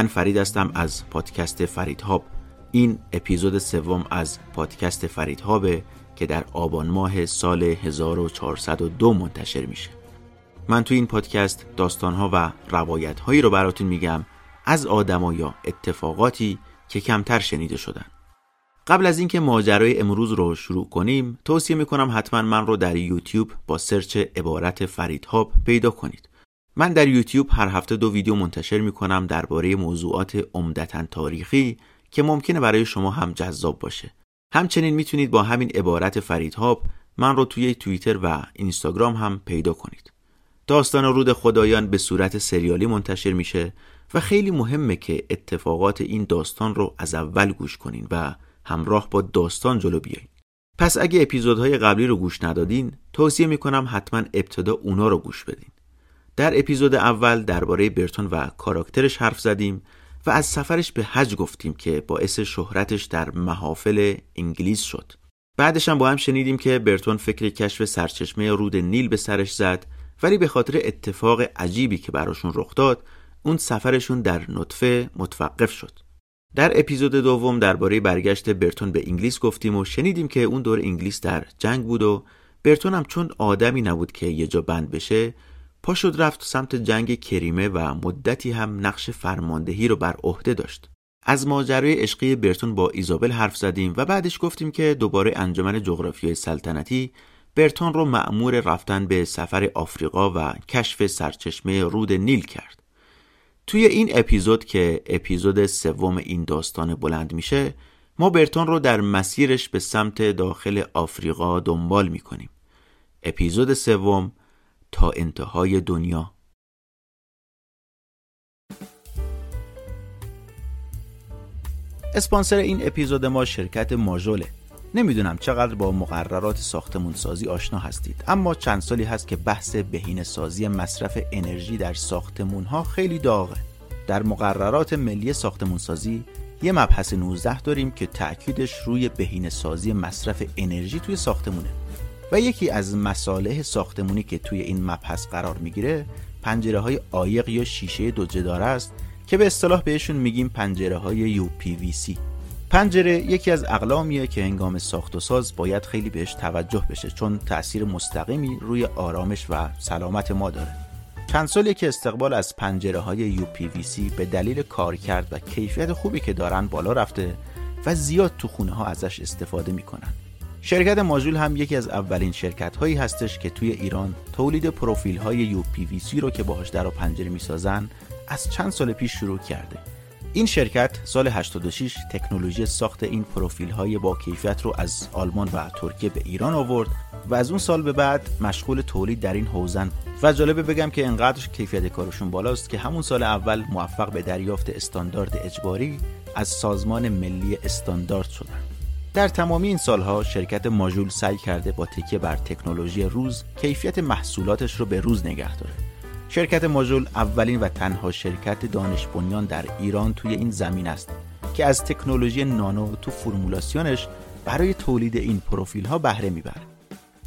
من فرید هستم از پادکست فرید هاب. این اپیزود سوم از پادکست فرید هابه که در آبان ماه سال 1402 منتشر میشه. من تو این پادکست داستانها و روایتهایی رو براتون میگم از آدما یا اتفاقاتی که کمتر شنیده شدن. قبل از اینکه ماجرای امروز رو شروع کنیم توصیه می‌کنم حتما من رو در یوتیوب با سرچ عبارت فرید هاب پیدا کنید. من در یوتیوب هر هفته دو ویدیو منتشر می‌کنم درباره موضوعات عمدتا تاریخی که ممکنه برای شما هم جذاب باشه. همچنین می‌تونید با همین عبارت فرید هاب من رو توی توییتر و اینستاگرام هم پیدا کنید. داستان رود خدایان به صورت سریالی منتشر میشه و خیلی مهمه که اتفاقات این داستان رو از اول گوش کنین و همراه با داستان جلو بیاین پس اگه اپیزودهای قبلی رو گوش ندادین توصیه می‌کنم حتما ابتدا اونا رو گوش بدین. در اپیزود اول درباره برتون و کاراکترش حرف زدیم و از سفرش به حج گفتیم که باعث شهرتش در محافل انگلیس شد. بعدش هم با هم شنیدیم که برتون فکر کشف سرچشمه رود نیل به سرش زد ولی به خاطر اتفاق عجیبی که براشون رخ داد اون سفرشون در نطفه متوقف شد. در اپیزود دوم درباره برگشت برتون به انگلیس گفتیم و شنیدیم که اون دور انگلیس در جنگ بود و برتون هم چون آدمی نبود که یه جا بند بشه پا شد رفت سمت جنگ کریمه و مدتی هم نقش فرماندهی رو بر عهده داشت. از ماجرای عشقی برتون با ایزابل حرف زدیم و بعدش گفتیم که دوباره انجمن جغرافیای سلطنتی برتون رو مأمور رفتن به سفر آفریقا و کشف سرچشمه رود نیل کرد. توی این اپیزود که اپیزود سوم این داستان بلند میشه ما برتون رو در مسیرش به سمت داخل آفریقا دنبال می‌کنیم. اپیزود سوم تا انتهای دنیا. اسپانسر این اپیزود ما شرکت ماژوله. نمی‌دونم چقدر با مقررات ساختمون سازی آشنا هستید اما چند سالی هست که بحث بهینه سازی مصرف انرژی در ساختمون ها خیلی داغه. در مقررات ملی ساختمون سازی یه مبحث 19 داریم که تأکیدش روی بهینه سازی مصرف انرژی توی ساختمونه. و یکی از مصالح ساختمونی که توی این مبحث قرار می‌گیره پنجره های عایق یا شیشه دو جداره است که به اصطلاح بهشون میگیم پنجره های UPVC پنجره یکی از اقلامیه که هنگام ساخت و ساز باید خیلی بهش توجه بشه چون تأثیر مستقیمی روی آرامش و سلامت ما داره. چند سالی که استقبال از پنجره های UPVC به دلیل کارکرد و کیفیت خوبی که دارن بالا رفته و زیاد تو خونه ها ازش استفاده می‌کنن. شرکت ماژول هم یکی از اولین شرکت هایی هستش که توی ایران تولید پروفیل های UPVC رو که باهاش در و پنجره می‌سازن از چند سال پیش شروع کرده. این شرکت سال 86 تکنولوژی ساخت این پروفیل های با کیفیت رو از آلمان و ترکیه به ایران آورد و از اون سال به بعد مشغول تولید در این حوزن. و جالبه بگم که انقدر کیفیت کارشون بالاست که همون سال اول موفق به دریافت استاندارد اجباری از سازمان ملی استاندارد شدن. در تمامی این سالها شرکت ماژول سعی کرده با تکیه بر تکنولوژی روز کیفیت محصولاتش رو به روز نگه داره. شرکت ماژول اولین و تنها شرکت دانش بنیان در ایران توی این زمین است که از تکنولوژی نانو تو فرمولاسیونش برای تولید این پروفیل ها بهره می‌بره.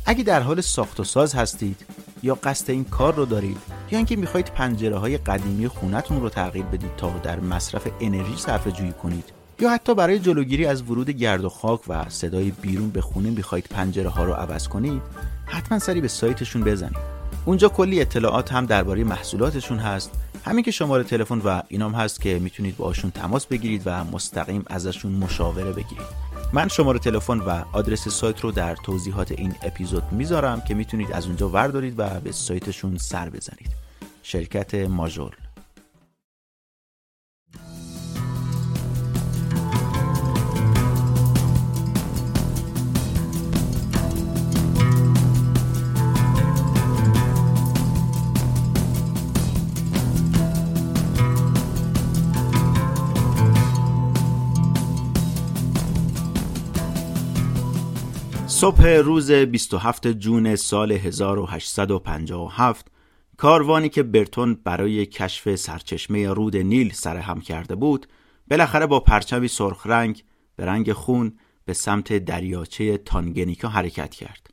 اگه در حال ساخت و ساز هستید یا قصد این کار رو دارید یا اینکه می‌خواهید پنجره های قدیمی خونتون رو تغییر بدید تا در مصرف انرژی صرفه جویی کنید یا حتی برای جلوگیری از ورود گرد و خاک و صدای بیرون به خونه می‌خواهید پنجره ها رو عوض کنید حتما سری به سایتشون بزنید. اونجا کلی اطلاعات هم درباره محصولاتشون هست. همین که شماره تلفن و اینام هست که می‌تونید باشون تماس بگیرید و مستقیم ازشون مشاوره بگیرید. من شماره تلفن و آدرس سایت رو در توضیحات این اپیزود می‌ذارم که می‌تونید از اونجا وردارید و به سایتشون سر بزنید. شرکت ماژول. صبح روز 27 جون سال 1857 کاروانی که برتون برای کشف سرچشمه رود نیل سرهم کرده بود بالاخره با پرچمی سرخ رنگ به رنگ خون به سمت دریاچه تانگنیکا حرکت کرد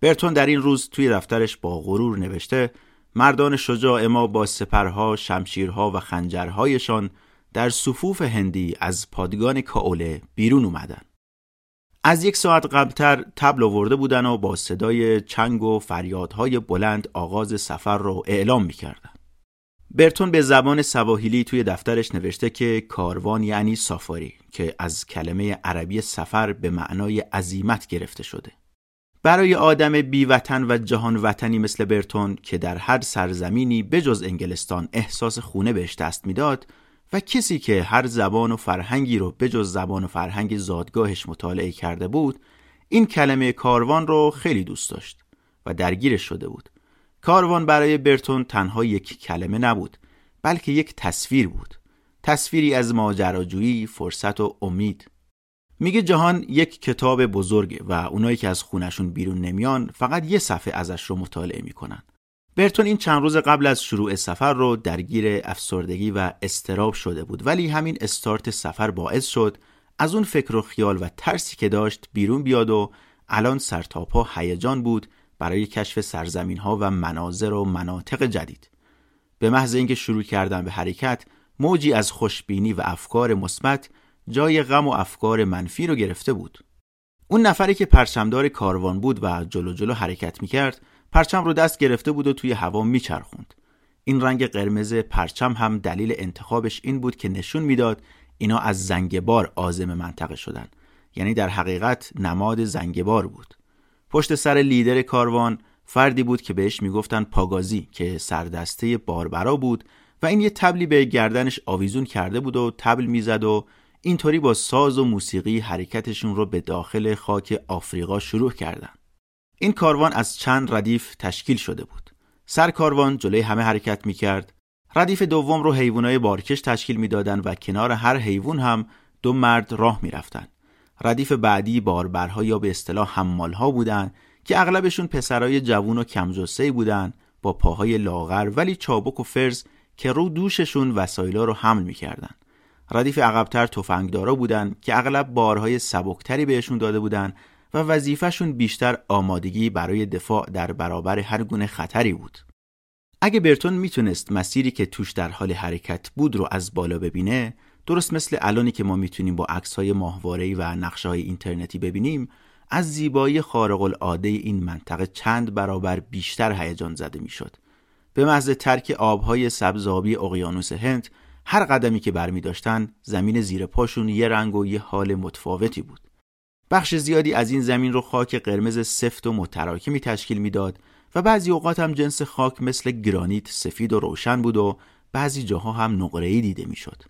برتون در این روز توی دفترش با غرور نوشته مردان شجاع ما با سپرها، شمشیرها و خنجرهایشان در صفوف هندی از پادگان کاوله بیرون اومدن. از یک ساعت قبلتر تبل آورده بودن و با صدای چنگ و فریادهای بلند آغاز سفر رو اعلام می‌کردن. برتون به زبان سواحیلی توی دفترش نوشته که کاروان یعنی سافاری که از کلمه عربی سفر به معنای عزیمت گرفته شده. برای آدم بی وطن و جهان وطنی مثل برتون که در هر سرزمینی بجز انگلستان احساس خونه بهش دست می‌داد و کسی که هر زبان و فرهنگی رو بجز زبان و فرهنگ زادگاهش مطالعه کرده بود این کلمه کاروان رو خیلی دوست داشت و درگیرش شده بود. کاروان برای برتون تنها یک کلمه نبود بلکه یک تصویر بود. تصویری از ماجراجویی فرصت و امید. میگه جهان یک کتاب بزرگه و اونایی که از خونشون بیرون نمیان فقط یه صفحه ازش رو مطالعه می‌کنن. برتون این چند روز قبل از شروع سفر رو درگیر افسردگی و استراب شده بود ولی همین استارت سفر باعث شد از اون فکر و خیال و ترسی که داشت بیرون بیاد و الان سرتاپا هیجان بود برای کشف سرزمین ها و مناظر و مناطق جدید. به محض اینکه شروع کردن به حرکت موجی از خوشبینی و افکار مثبت جای غم و افکار منفی رو گرفته بود. اون نفری که پرچمدار کاروان بود و جلو جلو حرکت می‌کرد پرچم رو دست گرفته بود و توی هوا میچرخوند. این رنگ قرمز پرچم هم دلیل انتخابش این بود که نشون می‌داد اینا از زنگبار آزم منطقه شدن. یعنی در حقیقت نماد زنگبار بود. پشت سر لیدر کاروان فردی بود که بهش می‌گفتن پاگازی که سردسته باربرا بود و این یه تبلی به گردنش آویزون کرده بود و تبل می‌زد و اینطوری با ساز و موسیقی حرکتشون رو به داخل خاک آفریقا شروع کردن. این کاروان از چند ردیف تشکیل شده بود. سر کاروان جلوی همه حرکت می کرد. ردیف دوم رو حیوانای بارکش تشکیل می‌دادند و کنار هر حیوان هم دو مرد راه می‌رفتند. ردیف بعدی باربرها یا به اصطلاح حمالها بودند که اغلبشون پسرای جوون و کمجسه بودند با پاهای لاغر ولی چابک و فرز که رو دوششون وسایلا رو حمل می‌کردن. ردیف عقبتر تفنگدارا بودن که اغلب بارهای سبکتری بهشون داده بودن و وظیفهشون بیشتر آمادگی برای دفاع در برابر هر گونه خطری بود. اگه برتون می‌تونست مسیری که توش در حال حرکت بود رو از بالا ببینه درست مثل الانی که ما می‌تونیم با عکس‌های ماهواره‌ای و نقشه‌های اینترنتی ببینیم از زیبایی خارق العاده این منطقه چند برابر بیشتر هیجان زده می‌شد. به محض ترک آبهای سبزابی اقیانوس هند هر قدمی که برمی داشتن زمین زیر پاشون یه رنگ و یه حال متفاوتی بود. بخش زیادی از این زمین رو خاک قرمز سفت و متراکمی تشکیل می‌داد و بعضی اوقات هم جنس خاک مثل گرانیت سفید و روشن بود و بعضی جاها هم نقره‌ای دیده می‌شد.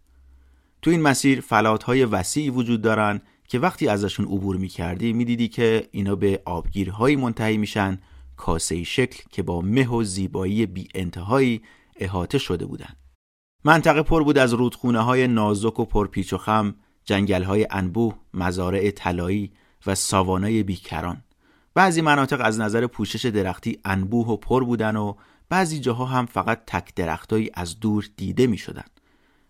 تو این مسیر های وسیعی وجود دارن که وقتی ازشون عبور می‌کردی می‌دیدی که اینا به آبگیرهایی منتهی میشن کاسه شکل که با مه و زیبایی بی انتهایی احاطه شده بودند. منطقه پر بود از رودخونه های نازک و پرپیچ و خم، جنگل های انبوه، مزارع طلایی و ساوانای بیکران. بعضی مناطق از نظر پوشش درختی انبوه و پر بودن و بعضی جاها هم فقط تک درختایی از دور دیده می شدن.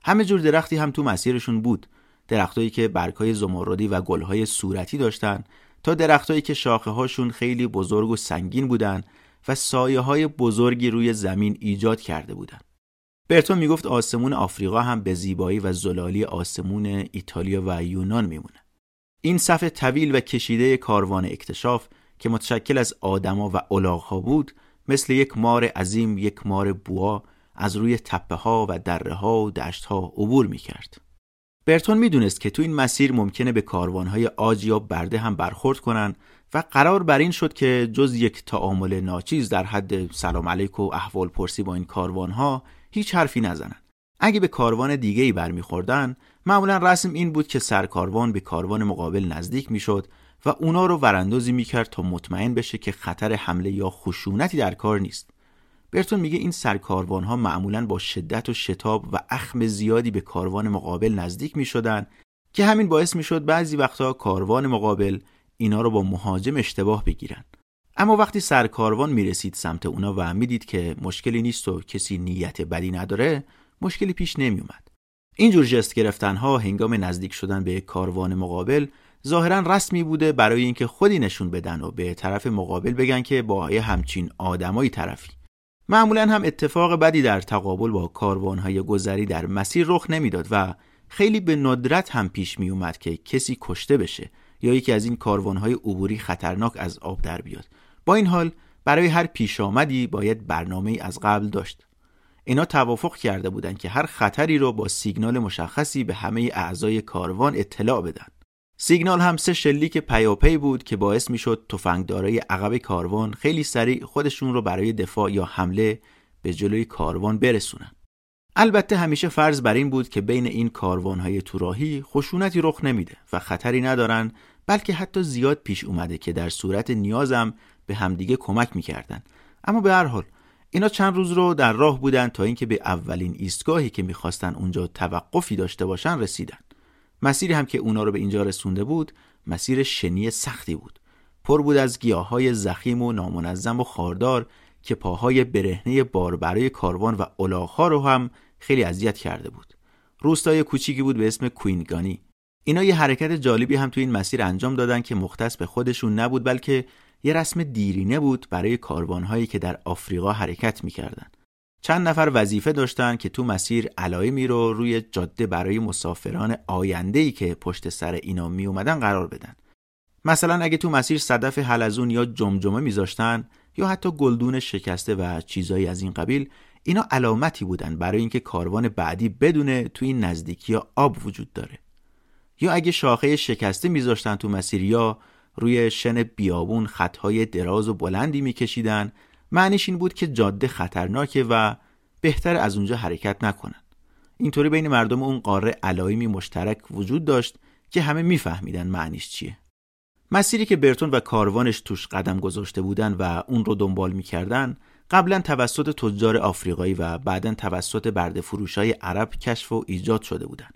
همه جور درختی هم تو مسیرشون بود. درختایی که برگهای زمردی و گلهای صورتی داشتن تا درختایی که شاخه هاشون خیلی بزرگ و سنگین بودن و سایه های بزرگی روی زمین ایجاد کرده بودند. برتون می‌گفت آسمون آفریقا هم به زیبایی و زلالی آسمون ایتالیا و یونان میمونه. این صف طویل و کشیده کاروان اکتشاف که متشکل از آدما و الاغها بود مثل یک مار عظیم یک مار بوا از روی تپه ها و دره ها و دشت ها عبور می کرد. برتون می‌دونست که تو این مسیر ممکنه به های آج یا برده هم برخورد کنن و قرار بر این شد که جز یک تعامل ناچیز در حد سلام علیک و احوال پرسی با این ها هیچ حرفی نزنن. اگه به کاروان دیگه ای برمیخوردن معمولا رسم این بود که سرکاروان به کاروان مقابل نزدیک می‌شد و اونا رو وراندازی می‌کرد تا مطمئن بشه که خطر حمله یا خشونتی در کار نیست. برتون میگه این سرکاروان ها معمولا با شدت و شتاب و اخم زیادی به کاروان مقابل نزدیک می‌شدن که همین باعث می‌شد بعضی وقتها کاروان مقابل اینا رو با مهاجم اشتباه بگیرن. اما وقتی سرکاروان می‌رسید سمت اونا و می‌دید که مشکلی نیست و کسی نیت بدی نداره مشکلی پیش نمیومد اینجور جست گرفتن ها هنگام نزدیک شدن به کاروان مقابل ظاهرا رسمی بوده برای اینکه خودی نشون بدن و به طرف مقابل بگن که با همچین آدمایی طرفی. معمولا هم اتفاق بدی در تقابل با کاروانهای گذری در مسیر رخ نمی‌داد و خیلی به ندرت هم پیش می اومد که کسی کشته بشه یا یکی از این کاروانهای عبوری خطرناک از آب در بیاد. با این حال برای هر پیش آمدی باید برنامه از قبل داشت اینا توافق کرده بودند که هر خطری رو با سیگنال مشخصی به همه اعضای کاروان اطلاع بدن سیگنال هم سه شلیک پیاپی بود که باعث می‌شد تفنگدارای عقب کاروان خیلی سریع خودشون رو برای دفاع یا حمله به جلوی کاروان برسونن. البته همیشه فرض بر این بود که بین این کاروانهای توراهی خشونتی رخ نمیده و خطری ندارن بلکه حتی زیاد پیش اومده که در صورت نیازم به همدیگه کمک می‌کردن. اما به هر حال اینا چند روز رو در راه بودن تا اینکه به اولین ایستگاهی که می‌خواستن اونجا توقفی داشته باشن رسیدن. مسیری هم که اونا رو به اینجا رسونده بود مسیر شنی سختی بود. پر بود از گیاهای زخیم و نامنظم و خاردار که پاهای برهنه بار برای کاروان و الاغها رو هم خیلی اذیت کرده بود. روستای کوچیکی بود به اسم کوینگانی. اینا یه حرکت جالبی هم تو این مسیر انجام دادن که مختص به خودشون نبود بلکه یه رسم دیرینه بود برای کاروانهایی که در آفریقا حرکت می‌کردن چند نفر وظیفه داشتن که تو مسیر علائمی رو روی جاده برای مسافران ای که پشت سر اینا می اومدن قرار بدن. مثلا اگه تو مسیر صدف حلزون یا جمجمه میذاشتن یا حتی گلدون شکسته و چیزایی از این قبیل اینا علامتی بودن برای اینکه کاروان بعدی بدونه تو این نزدیکی یا آب وجود داره. یا اگه شاخه شکسته میذاشتن تو مسیر یا روی شن بیابون خطهای دراز و بلندی میکشیدن. معنیش این بود که جاده خطرناکه و بهتر از اونجا حرکت نکنن. اینطوری بین مردم اون قاره علایمی مشترک وجود داشت که همه میفهمیدن معنیش چیه. مسیری که برتون و کاروانش توش قدم گذاشته بودن و اون رو دنبال می‌کردن قبلا توسط تجار آفریقایی و بعدا توسط برده فروشای عرب کشف و ایجاد شده بودن.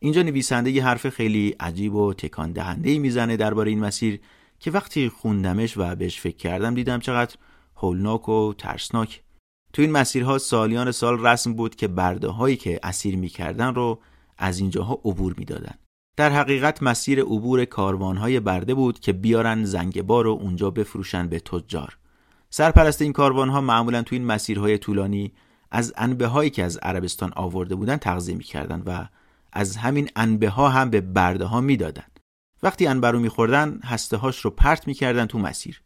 اینجا نویسنده یه حرف خیلی عجیب و تکان دهنده می‌زنه درباره این مسیر که وقتی خوندمش و بهش فکر کردم دیدم چقدر هولناک و ترسناک. تو این مسیرها سالیان سال رسم بود که برده هایی که اسیر می‌کردن رو از اینجاها عبور می‌دادن. در حقیقت مسیر عبور های برده بود که بیارن زنگبار رو اونجا بفروشن به تجار. سرپرست این ها معمولا تو این مسیرهای طولانی از انبه هایی که از عربستان آورده بودن تغذیه می‌کردن و از همین انبه ها هم به برده ها می‌دادن وقتی انبه رو میخوردن هسته هاش رو پرت می‌کردن تو مسیر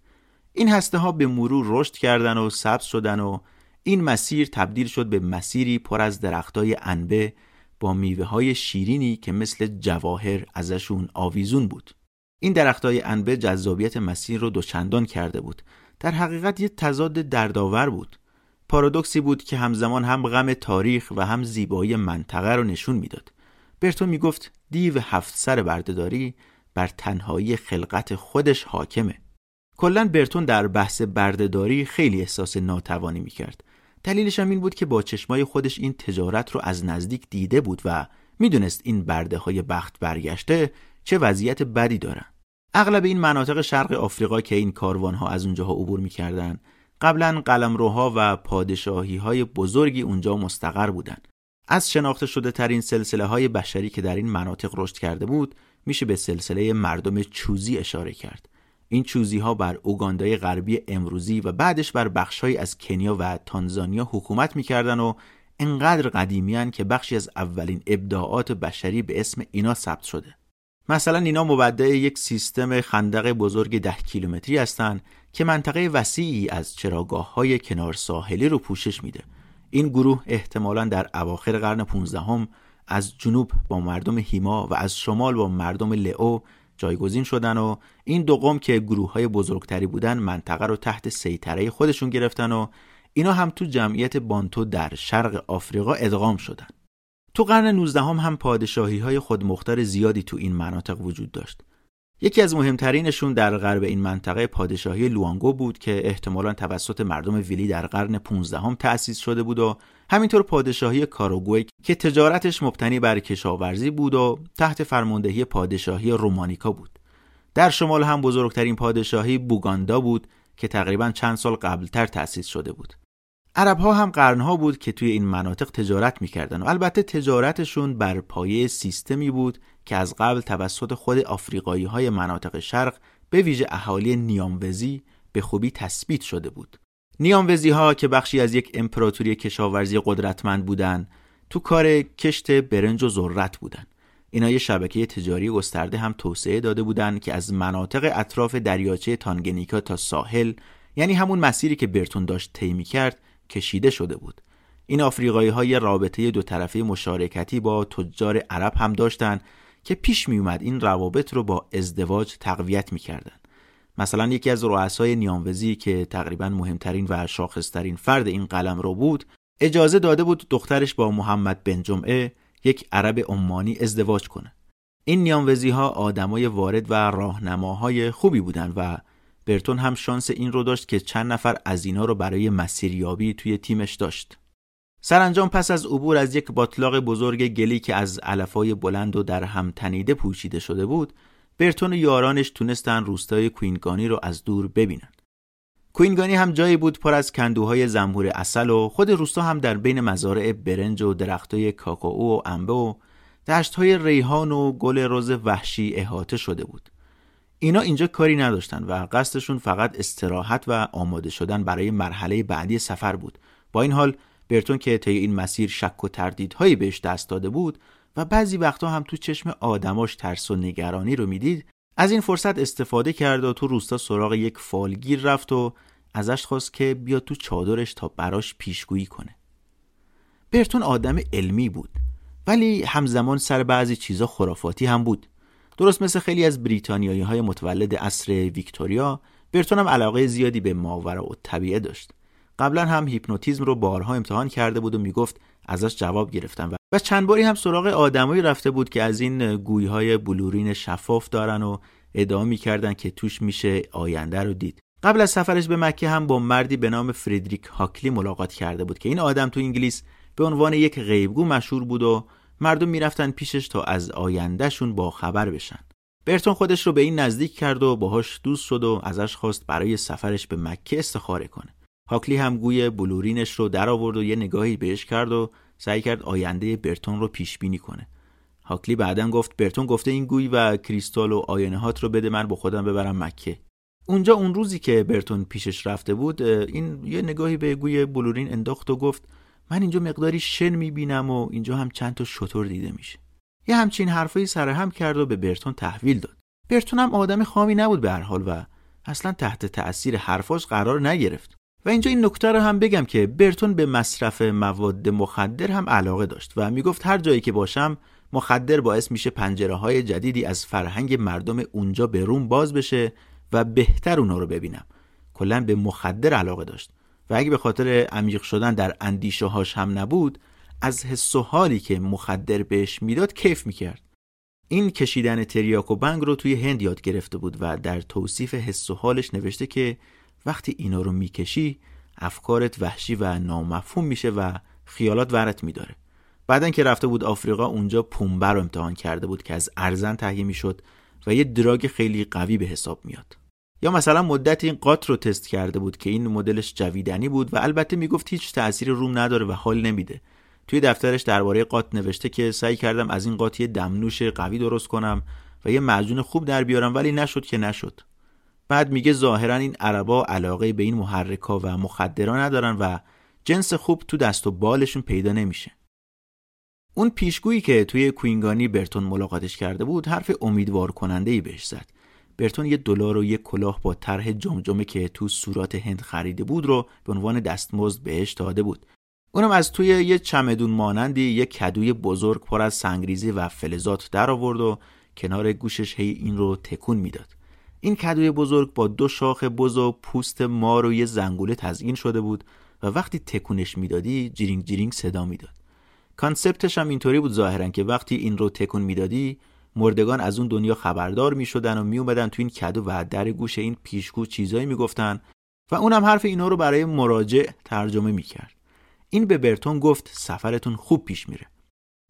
این هسته ها به مرور رشد کردن و سبز شدن و این مسیر تبدیل شد به مسیری پر از درختای انبه با میوه های شیرینی که مثل جواهر ازشون آویزون بود. این درختای انبه جذابیت مسیر رو دوچندان کرده بود. در حقیقت یه تضاد دردآور بود. پارادوکسی بود که همزمان هم غم تاریخ و هم زیبایی منطقه رو نشون می‌داد. برتون می‌گفت دیو هفت سر بردهداری بر تنهایی خلقت خودش حاکمه. کلا برتون در بحث بردهداری خیلی احساس ناتوانی می‌کرد دلیلش هم این بود که با چشمای خودش این تجارت رو از نزدیک دیده بود و می‌دونست این برده های بخت برگشته چه وضعیت بدی دارن اغلب این مناطق شرق آفریقا که این کاروان ها از اونجاها عبور می‌کردن قبلا قلمروها و پادشاهی های بزرگی اونجا مستقر بودند. از شناخته شده ترین سلسله های بشری که در این مناطق رشد کرده بود میشه به سلسله مردم چوزی اشاره کرد. این چوزی ها بر اوگاندای غربی امروزی و بعدش بر بخشهایی از کنیا و تانزانیا حکومت می‌کردن و انقدر قدیمیان که بخشی از اولین ابداعات بشری به اسم اینا ثبت شده. مثلا اینا مبدع یک سیستم خندق بزرگ ده کیلومتری هستند که منطقه وسیعی از چراگاه های کنار ساحلی رو پوشش میده. این گروه احتمالا در اواخر قرن 15 از جنوب با مردم هیما و از شمال با مردم لئو جایگزین شدن و این دو قوم که گروه های بزرگتری بودن منطقه رو تحت سیطره خودشون گرفتن و اینا هم تو جمعیت بانتو در شرق آفریقا ادغام شدن. تو قرن 19 هم, هم پادشاهی های خودمختار زیادی تو این مناطق وجود داشت. یکی از مهمترینشون در غرب این منطقه پادشاهی لوانگو بود که احتمالا توسط مردم ویلی در قرن 15 هم تأسیس شده بود و همینطور پادشاهی کاروگوی که تجارتش مبتنی بر کشاورزی بود و تحت فرماندهی پادشاهی رومانیکا بود. در شمال هم بزرگترین پادشاهی بوگاندا بود که تقریبا چند سال قبلتر تأسیس شده بود. عرب ها هم قرنها بود که توی این مناطق تجارت می‌کردن و البته تجارتشون بر پایه سیستمی بود که از قبل توسط خود آفریقایی های مناطق شرق به ویژه اهالی نیاموزی به خوبی تثبیت شده بود. نیاموزی ها که بخشی از یک امپراتوری کشاورزی قدرتمند بودند تو کار کشت برنج و ذرت بودن اینا یه شبکه تجاری گسترده هم توسعه داده بودند که از مناطق اطراف دریاچه تانگنیکا تا ساحل یعنی همون مسیری که برتون داشت طی کرد کشیده شده بود این آفریقایی های رابطه دو طرفه مشارکتی با تجار عرب هم داشتند که پیش می اومد این روابط رو با ازدواج تقویت می‌کردن. مثلا یکی از رؤسای نیاموزی که تقریبا مهمترین و شاخصترین فرد این قلم رو بود اجازه داده بود دخترش با محمد بن جمعه یک عرب عمانی ازدواج کنه. این نیاموزی ها آدمای وارد و راهنماهای خوبی بودن و برتون هم شانس این رو داشت که چند نفر از اینا رو برای مسیریابی توی تیمش داشت. سرانجام پس از عبور از یک باطلاق بزرگ گلی که از علفای بلند و در هم تنیده پوشیده شده بود برتون و یارانش تونستن روستای کوینگانی رو از دور ببینن. کوینگانی هم جایی بود پر از کندوهای زنبور اصل و خود روستا هم در بین مزارع برنج و درختای کاکائو و انبه و دشتهای ریحان و گل رز وحشی احاطه شده بود. اینا اینجا کاری نداشتن و قصدشون فقط استراحت و آماده شدن برای مرحله بعدی سفر بود. با این حال برتون که طی این مسیر شک و تردیدهایی بهش دست داده بود و بعضی وقتا هم تو چشم آدماش ترس و نگرانی رو می‌دید از این فرصت استفاده کرد و تو روستا سراغ یک فالگیر رفت و ازش خواست که بیاد تو چادرش تا براش پیشگویی کنه. برتون آدم علمی بود ولی همزمان سر بعضی چیزا خرافاتی هم بود. درست مثل خیلی از بریتانیایی های متولد عصر ویکتوریا برتون هم علاقه زیادی به ماورا و طبیعه داشت. قبلا هم هیپنوتیزم رو بارها امتحان کرده بود و می‌گفت ازش جواب گرفتم. و چند باری هم سراغ آدمایی رفته بود که از این گویهای های بلورین شفاف دارن و ادعا می‌کردن که توش میشه آینده رو دید. قبل از سفرش به مکه هم با مردی به نام فریدریک هاکلی ملاقات کرده بود که این آدم تو انگلیس به عنوان یک غیبگو مشهور بود و مردم می‌رفتن پیشش تا از آیندهشون با خبر بشن. برتون خودش رو به این نزدیک کرد و باهاش دوست شد و ازش خواست برای سفرش به مکه استخاره کنه. هاکلی هم گوی بلورینش رو در آورد و یه نگاهی بهش کرد و سعی کرد آینده برتون رو پیش بینی کنه. هاکلی بعدا گفت برتون گفته این گوی و کریستال و آینه هات رو بده من با خودم ببرم مکه. اونجا اون روزی که برتون پیشش رفته بود این یه نگاهی به گوی بلورین انداخت و گفت من اینجا مقداری شن می‌بینم و اینجا هم چند تا شطور دیده میشه. یه همچین حرفایی سر هم کرد و به برتون تحویل داد. برتون هم آدم خامی نبود به هر حال و اصلا تحت تأثیر حرفاش قرار نگرفت. و اینجا این نکته رو هم بگم که برتون به مصرف مواد مخدر هم علاقه داشت و می‌گفت هر جایی که باشم مخدر باعث میشه پنجره های جدیدی از فرهنگ مردم اونجا به روم باز بشه و بهتر اونا رو ببینم. کلا به مخدر علاقه داشت و اگه به خاطر عمیق شدن در اندیشه هاش هم نبود از حس و حالی که مخدر بهش می‌داد کیف می‌کرد. این کشیدن تریاک بنگ رو توی هند یاد گرفته بود و در توصیف حس و حالش نوشته که وقتی اینا رو می‌کشی افکارت وحشی و نامفهوم میشه و خیالات ورت میداره. بعدن که رفته بود آفریقا اونجا پومبه رو امتحان کرده بود که از ارزن تهیه می‌شد و یه دراگ خیلی قوی به حساب میاد. یا مثلا مدت این قات رو تست کرده بود که این مدلش جویدنی بود و البته می‌گفت هیچ تأثیر روم نداره و حال نمیده. توی دفترش درباره قات نوشته که سعی کردم از این قات یه دمنوش قوی درست کنم و یه معجون خوب در بیارم ولی نشد که نشد. بعد میگه ظاهرا این عربا علاقه به این محرکا و مخدرا ندارن و جنس خوب تو دست و بالشون پیدا نمیشه. اون پیشگویی که توی کوینگانی برتون ملاقاتش کرده بود حرف امیدوار کننده ای بهش زد. برتون یه دلار و یه کلاه با طرح جمجمه که تو صورت هند خریده بود رو به عنوان دستمزد بهش داده بود. اونم از توی یه چمدون مانندی یه کدوی بزرگ پر از سنگریزی و فلزات در آورد و کنار گوشش هی این رو تکون می‌داد. این کدوی بزرگ با دو شاخ بز پوست مار و یه زنگوله تزیین شده بود و وقتی تکونش می‌دادی جیرینگ جیرینگ صدا می‌داد. concept ش هم اینطوری بود ظاهرا که وقتی این رو تکون می‌دادی مردگان از اون دنیا خبردار می شدن و می اومدن تو این کدو و در گوش این پیشگو چیزایی می‌گفتن و اونم حرف اینا رو برای مراجع ترجمه می‌کرد. این به برتون گفت سفرتون خوب پیش میره.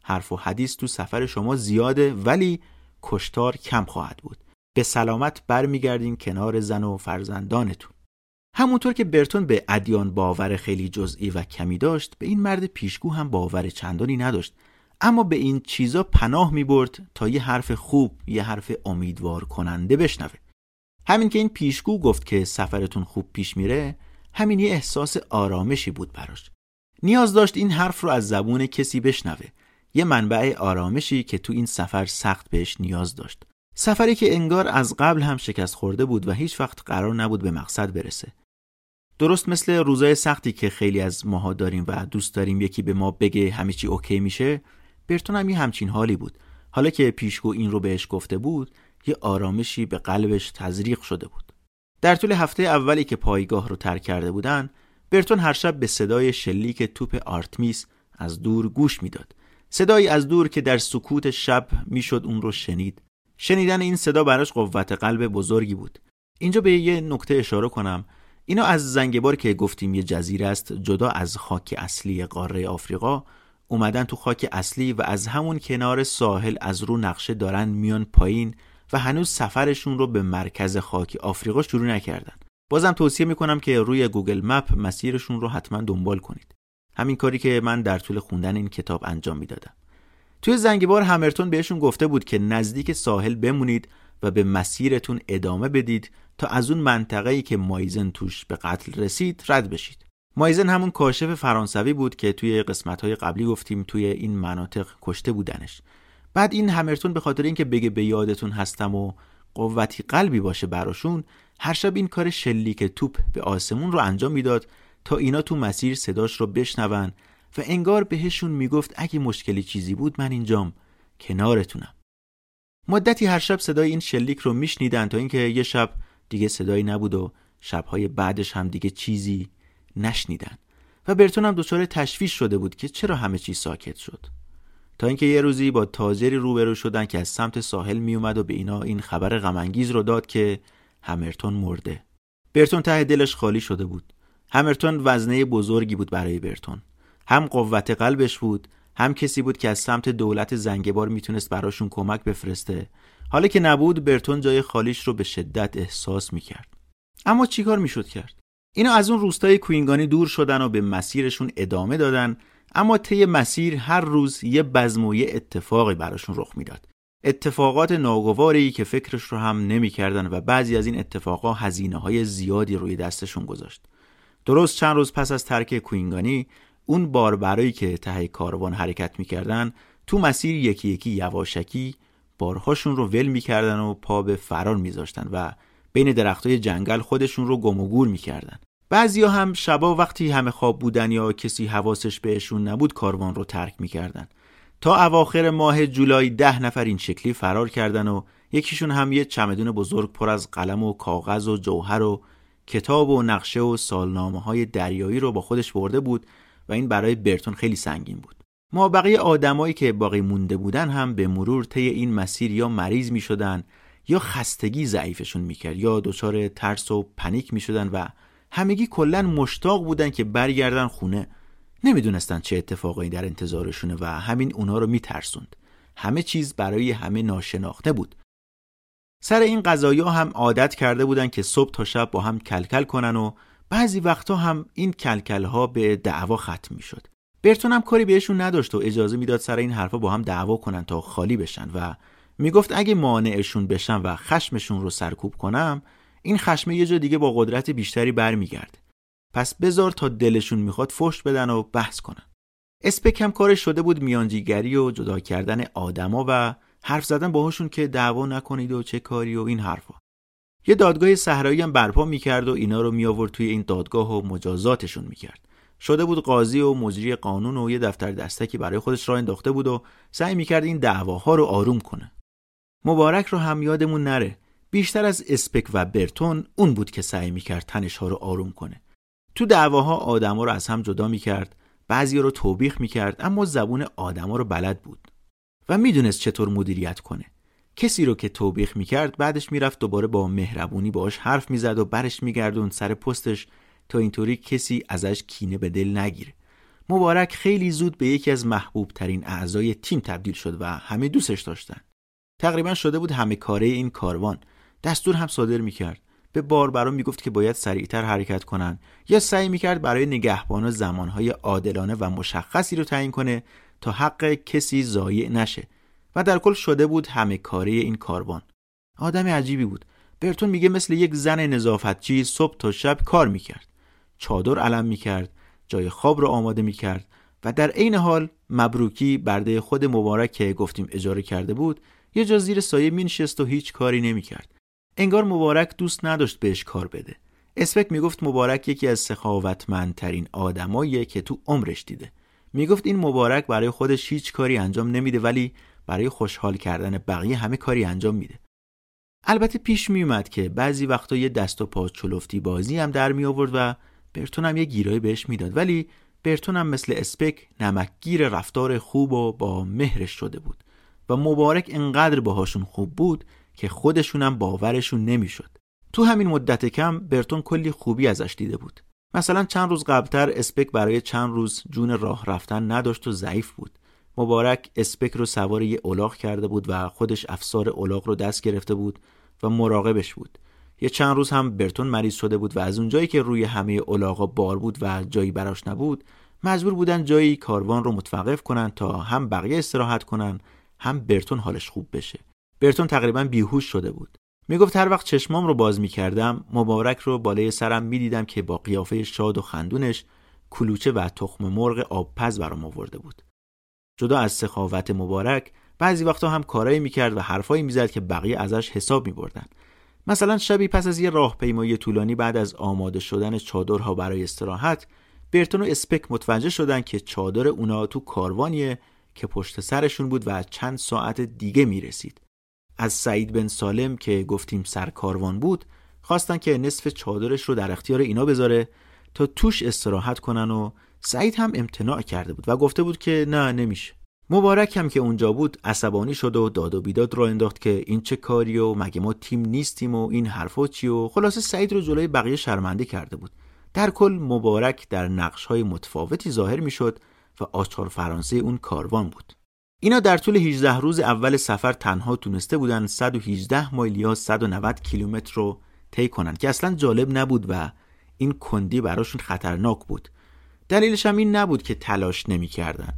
حرف و حدیث تو سفر شما زیاده ولی کشتار کم خواهد بود. به سلامت برمیگردین کنار زن و فرزندانتون. همونطور که برتون به ادیان باور خیلی جزئی و کمی داشت به این مرد پیشگو هم باور چندانی نداشت. اما به این چیزا پناه می برد تا یه حرف خوب یه حرف امیدوار کننده بشنوه. همین که این پیشگو گفت که سفرتون خوب پیش میره همین یه احساس آرامشی بود براش. نیاز داشت این حرف رو از زبون کسی بشنوه. یه منبع آرامشی که تو این سفر سخت بهش نیاز داشت. سفری که انگار از قبل هم شکست خورده بود و هیچ وقت قرار نبود به مقصد برسه. درست مثل روزای سختی که خیلی از ماها داریم و دوست داریم یکی به ما بگه همه چی okay میشه برتون هم یه همچین حالی بود. حالا که پیشگو این رو بهش گفته بود یه آرامشی به قلبش تزریق شده بود. در طول هفته اولی که پایگاه رو ترک کرده بودن برتون هر شب به صدای شلیک توپ آرتمیس از دور گوش می‌داد. صدایی از دور که در سکوت شب می‌شد اون رو شنید. شنیدن این صدا براش قوت قلب بزرگی بود. اینجا به یه نکته اشاره کنم. اینا از زنگبار که گفتیم یه جزیره است جدا از خاک اصلی قاره آفریقا اومدن تو خاک اصلی و از همون کنار ساحل از رو نقشه دارن میان پایین و هنوز سفرشون رو به مرکز خاک آفریقا شروع نکردن. بازم توصیه می‌کنم که روی گوگل مپ مسیرشون رو حتما دنبال کنید. همین کاری که من در طول خوندن این کتاب انجام می‌دادم. توی زنگبار همرتون بهشون گفته بود که نزدیک ساحل بمونید و به مسیرتون ادامه بدید تا از اون منطقه‌ای که مایزن توش به قتل رسید رد بشید. مایزن همون کاشف فرانسوی بود که توی قسمت‌های قبلی گفتیم توی این مناطق کشته بودنش. بعد این همرتون به خاطر اینکه بگه به یادتون هستم و قوتی قلبی باشه براشون هر شب این کار شلیک توپ به آسمون رو انجام می‌داد تا اینا تو مسیر صداش رو بشنون و انگار بهشون می‌گفت اگه مشکلی چیزی بود من اینجام کنارتونم. مدتی هر شب صدای این شلیک رو میشنیدن تا اینکه یه شب دیگه صدایی نبود و شبهای بعدش هم دیگه چیزی نشنیدن. و برتون هم دچار تشویش شده بود که چرا همه چیز ساکت شد. تا اینکه یه روزی با تاجری روبرو شدن که از سمت ساحل میومد و به اینا این خبر غمانگیز رو داد که همرتون مرده. برتون ته دلش خالی شده بود. همرتون وزنه بزرگی بود برای برتون. هم قوت قلبش بود هم کسی بود که از سمت دولت زنگبار می‌تونست براشون کمک بفرسته. حالا که نبود برتون جای خالیش رو به شدت احساس می‌کرد. اما چیکار می‌شد کرد؟ اینا از اون روستای کوینگانی دور شدن و به مسیرشون ادامه دادن اما طی مسیر هر روز یه بزم و یه اتفاقی براشون رخ می‌داد. اتفاقات ناگواری که فکرش رو هم نمی‌کردن و بعضی از این اتفاقا هزینه های زیادی روی دستشون گذاشت. درست چند روز پس از ترک کوینگانی اون باربرایی که ته کاروان حرکت می‌کردن تو مسیر یکی یکی یواشکی بارهاشون رو ول می‌کردن و پا به فرار میذاشتن و بین درختای جنگل خودشون رو گم و گور می‌کردن. بعضیا هم شبا وقتی همه خواب بودن یا کسی حواسش بهشون نبود کاروان رو ترک می‌کردن. تا اواخر ماه جولای ده نفر این شکلی فرار کردن و یکیشون هم یه چمدون بزرگ پر از قلم و کاغذ و جوهر و کتاب و نقشه و سالنامه های دریایی رو با خودش برده بود و این برای برتون خیلی سنگین بود. ما بقیه آدمایی که باقی مونده بودن هم به مرور طی این مسیر یا مریض می شدن یا خستگی ضعیفشون می‌کرد یا دچار ترس و پنیک می شدن و همگی کلا مشتاق بودن که برگردن خونه. نمی‌دونستن چه اتفاقایی در انتظارشونه و همین اونا رو میترسوند. همه چیز برای همه ناشناخته بود. سر این قضایا هم عادت کرده بودن که صبح تا شب با هم کلکل کنن و بعضی وقتا هم این کلکل ها به دعوا ختم می شد برتون هم کاری بهشون نداشت و اجازه می‌داد سر این حرفا با هم دعوا کنن تا خالی بشن و می‌گفت اگه مانعشون بشن و خشمشون رو سرکوب کنم این خشم یه جا دیگه با قدرت بیشتری برمیگرده. پس بذار تا دلشون می‌خواد فشت بدن و بحث کنن. اسپک هم کارش شده بود میانجیگری و جدا کردن آدما و حرف زدن باهاشون که دعوا نکنید و چه کاری و این حرفا. یه دادگاه صحرایی هم برپا می‌کرد و اینا رو می آورد توی این دادگاه و مجازاتشون می‌کرد. شده بود قاضی و مجری قانون و یه دفتر دستکی برای خودش راه انداخته بود و سعی می‌کرد این دعواها رو آروم کنه. مبارک رو هم یادمون نره. بیشتر از اسپک و برتون اون بود که سعی می‌کرد تنش ها رو آروم کنه. تو دعواها آدما رو از هم جدا می‌کرد بعضی رو توبیخ می‌کرد اما زبون آدما رو بلد بود. و می‌دونست چطور مدیریت کنه. کسی رو که توبیخ می‌کرد بعدش می‌رفت دوباره با مهربونی باش حرف می‌زد و برش میگردون سر پستش تا اینطوری کسی ازش کینه به دل نگیره مبارک خیلی زود به یکی از محبوب ترین اعضای تیم تبدیل شد و همه دوستش داشتن. تقریبا شده بود همه کاره این کاروان. دستور هم صادر می‌کرد. به باربرا می‌گفت که باید سریعتر حرکت کنن یا سعی می‌کرد برای نگهبان زمانهای عادلانه و مشخصی رو تعیین کنه تا حق کسی ضایع نشه. و در کل شده بود همه کاره این کاروان. آدم عجیبی بود. برتون میگه مثل یک زن نظافتچی صبح تا شب کار می‌کرد. چادر علم می‌کرد جای خواب رو آماده می‌کرد و در عین حال مبروکی برده خود مبارک که گفتیم اجاره کرده بود یه جا زیر سایه مینشست و هیچ کاری نمی‌کرد. انگار مبارک دوست نداشت بهش کار بده. اسپک می‌گفت مبارک یکی از سخاوتمندترین آدماییه که تو عمرش دیده. می‌گفت این مبارک برای خودش هیچ کاری انجام نمیده ولی برای خوشحال کردن بقیه همه کاری انجام میده البته پیش میومد که بعضی وقتا یه دست و پا چلفتی بازی هم در می آورد و برتون هم یه گیرایی بهش می‌داد ولی برتون هم مثل اسپک نمکگیر رفتار خوب و با مهرش شده بود و مبارک انقدر باهاشون خوب بود که خودشونم باورشون نمی‌شد. تو همین مدت کم برتون کلی خوبی ازش دیده بود. مثلا چند روز قبلتر اسپک برای چند روز جون راه رفتن نداشت و ضعیف بود. مبارک اسپک رو سوار یه اولاغ کرده بود و خودش افسار اولاغ رو دست گرفته بود و مراقبش بود. یه چند روز هم برتون مریض شده بود و از اونجایی که روی همه اولاغا بار بود و جایی براش نبود مجبور بودن جایی کاروان رو متوقف کنن تا هم بقیه استراحت کنن هم برتون حالش خوب بشه. برتون تقریبا بیهوش شده بود. می‌گفت هر وقت چشمام رو باز می‌کردم مبارک رو بالای سرم می‌دیدم که با قیافه شاد و خندونش کلوچه و تخم مرغ آبپز برام آورده بود. جدا از سخاوت مبارک بعضی وقتا هم کارایی می‌کرد و حرفایی می‌زد که بقیه ازش حساب میبردن. مثلا شبی پس از یه راهپیمایی طولانی بعد از آماده شدن چادرها برای استراحت برتون و اسپک متوجه شدن که چادر اونا تو کاروانیه که پشت سرشون بود و چند ساعت دیگه می‌رسید. از سعید بن سالم که گفتیم سرکاروان بود خواستن که نصف چادرش رو در اختیار اینا بذاره تا توش استراحت کنن و سعید هم امتناع کرده بود و گفته بود که نه نمیشه. مبارک هم که اونجا بود عصبانی شد و داد و بیداد را انداخت که این چه کاری و مگه ما تیم نیستیم و این حرفا چی و خلاصه سعید رو جلوی بقیه شرمنده کرده بود. در کل مبارک در نقش های متفاوتی ظاهر می‌شد و آچار فرانسه اون کاروان بود. اینا در طول 18 روز اول سفر تنها تونسته بودن 118 مایل یا 190 کیلومتر رو طی کنن که اصلا جالب نبود و این کندی براشون خطرناک بود. دلیلش هم این نبود که تلاش نمی‌کردن.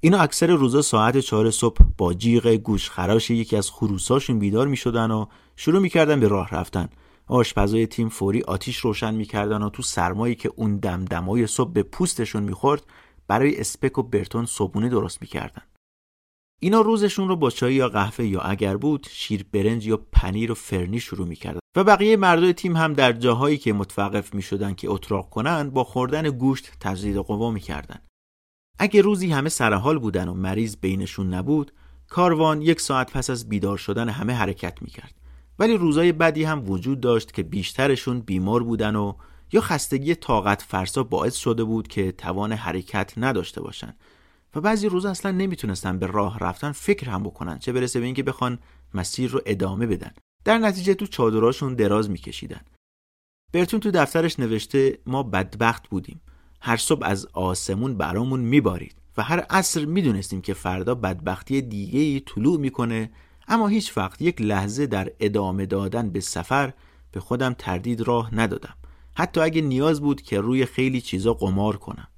اینا اکثر روزا ساعت چهار صبح با جیغ گوشخراش یکی از خروساشون بیدار می‌شدن و شروع می‌کردن به راه رفتن. آشپزای تیم فوری آتیش روشن می‌کردن و تو سرمایی که اون دمدمای صبح به پوستشون می‌خورد برای اسپک و برتون صبونه درست می‌کردن. اینا روزشون رو با چای یا قهوه یا اگر بود شیر برنج یا پنیر و فرنی شروع می‌کردن. و بقیه مردای تیم هم در جاهایی که متوقف می‌شدن که اتراق کنن با خوردن گوشت تجدید قوا می‌کردن. اگه روزی همه سرحال بودن و مریض بینشون نبود کاروان یک ساعت پس از بیدار شدن همه حرکت می‌کرد. ولی روزای بدی هم وجود داشت که بیشترشون بیمار بودن و یا خستگی طاقت فرسا باعث شده بود که توان حرکت نداشته باشن. و بعضی روزا اصلا نمی‌تونستن به راه رفتن فکر هم بکنن چه برسه به اینکه بخوان مسیر رو ادامه بدن. در نتیجه تو چادراشون دراز میکشیدن. برتون تو دفترش نوشته ما بدبخت بودیم. هر صبح از آسمون برامون میبارید. و هر عصر می‌دونستیم که فردا بدبختی دیگه ای طلوع می‌کنه اما هیچ وقت یک لحظه در ادامه دادن به سفر به خودم تردید راه ندادم. حتی اگه نیاز بود که روی خیلی چیزا قمار کنم.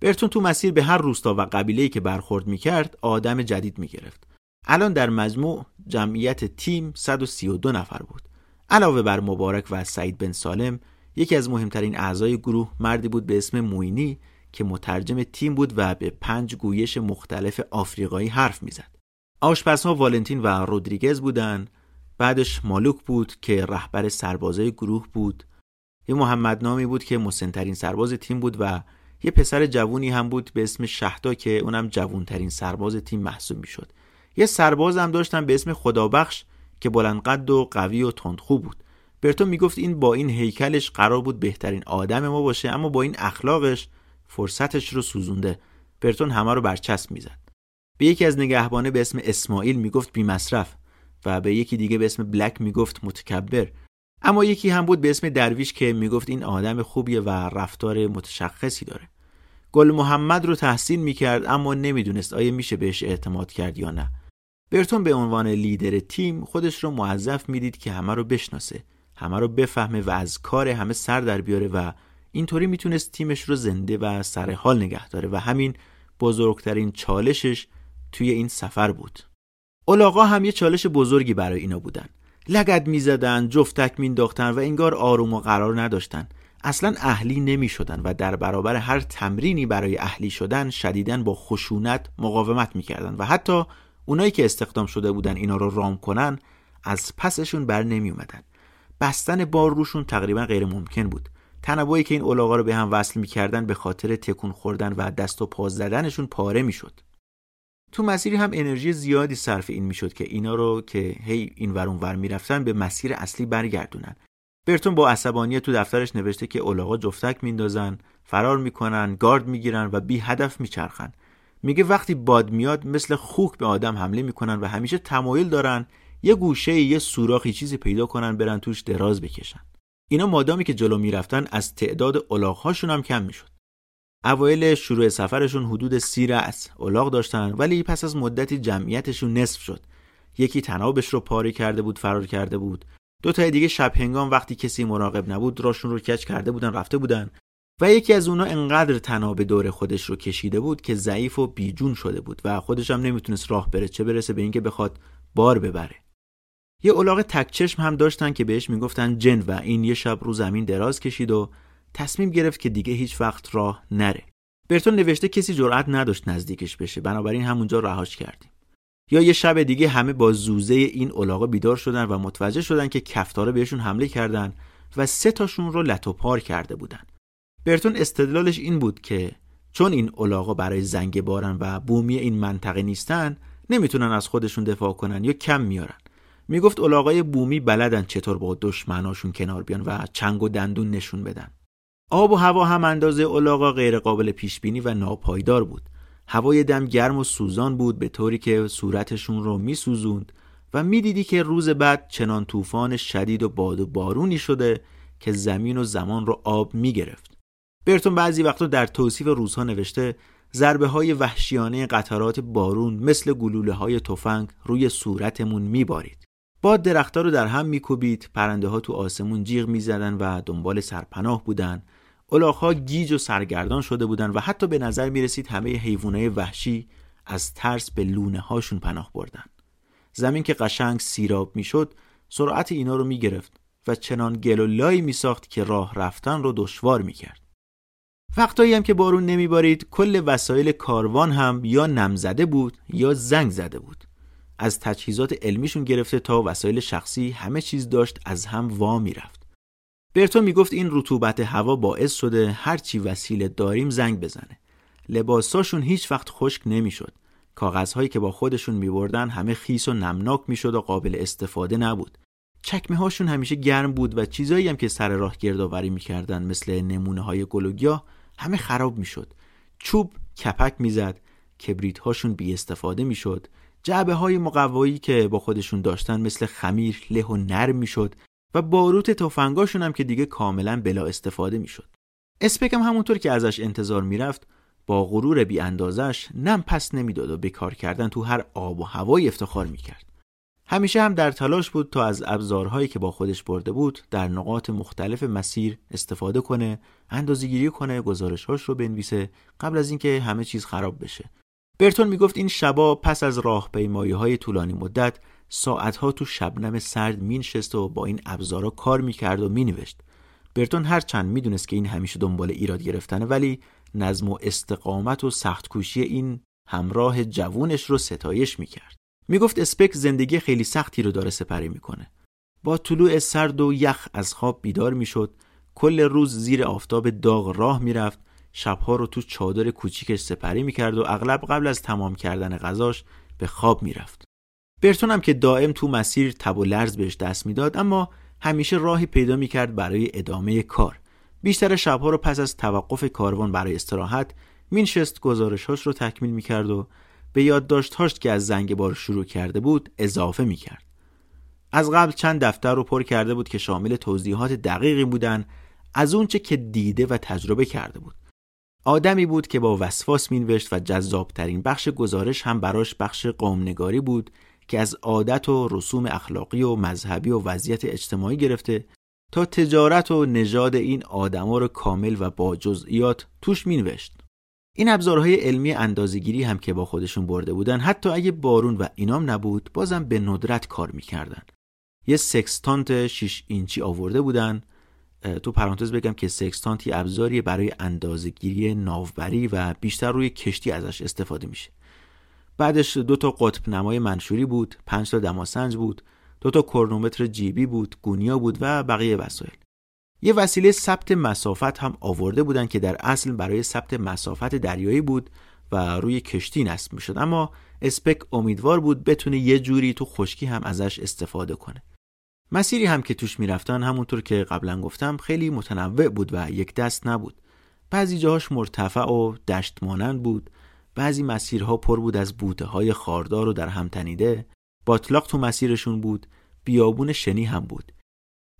برتون تو مسیر به هر روستا و قبیله‌ای که برخورد می‌کرد آدم جدید می‌گرفت. الان در مجموع جمعیت تیم 132 نفر بود. علاوه بر مبارک و سعید بن سالم یکی از مهمترین اعضای گروه مردی بود به اسم موینی که مترجم تیم بود و به پنج گویش مختلف آفریقایی حرف می‌زد. آشپزها والنتین و رودریگز بودن. بعدش مالوک بود که رهبر سربازای گروه بود. یه محمد نامی بود که مسنترین سرباز تیم بود و یه پسر جوونی هم بود به اسم شهدا که اونم جوونترین سرباز تیم محسوب می‌شد. یه سرباز هم داشتن به اسم خدابخش که بلندقد و قوی و تندخو بود. برتو می‌گفت این با این هیکلش قرار بود بهترین آدم ما باشه اما با این اخلاقش فرصتش رو سوزونده. برتون همه رو برچسب می‌زد. به یکی از نگهبانه به اسم اسماعیل می‌گفت بی مصرف و به یکی دیگه به اسم بلک می‌گفت متکبر. اما یکی هم بود به اسم درویش که می‌گفت این آدم خوبیه و رفتار متشخصی داره. گل محمد رو تحسین می‌کرد اما نمی‌دونست آیا میشه بهش اعتماد کرد یا نه. برتون به عنوان لیدر تیم خودش رو موظف می‌دید که همه رو بشناسه همه رو بفهمه و از کار همه سر در بیاره و اینطوری می‌تونست تیمش رو زنده و سر حال نگه داره و همین بزرگترین چالشش توی این سفر بود. اولاغا هم یه چالش بزرگی برای اینا بودن. لگد می‌زدن جفتک مینداختن و انگار آروم و قرار نداشتن. اصلا اهلی نمی شدن و در برابر هر تمرینی برای اهلی شدن شدیدن با خشونت مقاومت می‌کردن و حتی اونایی که استخدام شده بودن اینا رو رام کنن از پسشون بر نمی اومدن بستن بار روشون تقریبا غیر ممکن بود. تنوعی که این اولاغا رو به هم وصل می‌کردن به خاطر تکون خوردن و دست و پا زدنشون پاره می‌شد. تو مسیری هم انرژی زیادی صرف این می‌شد که اینا رو که هی این ور ور می‌رفتن به مسیر اصلی برگردونن. برتون با عصبانیت تو دفترش نوشته که اولاغا جفتک میندازن فرار می‌کنن گارد می‌گیرن و بی هدف میچرخن. میگه وقتی باد میاد مثل خوک به آدم حمله می‌کنن و همیشه تمایل دارن یه گوشه یه سوراخی چیزی پیدا کنن برن توش دراز بکشن. اینا مادامی که جلو می‌رفتن از تعداد الاغهاشون هم کم می‌شد. اوایل شروع سفرشون حدود سی رأس الاغ داشتن ولی پس از مدتی جمعیتشون نصف شد. یکی تنابش رو پاره کرده بود فرار کرده بود. دو تا دیگه شب هنگام وقتی کسی مراقب نبود راشون رو کچ کرده بودن رفته بودن. و یکی از اونا انقدر تناب دور خودش رو کشیده بود که ضعیف و بیجون شده بود و خودش هم نمی‌تونست راه بره چه برسه به اینکه بخواد بار ببره. یه الاغ تک چشم هم داشتن که بهش می‌گفتن جن و این یه شب رو زمین دراز کشید و تصمیم گرفت که دیگه هیچ وقت راه نره. برتون نوشته کسی جرأت نداشت نزدیکش بشه بنابراین همونجا رهاش کردیم. یا یه شب دیگه همه با زوزه این الاغا بیدار شدن و متوجه شدن که کفتاره بهشون حمله کردن و سه تاشون رو لتو پار کرده بودن. برتون استدلالش این بود که چون این الاغا برای زنگ بارن و بومی این منطقه نیستن نمی‌تونن از خودشون دفاع کنن یا کم میارن. می‌گفت الاغای بومی بلدن چطور با دشمناشون کنار بیان و چنگ و دندون نشون بدن. آب و هوا هم اندازه الاغا غیر قابل پیش بینی و ناپایدار بود. هوای دم گرم و سوزان بود به طوری که صورتشون رو میسوزوند و می‌دیدی که روز بعد چنان طوفان شدید و باد و بارونی شده که زمین و زمان رو آب می‌گرفت. برتون بعضی وقتا در توصیف روزها نوشته ضربه های وحشیانه قطرات بارون مثل گلوله های تفنگ روی صورتمون میبارید. باد درختها رو در هم میکوبید پرنده ها تو آسمون جیغ می‌زدن و دنبال سرپناه بودن. الاغها گیج و سرگردان شده بودن و حتی به نظر می رسید همه حیوانات وحشی از ترس به لونه هاشون پناه بردن. زمین که قشنگ سیراب می‌شد سرعت اینا رو می گرفت و چنان گل و لایی می ساخت که راه رفتن رو دشوار می کرد. وقتایی هم که بارون نمیبارید کل وسایل کاروان هم یا نمزده بود یا زنگ زده بود. از تجهیزات علمیشون گرفته تا وسایل شخصی همه چیز داشت از هم وا می‌رفت. برتو می‌گفت این رطوبت هوا باعث شده هرچی وسیله داریم زنگ بزنه. لباساشون هیچ وقت خشک نمی‌شد. کاغذهایی که با خودشون میبردن همه خیس و نمناک می‌شد و قابل استفاده نبود. چکمه هاشون همیشه گرم بود و چیزایی هم که سر راه گردآوری می‌کردن مثل نمونه های گلوگیا همه خراب می‌شد. چوب کپک می‌زد کبریت هاشون بی استفاده می‌شد. جعبه های مقوایی که با خودشون داشتن مثل خمیر له و نرم می‌شد. و باروت تفنگاشون هم که دیگه کاملا بلا استفاده می‌شد. اسپکم همونطور که ازش انتظار می‌رفت با غرور بی اندازش نم پس نمی‌داد و به کار کردن تو هر آب و هوایی افتخار می‌کرد. همیشه هم در تلاش بود تا از ابزارهایی که با خودش برده بود در نقاط مختلف مسیر استفاده کنه، اندازه‌گیری کنه، گزارشهاش رو بنویسه قبل از اینکه همه چیز خراب بشه. برتون می‌گفت این شبا پس از راهپیمایی های طولانی مدت ساعتها تو شبنم سرد مینشست و با این ابزارا کار می‌کرد و مینوشت. برتون هرچند می‌دونست که این همیشه دنبال ایراد گرفتنه ولی نظم و استقامت و سختکوشی این همراه جوونش رو ستایش می‌کرد. می‌گفت اسپک زندگی خیلی سختی رو داره سپری می‌کنه. با طلوع سرد و یخ از خواب بیدار می‌شد. کل روز زیر آفتاب داغ راه می‌رفت. شبها رو تو چادر کوچیکش سپری می‌کرد و اغلب قبل از تمام کردن غذاش به خواب می‌رفت. برتون هم که دائم تو مسیر تب و لرز بهش دست می‌داد اما همیشه راهی پیدا می‌کرد برای ادامه کار. بیشتر شبها رو پس از توقف کاروان برای استراحت مینشست گزارشهاش رو تکمیل می‌کرد و به یادداشتهاش که از زنگ بار شروع کرده بود اضافه می‌کرد. از قبل چند دفتر رو پر کرده بود که شامل توضیحات دقیقی بودن از اونچه که دیده و تجربه کرده بود. آدمی بود که با وسواس مینوشت و جذابترین بخش گزارش هم براش بخش قومنگاری بود که از عادت و رسوم اخلاقی و مذهبی و وضعیت اجتماعی گرفته تا تجارت و نژاد این آدما رو کامل و با جزئیات توش مینوشت. این ابزارهای علمی اندازگیری هم که با خودشون برده بودن حتی اگه بارون و اینام نبود بازم به ندرت کار می‌کردن. یه سکستانت 6 اینچی آورده بودن تو پرانتز بگم که سکستانتی ابزاری برای اندازهگیری ناوبری و بیشتر روی کشتی ازش استفاده میشه بعدش دو تا قطب نمای منشوری بود پنج تا دماسنج بود دو تا کرونومتر جیبی بود گونیا بود و بقیه وسایل. یه وسیله ثبت مسافت هم آورده بودن که در اصل برای ثبت مسافت دریایی بود و روی کشتی نصب می‌شد. اما اسپک امیدوار بود بتونه یه جوری تو خشکی هم ازش استفاده کنه. مسیری هم که توش می‌رفتن همونطور که قبلا گفتم خیلی متنوع بود و یک دست نبود. بعضی جاهاش مرتفع و دشت مانند بود. بعضی مسیرها پر بود از بوته های خاردار و در هم تنیده. باطلاق تو مسیرشون بود بیابون شنی هم بود.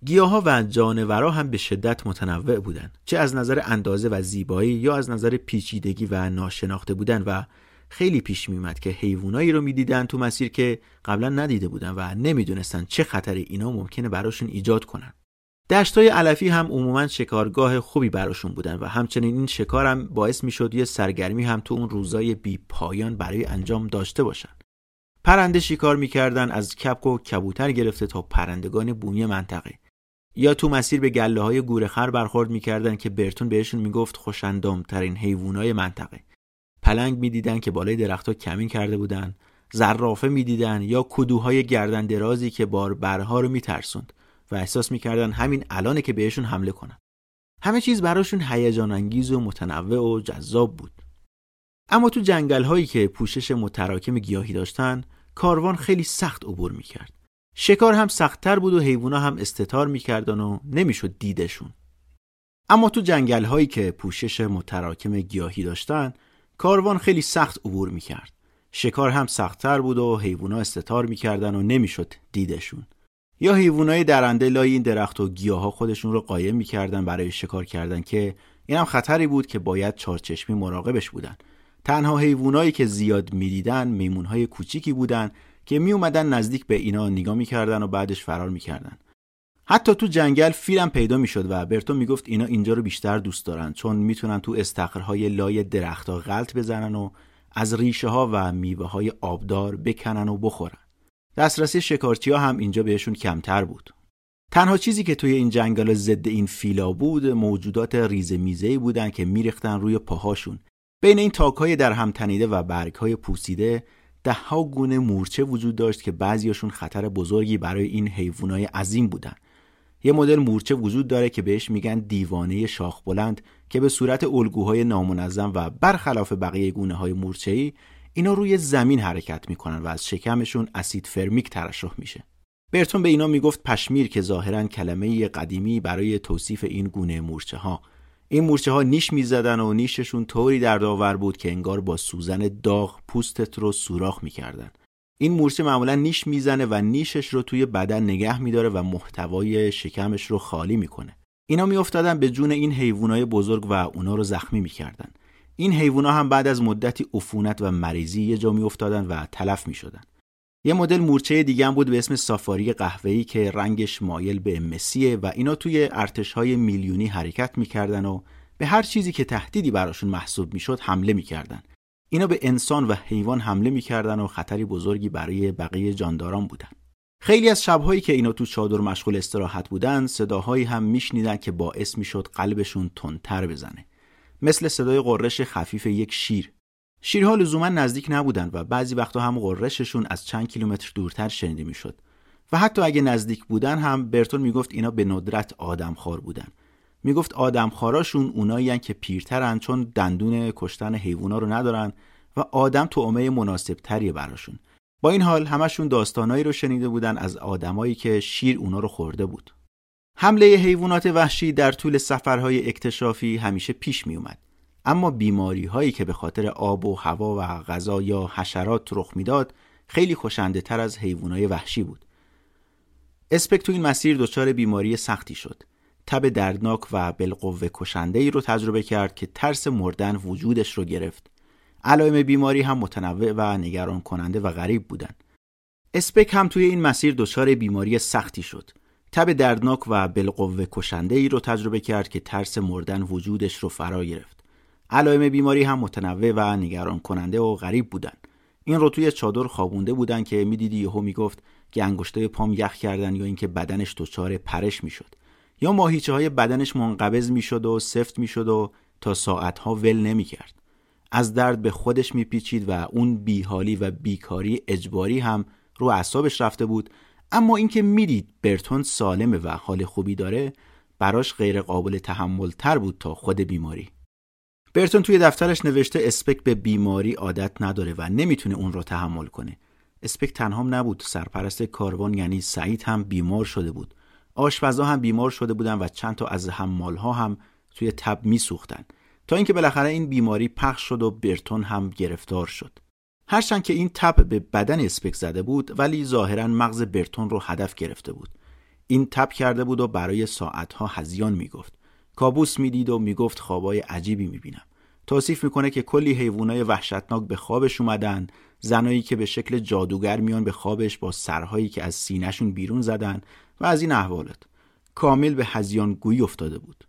گیاها و جانورا هم به شدت متنوع بودند چه از نظر اندازه و زیبایی یا از نظر پیچیدگی و ناشناخته بودن و خیلی پیش میومد که حیوانایی رو می‌دیدن تو مسیر که قبلا ندیده بودن و نمی‌دونستن چه خطری اینا ممکنه براشون ایجاد کنن. دشتای علفی هم عموما شکارگاه خوبی براشون بودن و همچنین این شکار هم باعث می‌شد یه سرگرمی هم تو اون روزای بی پایان برای انجام داشته باشن. پرنده شکار می‌کردن از کپک و کبوتر گرفته تا پرندگان بومی منطقه. یا تو مسیر به گله های گورخر برخورد می‌کردن که برتون بهشون می‌گفت ترین حیوانای منطقه. پلنگ می‌دیدن که بالای درختها کمین کرده بودن زرافه می‌دیدن یا کدوهای گردن درازی که بار برها رو میترسوند. و احساس می‌کردن همین الانه که بهشون حمله کنن. همه چیز براشون هیجان انگیز و متنوع و جذاب بود. اما تو جنگل هایی که پوشش متراکم گیاهی داشتن کاروان خیلی سخت عبور می‌کرد. شکار هم سختتر بود و حیوونا هم استتار می‌کردن و نمی‌شد دیدشون. اما تو جنگل هایی که پوشش متراکم گیاهی داشتن کاروان خیلی سخت عبور می‌کرد. شکار هم سختتر بود و حیوونا استتار می‌کردن و نمی‌شد دیدشون. یا حیوانای درنده لای این درخت و گیاها خودشون رو قایم می‌کردن برای شکار کردن که این هم خطری بود که باید چارچشمی مراقبش بودن. تنها حیوانایی که زیاد می‌دیدن میمونهای کوچیکی بودن که می اومدن نزدیک به اینا نگاه می‌کردن و بعدش فرار می‌کردن. حتی تو جنگل فیلم پیدا می‌شد و برتو می‌گفت اینا اینجا رو بیشتر دوست دارن چون می‌تونن تو استخرهای لای درختها غلط بزنن و از ریشه ها و میوه های آبدار بکنن و بخورن. دسترسی شکارچی ها هم اینجا بهشون کمتر بود. تنها چیزی که توی این جنگل ضد این فیلا بود موجودات ریزه میزه بودن که میریختن روی پاهاشون. بین این تاکهای در هم تنیده و برگهای پوسیده ها گونه مورچه وجود داشت که بعضیاشون خطر بزرگی برای این حیوانای عظیم بودن. یه مدل مورچه وجود داره که بهش میگن دیوانه شاخ بلند که به صورت الگوهای نامنظم و برخلاف بقیه گونه های مورچه‌ای اینا روی زمین حرکت می‌کنن و از شکمشون اسید فرمیک ترشح میشه. برتون به اینا می‌گفت پشمیر که ظاهرا کلمه قدیمی برای توصیف این گونه مورچه ها این مورچه ها نیش می‌زدن و نیششون طوری دردآور بود که انگار با سوزن داغ پوستت رو سوراخ می‌کردن. این مورچه معمولا نیش می‌زنه و نیشش رو توی بدن نگه میداره و محتوای شکمش رو خالی می‌کنه. اینا میافتادن به جون این حیوانای بزرگ و اونا رو زخمی می‌کردن. این حیوونا هم بعد از مدتی عفونت و مریضی یه جا میافتادن و تلف می‌شدن. یه مدل مورچه دیگه هم بود به اسم سافاری قهوه‌ای که رنگش مایل به مسیه و اینا توی ارتشهای میلیونی حرکت می‌کردن و به هر چیزی که تهدیدی براشون محسوب می‌شد حمله می‌کردن. اینا به انسان و حیوان حمله می‌کردن و خطری بزرگی برای بقیه جانداران بودن. خیلی از شبهایی که اینا تو چادر مشغول استراحت بودن صداهایی هم میشنیدن که باعث می‌شد قلبشون تندتر بزنه. مثل صدای قررش خفیف یک شیر. شیرها لزوما نزدیک نبودن و بعضی وقتا هم قررششون از چند کیلومتر دورتر شنیده می‌شد. و حتی اگه نزدیک بودن هم برتون می‌گفت اینا به ندرت آدمخوار بودن. می‌گفت آدمخواراشون اونایی که پیرترن چون دندون کشتن حیوونا رو ندارن و آدم تومه مناسب تری براشون. با این حال همشون داستانایی رو شنیده بودن از آدمایی که شیر اونا رو خورده بود. حمله حیوانات وحشی در طول سفرهای اکتشافی همیشه پیش می اومد. اما بیماری هایی که به خاطر آب و هوا و غذا یا حشرات رخ می‌داد خیلی خوشنده تر از حیوانات وحشی بود. اسپک تو این مسیر دچار بیماری سختی شد. تب دردناک و بالقوه کشنده ای رو تجربه کرد که ترس مردن وجودش رو گرفت. علائم بیماری هم متنوع و نگران کننده و غریب بودند. اسپک هم توی این مسیر دچار بیماری سختی شد. تب دردناک و بالقوه کشنده ای رو تجربه کرد که ترس مردن وجودش رو فرا گرفت. علائم بیماری هم متنوع و نگران کننده و غریب بودن. این رو توی چادر خوابونده بودن که می‌دیدی یهو می‌گفت که انگشتای پام یخ کردن یا اینکه بدنش دچار پرش می‌شد یا ماهیچه های بدنش منقبض می‌شد و سفت می‌شد و تا ساعتها ول نمی‌کرد از درد به خودش میپیچید و اون بیحالی و بیکاری اجباری هم رو اعصابش رفته بود اما اینکه می‌دید برتون سالمه و حال خوبی داره براش غیر قابل تحمل تر بود تا خود بیماری. برتون توی دفترش نوشته اسپک به بیماری عادت نداره و نمی‌تونه اون رو تحمل کنه. اسپک تنهام نبود سرپرست کاروان یعنی سعید هم بیمار شده بود. آشپزها هم بیمار شده بودن و چند تا از حمالها هم توی تب میسوختن. تا اینکه بالاخره این بیماری پخش شد و برتون هم گرفتار شد. هرچند که این تب به بدن اسپک زده بود ولی ظاهرا مغز برتون رو هدف گرفته بود. این تب کرده بود و برای ساعتها هزیان می‌گفت. کابوس می‌دید و می‌گفت خوابای عجیبی می‌بینم. توصیف می‌کنه که کلی حیوانای وحشتناک به خوابش اومدن زنایی که به شکل جادوگر میان به خوابش با سرهایی که از سینهشون بیرون زدن و از این احوالات کامل به هزیان گویی افتاده بود.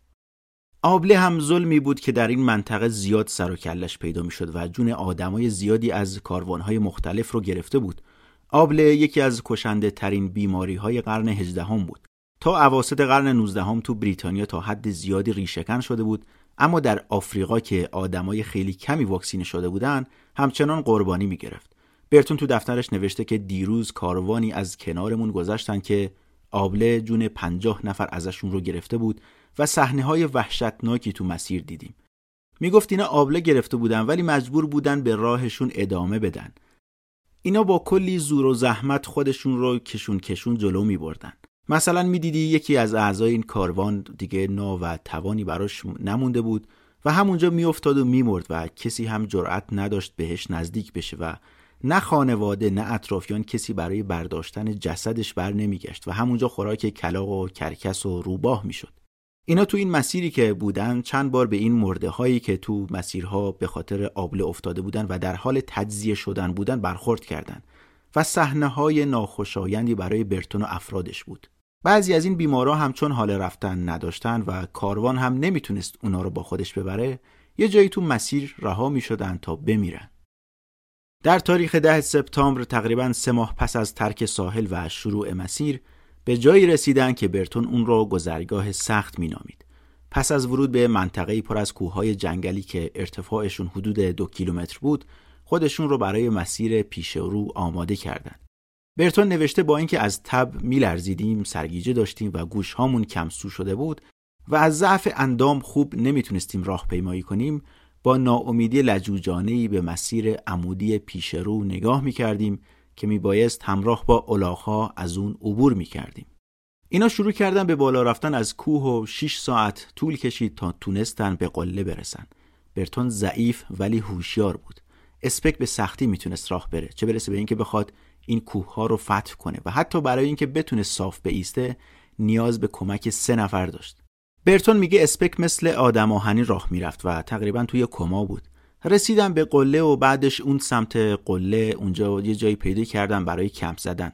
آبله هم ظلمی بود که در این منطقه زیاد سر و کلش پیدا می‌شد و جون آدمای زیادی از کاروانهای مختلف رو گرفته بود آبله یکی از کشنده ترین بیماری های قرن هجدهم بود تا اواسط قرن 19 تو بریتانیا تا حد زیادی ریشهکن شده بود اما در آفریقا که آدمای خیلی کمی واکسینه شده بودن همچنان قربانی می گرفت. برتون تو دفترش نوشته که دیروز کاروانی از کنارمون گذشتن که آبله جون پنجاه نفر ازشون رو گرفته بود و صحنه های وحشتناکی تو مسیر دیدیم. می‌گفت اینا آبله گرفته بودن ولی مجبور بودن به راهشون ادامه بدن. اینا با کلی زور و زحمت خودشون رو کشون کشون جلو می بردن. مثلا می‌دیدی یکی از اعضای این کاروان دیگه نا و توانی براش نمونده بود و همونجا میافتاد و میمرد و کسی هم جرأت نداشت بهش نزدیک بشه و نه خانواده نه اطرافیان کسی برای برداشتن جسدش بر نمیگشت و همونجا خوراک کلاق و کرکس و روباه می‌شد اینا تو این مسیری که بودن چند بار به این مرده هایی که تو مسیرها به خاطر آبله افتاده بودن و در حال تجزیه شدن بودن برخورد کردند و صحنه های ناخوشایندی برای برتون و افرادش بود بعضی از این بیمارا هم چون حال رفتن نداشتن و کاروان هم نمی‌تونست اونا رو با خودش ببره یه جایی تو مسیر رها می شدن تا بمیرن. در تاریخ ده سپتامبر تقریبا سه ماه پس از ترک ساحل و شروع مسیر به جایی رسیدن که برتون اون رو گذرگاه سخت مینامید. پس از ورود به منطقه پر از کوههای جنگلی که ارتفاعشون حدود دو کیلومتر بود خودشون رو برای مسیر پیش رو آماده کردند. برتون نوشته با اینکه از تب میلرزیدیم سرگیجه داشتیم و گوش هامون کمسو شده بود و از ضعف اندام خوب نمی‌تونستیم راه پیمایی کنیم با ناامیدی لجوجانه به مسیر عمودی پیش رو نگاه می‌کردیم که میبایست همراه با الاغها از اون عبور می‌کردیم. اینا شروع کردن به بالا رفتن از کوه و 6 ساعت طول کشید تا تونستن به قله برسن. برتون ضعیف ولی هوشیار بود. اسپک به سختی می‌تونست راه بره چه برسه به اینکه بخواد این کوه ها رو فتح کنه و حتی برای اینکه بتونه صاف بیسته نیاز به کمک سه نفر داشت. برتون میگه اسپک مثل آدم آهنی راه می‌رفت و تقریبا توی کما بود. رسیدم به قله و بعدش اون سمت قله اونجا یه جایی پیدا کردم برای کمپ زدن.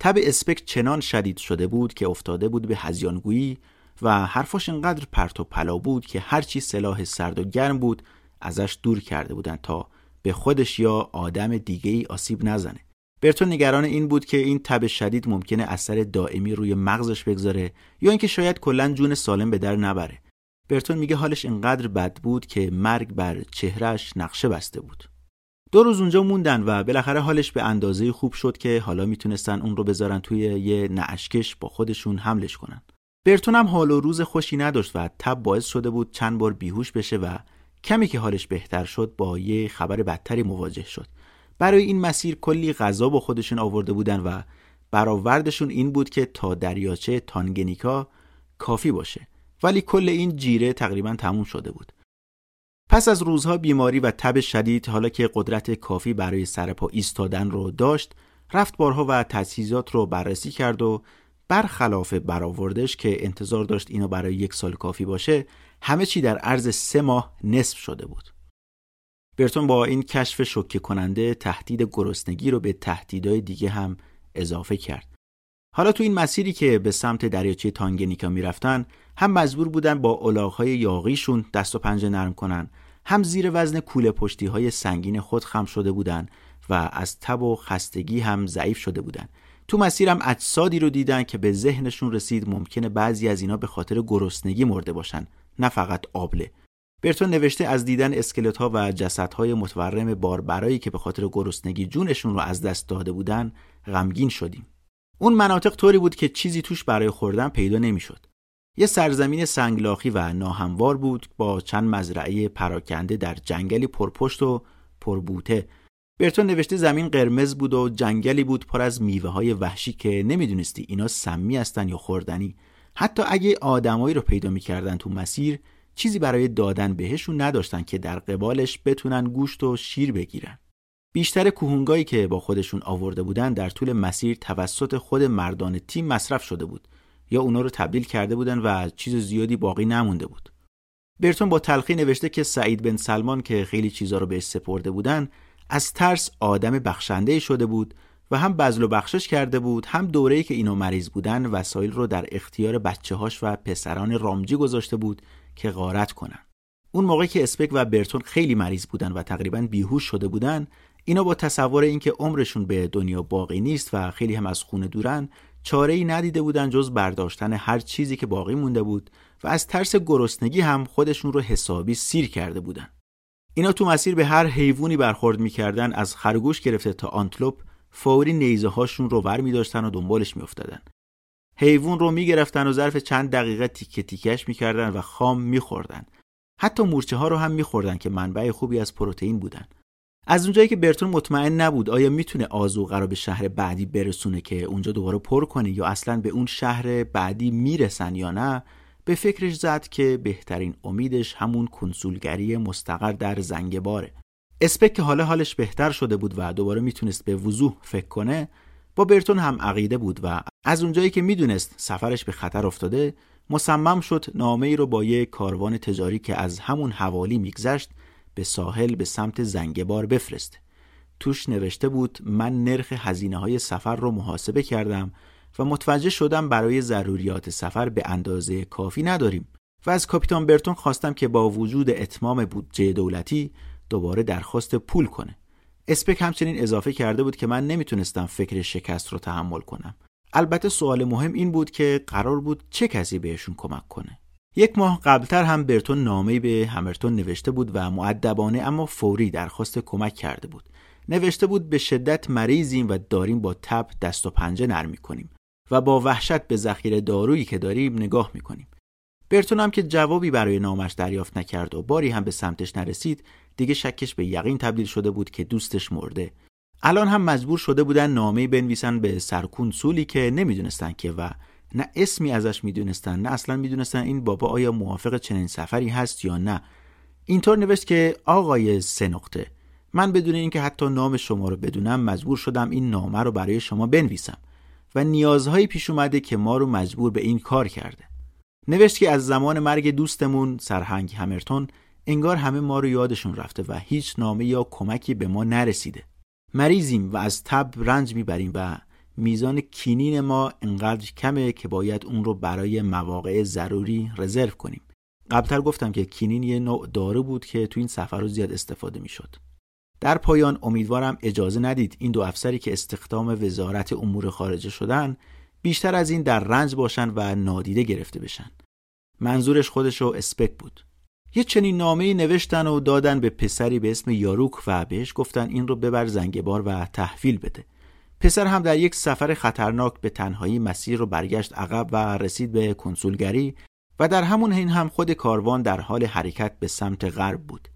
تب اسپک چنان شدید شده بود که افتاده بود به هزیانگویی و حرفاش انقدر پرت و پلا بود که هرچی سلاح سرد و گرم بود ازش دور کرده بودن تا به خودش یا آدم دیگه ای آسیب نزنه. برتون نگران این بود که این تب شدید ممکنه اثر دائمی روی مغزش بگذاره یا اینکه شاید کلا جون سالم به در نبره. برتون میگه حالش انقدر بد بود که مرگ بر چهرش نقشه بسته بود. دو روز اونجا موندن و بالاخره حالش به اندازه خوب شد که حالا می‌تونستن اون رو بذارن توی یه نعشکش با خودشون حملش کنن. برتون هم حال و روز خوشی نداشت و تب باعث شده بود چند بار بیهوش بشه و کمی که حالش بهتر شد با یه خبر بدتری مواجه شد. برای این مسیر کلی غذا با خودشون آورده بودن و برآوردشون این بود که تا دریاچه تانگنیکا کافی باشه. ولی کل این جیره تقریبا تموم شده بود پس از روزها بیماری و تب شدید حالا که قدرت کافی برای سرپا ایستادن رو داشت رفت بارها و تجهیزات رو بررسی کرد و برخلاف برآوردش که انتظار داشت اینو برای یک سال کافی باشه همه چی در عرض سه ماه نصف شده بود برتون با این کشف شوکه کننده تهدید گرسنگی رو به تهدیدهای دیگه هم اضافه کرد. حالا تو این مسیری که به سمت دریاچه تانگنیکا می‌رفتن هم مجبور بودن با الاغهای یاغیشون دست و پنجه نرم کنن هم زیر وزن کوله پشتی های سنگین خود خم شده بودن و از تب و خستگی هم ضعیف شده بودن. تو مسیرم اجسادی رو دیدن که به ذهنشون رسید ممکنه بعضی از اینا به خاطر گرسنگی مرده باشن نه فقط آبله. برتون نوشته از دیدن اسکلت ها و جسد های متورم باربرایی که به خاطر گرسنگی جونشون رو از دست داده بودن غمگین شدیم. اون مناطق طوری بود که چیزی توش برای خوردن پیدا نمی‌شد. یه سرزمین سنگلاخی و ناهموار بود با چند مزرعه پراکنده در جنگلی پرپشت و پربوته. برتون نوشته زمین قرمز بود و جنگلی بود پر از میوه های وحشی که نمی‌دونستی اینا سمی هستن یا خوردنی. حتی اگه آدمایی رو پیدا می‌کردن تو مسیر چیزی برای دادن بهشون نداشتن که در قبالش بتونن گوشت و شیر بگیرن. بیشتر کوهونگایی که با خودشون آورده بودن در طول مسیر توسط خود مردان تیم مصرف شده بود یا اونا رو تبدیل کرده بودن و چیز زیادی باقی نمونده بود. برتون با تلخی نوشته که سعید بن سلمان که خیلی چیزا رو بهش سپرده بودن از ترس آدم بخشنده شده بود و هم بزل و بخشش کرده بود هم دوره‌ای که اینو مریض بودن وسایل رو در اختیار بچه هاش و پسران رامجی گذاشته بود که غارت کنن. اون موقعی که اسپک و برتون خیلی مریض بودن و تقریبا بیهوش شده بودن اینا با تصور اینکه عمرشون به دنیا باقی نیست و خیلی هم از خونه دورن چاره ای ندیده بودن جز برداشتن هر چیزی که باقی مونده بود و از ترس گرسنگی هم خودشون رو حسابی سیر کرده بودن. اینا تو مسیر به هر حیوانی برخورد می‌کردن از خرگوش گرفته تا آنتلوپ فوری نیزه هاشون رو ور می داشتن و دنبالش میافتادن. حیوان رو می‌گرفتن و ظرف چند دقیقه تیکه تیکش می‌کردن و خام میخوردن. حتی مورچه ها رو هم میخوردن که منبع خوبی از پروتئین بودن. از اونجایی که برتون مطمئن نبود آیا می‌تونه آزوقه رو به شهر بعدی برسونه که اونجا دوباره پر کنه یا اصلا به اون شهر بعدی می‌رسن یا نه به فکرش زد که بهترین امیدش همون کنسولگری مستقر در زنگباره. اسپک که حالا حالش بهتر شده بود و دوباره می‌تونست به وضوح فکر کنه با برتون هم عقیده بود و از اونجایی که می‌دونست سفرش به خطر افتاده مصمم شد نامه ای رو با یک کاروان تجاری که از همون حوالی میگذشت به ساحل به سمت زنگبار بفرسته توش نوشته بود من نرخ هزینه های سفر رو محاسبه کردم و متوجه شدم برای ضروریات سفر به اندازه کافی نداریم و از کاپیتان برتون خواستم که با وجود اتمام بودجه دولتی دوباره درخواست پول کنه. اسپک همچنین اضافه کرده بود که من نمی‌تونستم فکر شکست رو تحمل کنم. البته سوال مهم این بود که قرار بود چه کسی بهشون کمک کنه. یک ماه قبلتر هم برتون نامه به همرتون نوشته بود و معدبانه اما فوری درخواست کمک کرده بود. نوشته بود به شدت مریضیم و داریم با تب دست و پنجه نرم کنیم و با وحشت به ذخیره دارویی که داریم نگاه می‌کنیم. برتون هم که جوابی برای نامش دریافت نکرد و باری هم به سمتش نرسید دیگه شکش به یقین تبدیل شده بود که دوستش مرده. الان هم مجبور شده بودن نامه بنویسن به سرکون سولی که نمی‌دونستن که و نه اسمی ازش می‌دونستن نه اصلا می‌دونستن این بابا آیا موافق چنین سفری هست یا نه. اینطور نوشت که آقای سه نقطه من بدون اینکه حتی نام شما رو بدونم مجبور شدم این نامه رو برای شما بنویسم و نیازهایی پیش اومده که ما رو مجبور به این کار کرده. نوشت که از زمان مرگ دوستمون سرهنگ همرتون انگار همه ما رو یادشون رفته و هیچ نامه یا کمکی به ما نرسیده. مریضیم و از تب رنج می‌بریم و میزان کینین ما انقدر کمه که باید اون رو برای مواقع ضروری رزرو کنیم. قبلتر گفتم که کینین یه نوع دارو بود که تو این سفر رو زیاد استفاده می‌شد. در پایان امیدوارم اجازه ندید این دو افسری که استخدام وزارت امور خارجه شدن بیشتر از این در رنج باشن و نادیده گرفته بشن. منظورش خودش رو اسپک بود. یه چنین نامه نوشتن و دادن به پسری به اسم یاروک و بهش گفتن این رو ببر زنگبار و تحویل بده. پسر هم در یک سفر خطرناک به تنهایی مسیر رو برگشت عقب و رسید به کنسولگری و در همون حین هم خود کاروان در حال حرکت به سمت غرب بود.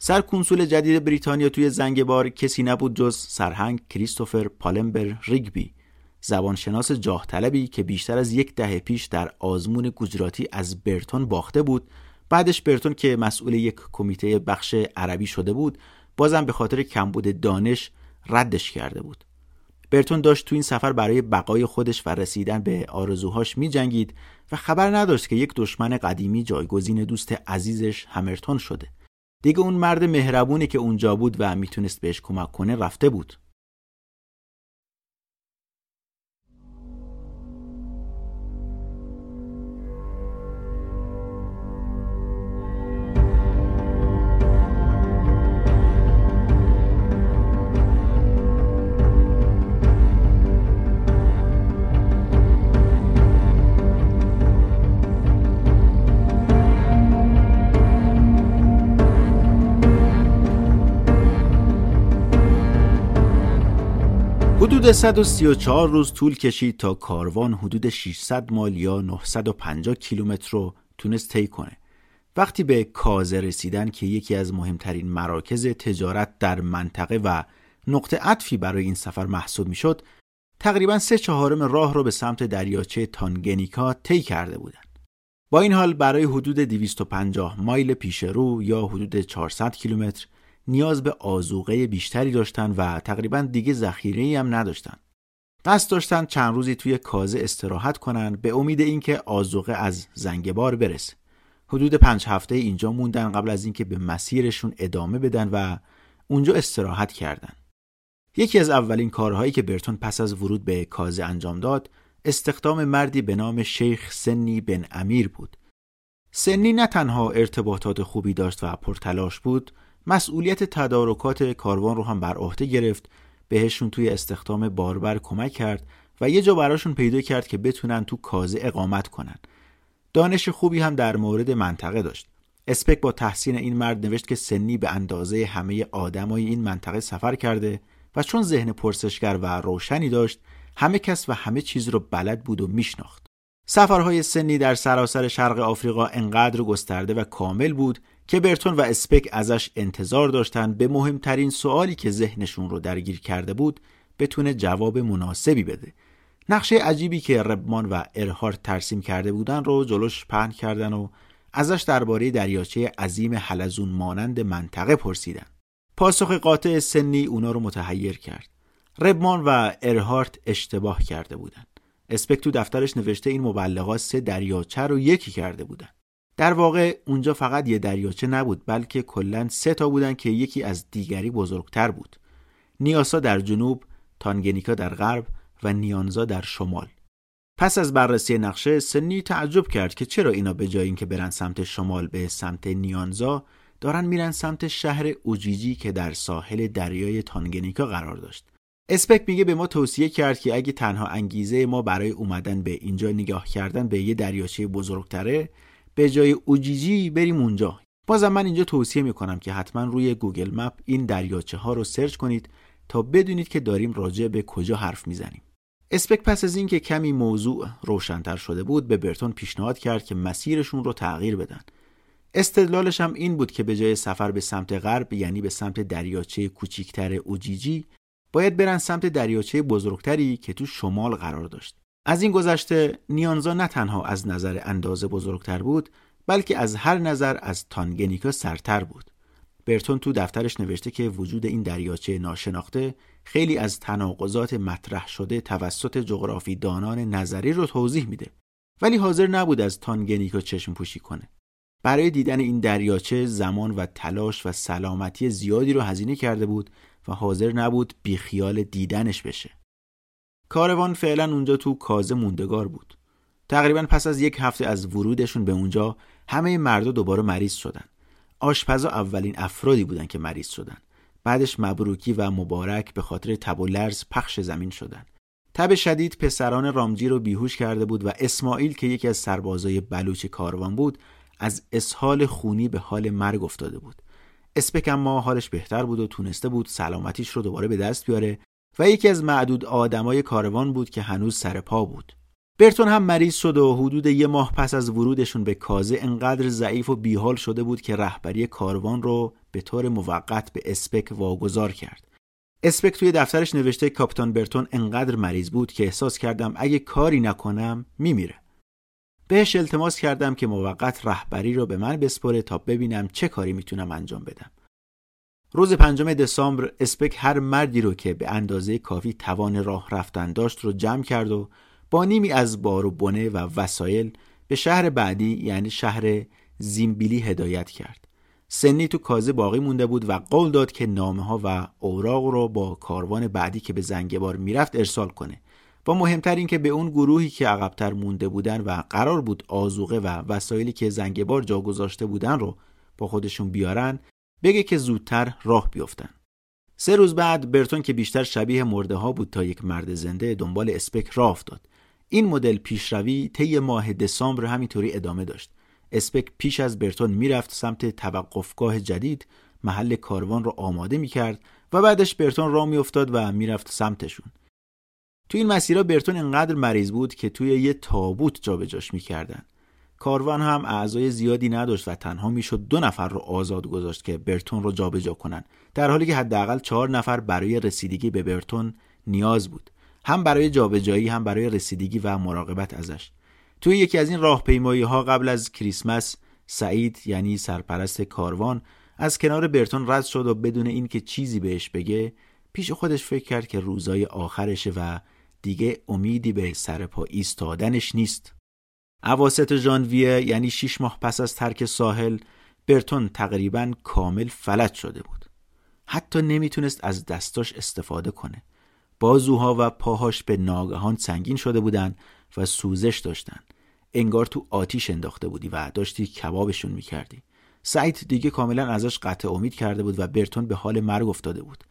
سر کنسول جدید بریتانیا توی زنگبار کسی نبود جز سرهنگ کریستوفر پالمبر ریگبی زبانشناس جاه طلبی که بیشتر از یک دهه پیش در آزمون گجراتی از برتون باخته بود بعدش برتون که مسئول یک کمیته بخش عربی شده بود بازم به خاطر کمبود دانش ردش کرده بود. برتون داشت تو این سفر برای بقای خودش و رسیدن به آرزوهاش می جنگید و خبر نداشت که یک دشمن قدیمی جایگزین دوست عزیزش همرتون شده. دیگه اون مرد مهربونی که اونجا بود و می‌تونست بهش کمک کنه رفته بود. حدود 134 روز طول کشید تا کاروان حدود 600 مایل یا 950 کیلومتر رو تونست طی کنه. وقتی به کازه رسیدن که یکی از مهمترین مراکز تجارت در منطقه و نقطه عطفی برای این سفر محسوب می‌شد، تقریبا سه چهارم راه رو به سمت دریاچه تانگنیکا طی کرده بودند. با این حال برای حدود 250 مایل پیش رو یا حدود 400 کیلومتر نیاز به آزوقه بیشتری داشتن و تقریبا دیگه ذخیره هم نداشتن. قصد داشتن چند روزی توی کازه استراحت کنن به امید اینکه آزوقه از زنگبار برسه. حدود پنج هفته اینجا موندن قبل از اینکه به مسیرشون ادامه بدن و اونجا استراحت کردن. یکی از اولین کارهایی که برتون پس از ورود به کازه انجام داد استخدام مردی به نام شیخ سنی بن امیر بود. سنی نه تنها ارتباطات خوبی داشت و پرتلاش بود مسئولیت تدارکات کاروان رو هم بر عهده گرفت. بهشون توی استخدام باربر کمک کرد و یه جا براشون پیدا کرد که بتونن تو کازه اقامت کنن. دانش خوبی هم در مورد منطقه داشت. اسپک با تحسین این مرد نوشت که سنی به اندازه همه آدمای این منطقه سفر کرده و چون ذهن پرسشگر و روشنی داشت همه کس و همه چیز رو بلد بود و میشناخت. سفرهای سنی در سراسر شرق آفریقا انقدر گسترده و کامل بود که برتون و اسپک ازش انتظار داشتن به مهمترین سوالی که ذهنشون رو درگیر کرده بود بتونه جواب مناسبی بده. نقشه عجیبی که ربمان و ارهارت ترسیم کرده بودن رو جلوش پهن کردن و ازش درباره دریاچه عظیم حلزون مانند منطقه پرسیدن. پاسخ قاطع سنی اونا رو متحیر کرد. ربمان و ارهارت اشتباه کرده بودن. اسپک تو دفترش نوشته این مبلغات سه دریاچه رو یکی کرده بودن. در واقع اونجا فقط یه دریاچه نبود بلکه کلا سه تا بودن که یکی از دیگری بزرگتر بود. نیاسا در جنوب تانگنیکا در غرب و نیانزا در شمال. پس از بررسی نقشه سنی تعجب کرد که چرا اینا به جای اینکه برن سمت شمال به سمت نیانزا دارن میرن سمت شهر اوجیجی که در ساحل دریای تانگنیکا قرار داشت. اسپک میگه به ما توصیه کرد که اگه تنها انگیزه ما برای اومدن به اینجا نگاه کردن به یه دریاچه بزرگتره به جای اوجیجی بریم اونجا. بازم من اینجا توصیه می‌کنم که حتما روی Google Map این دریاچه ها رو search کنید تا بدونید که داریم راجع به کجا حرف می‌زنیم. اسپک پس از اینکه کمی موضوع روشنتر شده بود به برتون پیشنهاد کرد که مسیرشون رو تغییر بدن. استدلالش هم این بود که به جای سفر به سمت غرب یعنی به سمت دریاچه کوچیکتر اوجیجی باید برن سمت دریاچه بزرگتری که تو شمال قرار داشت. از این گذشته نیانزا نه تنها از نظر اندازه بزرگتر بود بلکه از هر نظر از تانگنیکا سرتر بود. برتون تو دفترش نوشته که وجود این دریاچه ناشناخته خیلی از تناقضات مطرح شده توسط جغرافی دانان نظری رو توضیح میده. ولی حاضر نبود از تانگنیکا چشم پوشی کنه. برای دیدن این دریاچه زمان و تلاش و سلامتی زیادی رو هزینه کرده بود و حاضر نبود بیخیال دیدنش بشه. کاروان فعلا اونجا تو کازه موندگار بود. تقریبا پس از یک هفته از ورودشون به اونجا همه مردا دوباره مریض شدن. آشپزا اولین افرادی بودن که مریض شدن. بعدش مبروکی و مبارک به خاطر تب و لرز پخش زمین شدن. تب شدید پسران رامجی رو بیهوش کرده بود و اسماعیل که یکی از سربازای بلوچ کاروان بود از اسهال خونی به حال مرگ افتاده بود. اسپک اما حالش بهتر بود و تونسته بود سلامتیش رو دوباره به دست بیاره و یکی از معدود آدمای کاروان بود که هنوز سر پا بود برتون هم مریض شد و حدود یه ماه پس از ورودشون به کازه انقدر ضعیف و بیحال شده بود که رهبری کاروان رو به طور موقت به اسپک واگذار کرد. اسپک توی دفترش نوشته کاپیتان برتون انقدر مریض بود که احساس کردم اگه کاری نکنم میمیره. بهش التماس کردم که موقت رهبری رو به من بسپره تا ببینم چه کاری می‌تونم انجام بدم. روز پنجم دسامبر اسپک هر مردی رو که به اندازه کافی توان راه رفتن داشت رو جمع کرد و با نیمی از بار و بنه و وسایل به شهر بعدی یعنی شهر زیمبیلی هدایت کرد. سنی تو کازه باقی مونده بود و قول داد که نامه ها و اوراق رو با کاروان بعدی که به زنگبار می‌رفت ارسال کنه. با مهمتر این که به اون گروهی که عقبتر مونده بودن و قرار بود آزوقه و وسایلی که زنگبار جا گذاشته بودن رو با خودشون بیارن بگه که زودتر راه بیفتن. سه روز بعد برتون که بیشتر شبیه مرده ها بود تا یک مرد زنده دنبال اسپک راه افتاد. این مدل پیشروی طی ماه دسامبر همینطوری ادامه داشت. اسپک پیش از برتون می‌رفت سمت توقفگاه جدید محل کاروان رو آماده می‌کرد و بعدش برتون راه میافتاد و می‌رفت سمتشون. توی این مسیرها برتون اینقدر مریض بود که توی یه تابوت جابجاش می‌کردن کاروان هم اعضای زیادی نداشت و تنها می‌شد دو نفر رو آزاد گذاشت که برتون رو جابجا کنن. در حالی که حداقل چهار نفر برای رسیدگی به برتون نیاز بود. هم برای جابجایی هم برای رسیدگی و مراقبت ازش. توی یکی از این راهپیمایی ها قبل از کریسمس سعید یعنی سرپرست کاروان از کنار برتون رد شد و بدون اینکه چیزی بهش بگه پیش خودش فکر کرد که روزای آخرشه و دیگه امیدی به سرپا ایستادنش نیست. اواسط ژانویه یعنی شیش ماه پس از ترک ساحل برتون تقریبا کامل فلج شده بود. حتی نمی‌تونست از دستاش استفاده کنه. بازوها و پاهاش به ناگهان سنگین شده بودن و سوزش داشتن. انگار تو آتیش انداخته بودی و داشتی کبابشون می‌کردی. سعید دیگه کاملا ازش قطع امید کرده بود و برتون به حال مرگ افتاده بود.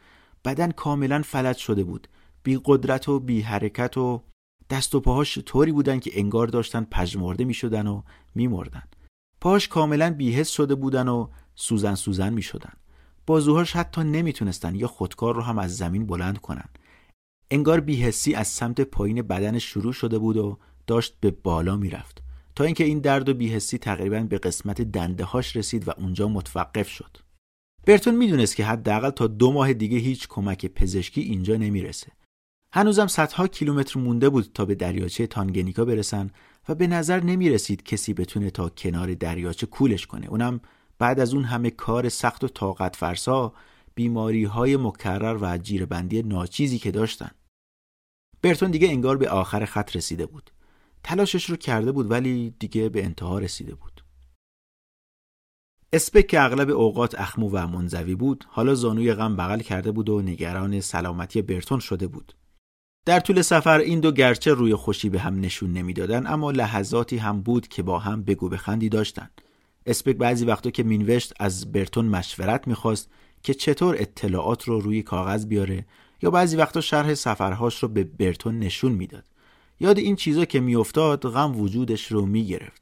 بدن کاملا فلج شده بود. بی قدرت و بی حرکت و دست و پاهاش طوری بودن که انگار داشتن پژمرده می شدن و می مردن. پاهاش کاملا بیهست شده بودن و سوزن سوزن می شدن. بازوهاش حتی نمی‌تونستن یا خودکار رو هم از زمین بلند کنن. انگار بیهسی از سمت پایین بدن شروع شده بود و داشت به بالا می‌رفت تا اینکه این درد و بیهسی تقریبا به قسمت دنده هاش رسید و اونجا متوقف شد. برتون می‌دونست که حداقل تا دو ماه دیگه هیچ کمک پزشکی اینجا نمی‌رسه. هنوزم صدها کیلومتر مونده بود تا به دریاچه تانگنیکا برسن و به نظر نمی رسید کسی بتونه تا کنار دریاچه کولش کنه. اونم بعد از اون همه کار سخت و طاقت فرسا بیماری های مکرر و جیربندی ناچیزی که داشتن. برتون دیگه انگار به آخر خط رسیده بود. تلاشش رو کرده بود ولی دیگه به انتها رسیده بود. اسپک که اغلب اوقات اخمو و منزوی بود. حالا زانوی غم بغل کرده بود و نگران سلامتی برتون شده بود. در طول سفر این دو گرچه روی خوشی به هم نشون نمی‌دادن اما لحظاتی هم بود که با هم بگو بخندی داشتن اسپک بعضی وقتا که مینوشت از برتون مشورت می‌خواست که چطور اطلاعات رو روی کاغذ بیاره یا بعضی وقتا شرح سفرهاش رو به برتون نشون می‌داد. یاد این چیزا که میافتاد غم وجودش رو می‌گرفت.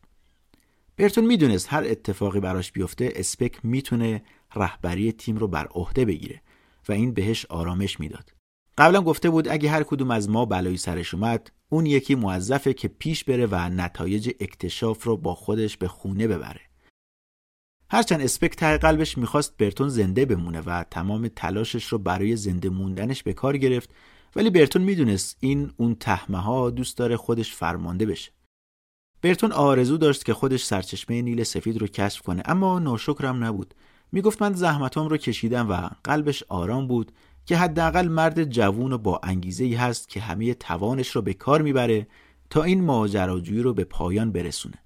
برتون می‌دونست هر اتفاقی براش بیفته اسپک می‌تونه رهبری تیم رو بر عهده بگیره و این بهش آرامش می‌داد. قبلا گفته بود اگه هر کدوم از ما بلایی سرش اومد اون یکی موظفه که پیش بره و نتایج اکتشاف رو با خودش به خونه ببره. هرچند اسپک ته قلبش می‌خواست برتون زنده بمونه و تمام تلاشش رو برای زنده موندنش به کار گرفت ولی برتون می‌دونست این اون تهمه ها دوست داره خودش فرمانده بشه. برتون آرزو داشت که خودش سرچشمه نیل سفید رو کشف کنه اما ناشکرم نبود. می‌گفت من زحمتام رو کشیدم و قلبش آرام بود که حداقل مرد جوون و با انگیزه ای هست که همه توانش رو به کار می‌بره تا این ماجراجویی رو به پایان برسونه.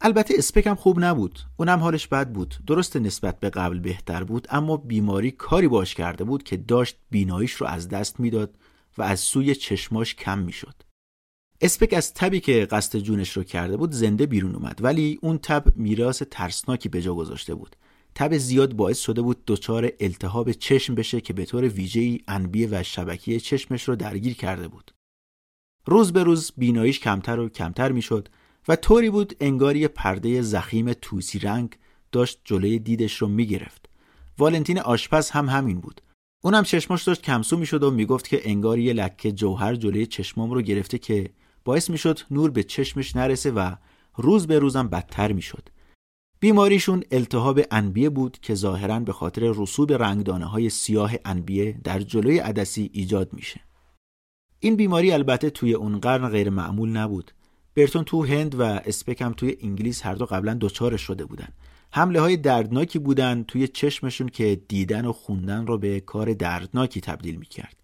البته اسپکم خوب نبود. اونم حالش بد بود. درست نسبت به قبل بهتر بود اما بیماری کاری باش کرده بود که داشت بیناییش رو از دست می‌داد و از سوی چشماش کم می‌شد. اسپک از تبی که قصد جونش رو کرده بود زنده بیرون اومد ولی اون تب میراث ترسناکی به جا گذاشته بود. تب زیاد باعث شده بود دچار التهاب چشم بشه که به طور ویژه‌ای انبیه و شبکیه چشمش رو درگیر کرده بود. روز به روز بیناییش کمتر و کمتر می‌شد و طوری بود انگاری پرده زخیم توسی رنگ داشت جلوی دیدش رو می‌گرفت. والنتین آشپز هم همین بود. اونم چشماش داشت کمسو می‌شد و می‌گفت که انگار یه لکه جوهر جلوی چشمام رو گرفته که باعث می‌شد نور به چشمش نرسه و روز به روزم بدتر می‌شد. بیماریشون التهاب انبیه بود که ظاهرا به خاطر رسوب رنگدانه های سیاه انبیه در جلوی عدسی ایجاد میشه. این بیماری البته توی اون قرن غیر معمول نبود. برتون تو هند و اسپکم توی انگلیس هر دو قبلا دچارش شده بودن. حمله های دردناکی بودن توی چشمشون که دیدن و خوندن رو به کار دردناکی تبدیل می‌کرد.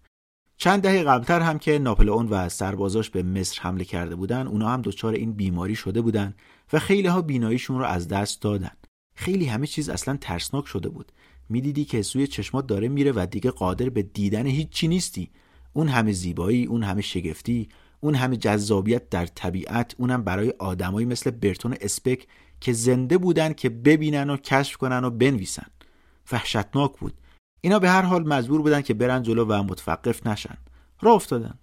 چند دهه قبلتر هم که ناپلئون و سربازاش به مصر حمله کرده بودن اونا هم دچار این بیماری شده بودن و خیلی ها بیناییشون رو از دست دادن. خیلی همه چیز اصلا ترسناک شده بود. می‌دیدی که سوی چشمات داره میره و دیگه قادر به دیدن هیچی نیستی. اون همه زیبایی اون همه شگفتی اون همه جذابیت در طبیعت اونم برای آدمایی مثل برتون اسپک که زنده بودن که ببینن و کشف کنن و بنویسن. وحشتناک بود. اینا به هر حال مجبور بودن که برن جلو و متوقف نشن. راه افتادن.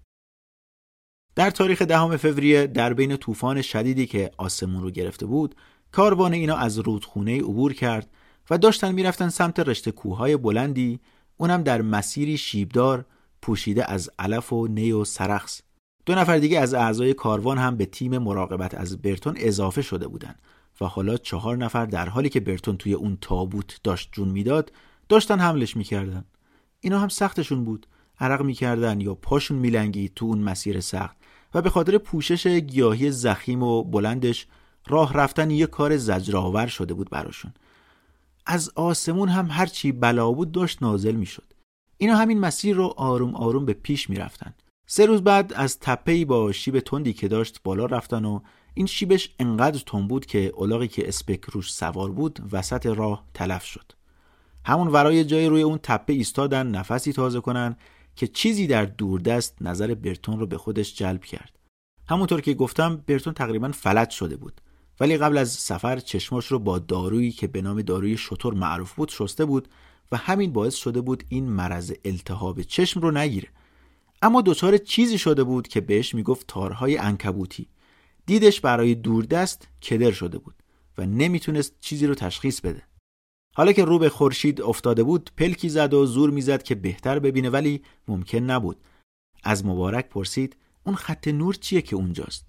در تاریخ دهم فوریه در بین طوفان شدیدی که آسمون رو گرفته بود کاروان اینا از رودخونه عبور کرد و داشتن می‌رفتن سمت رشته کوههای بلندی اونم در مسیری شیبدار پوشیده از علف و نی و سرخس. دو نفر دیگه از اعضای کاروان هم به تیم مراقبت از برتون اضافه شده بودند و حالا چهار نفر در حالی که برتون توی اون تابوت داشت جون می‌داد داشتن حملش می‌کردن. اینا هم سختشون بود. عرق می‌کردن یا پاشون میلنگید تو اون مسیر سخت. و به خاطر پوشش گیاهی زخیم و بلندش راه رفتن یه کار زجرآور شده بود براشون. از آسمون هم هرچی بلا بود داشت نازل می‌شد. اینا همین مسیر رو آروم آروم به پیش می‌رفتن. سه روز بعد از تپهی با شیب تندی که داشت بالا رفتن و این شیبش انقدر تند بود که اولاغی که اسپک روش سوار بود وسط راه تلف شد. همون ورای جای روی اون تپه ایستادن نفسی تازه کنن که چیزی در دوردست نظر برتون رو به خودش جلب کرد. همونطور که گفتم برتون تقریبا فلج شده بود. ولی قبل از سفر چشماش رو با دارویی که به نام داروی شطور معروف بود شسته بود و همین باعث شده بود این مرض التهاب چشم رو نگیره. اما دچار چیزی شده بود که بهش می‌گفت تارهای انکبوتی دیدش برای دوردست کدر شده بود و نمی‌تونست چیزی رو تشخیص بده. حالا که رو به خورشید افتاده بود پلکی زد و زور می‌زد که بهتر ببینه ولی ممکن نبود. از مبارک پرسید اون خط نور چیه که اونجاست؟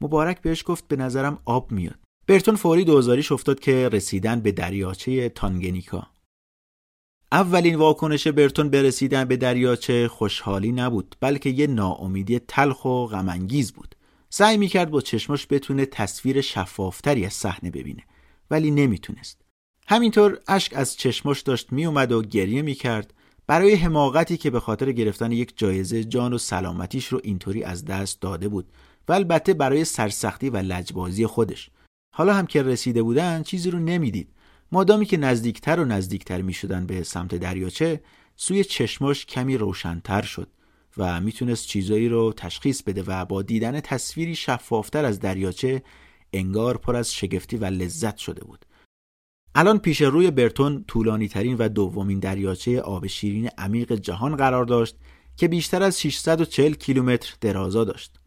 مبارک بهش گفت به نظرم آب میاد. برتون فوری دوزاریش افتاد که رسیدن به دریاچه تانگنیکا. اولین واکنش برتون به رسیدن به دریاچه خوشحالی نبود بلکه یه ناامیدی تلخ و غمانگیز بود. سعی می‌کرد با چشماش بتونه تصویر شفافتری از صحنه ببینه ولی نمی‌تونست. همینطور اشک از چشماش داشت میومد و گریه می‌کرد برای حماقتی که به خاطر گرفتن یک جایزه جان و سلامتیش رو اینطوری از دست داده بود و البته برای سرسختی و لجبازی خودش. حالا هم که رسیده بودن چیزی رو نمی‌دید. مادامی که نزدیکتر و نزدیکتر می شدن به سمت دریاچه سوی چشماش کمی روشنتر شد و می‌تونست چیزایی رو تشخیص بده و با دیدن تصویری شفافتر از دریاچه انگار پر از شگفتی و لذت شده بود. الان پیش روی برتون طولانی ترین و دومین دریاچه آب شیرین عمیق جهان قرار داشت که بیشتر از 640 کیلومتر درازا داشت.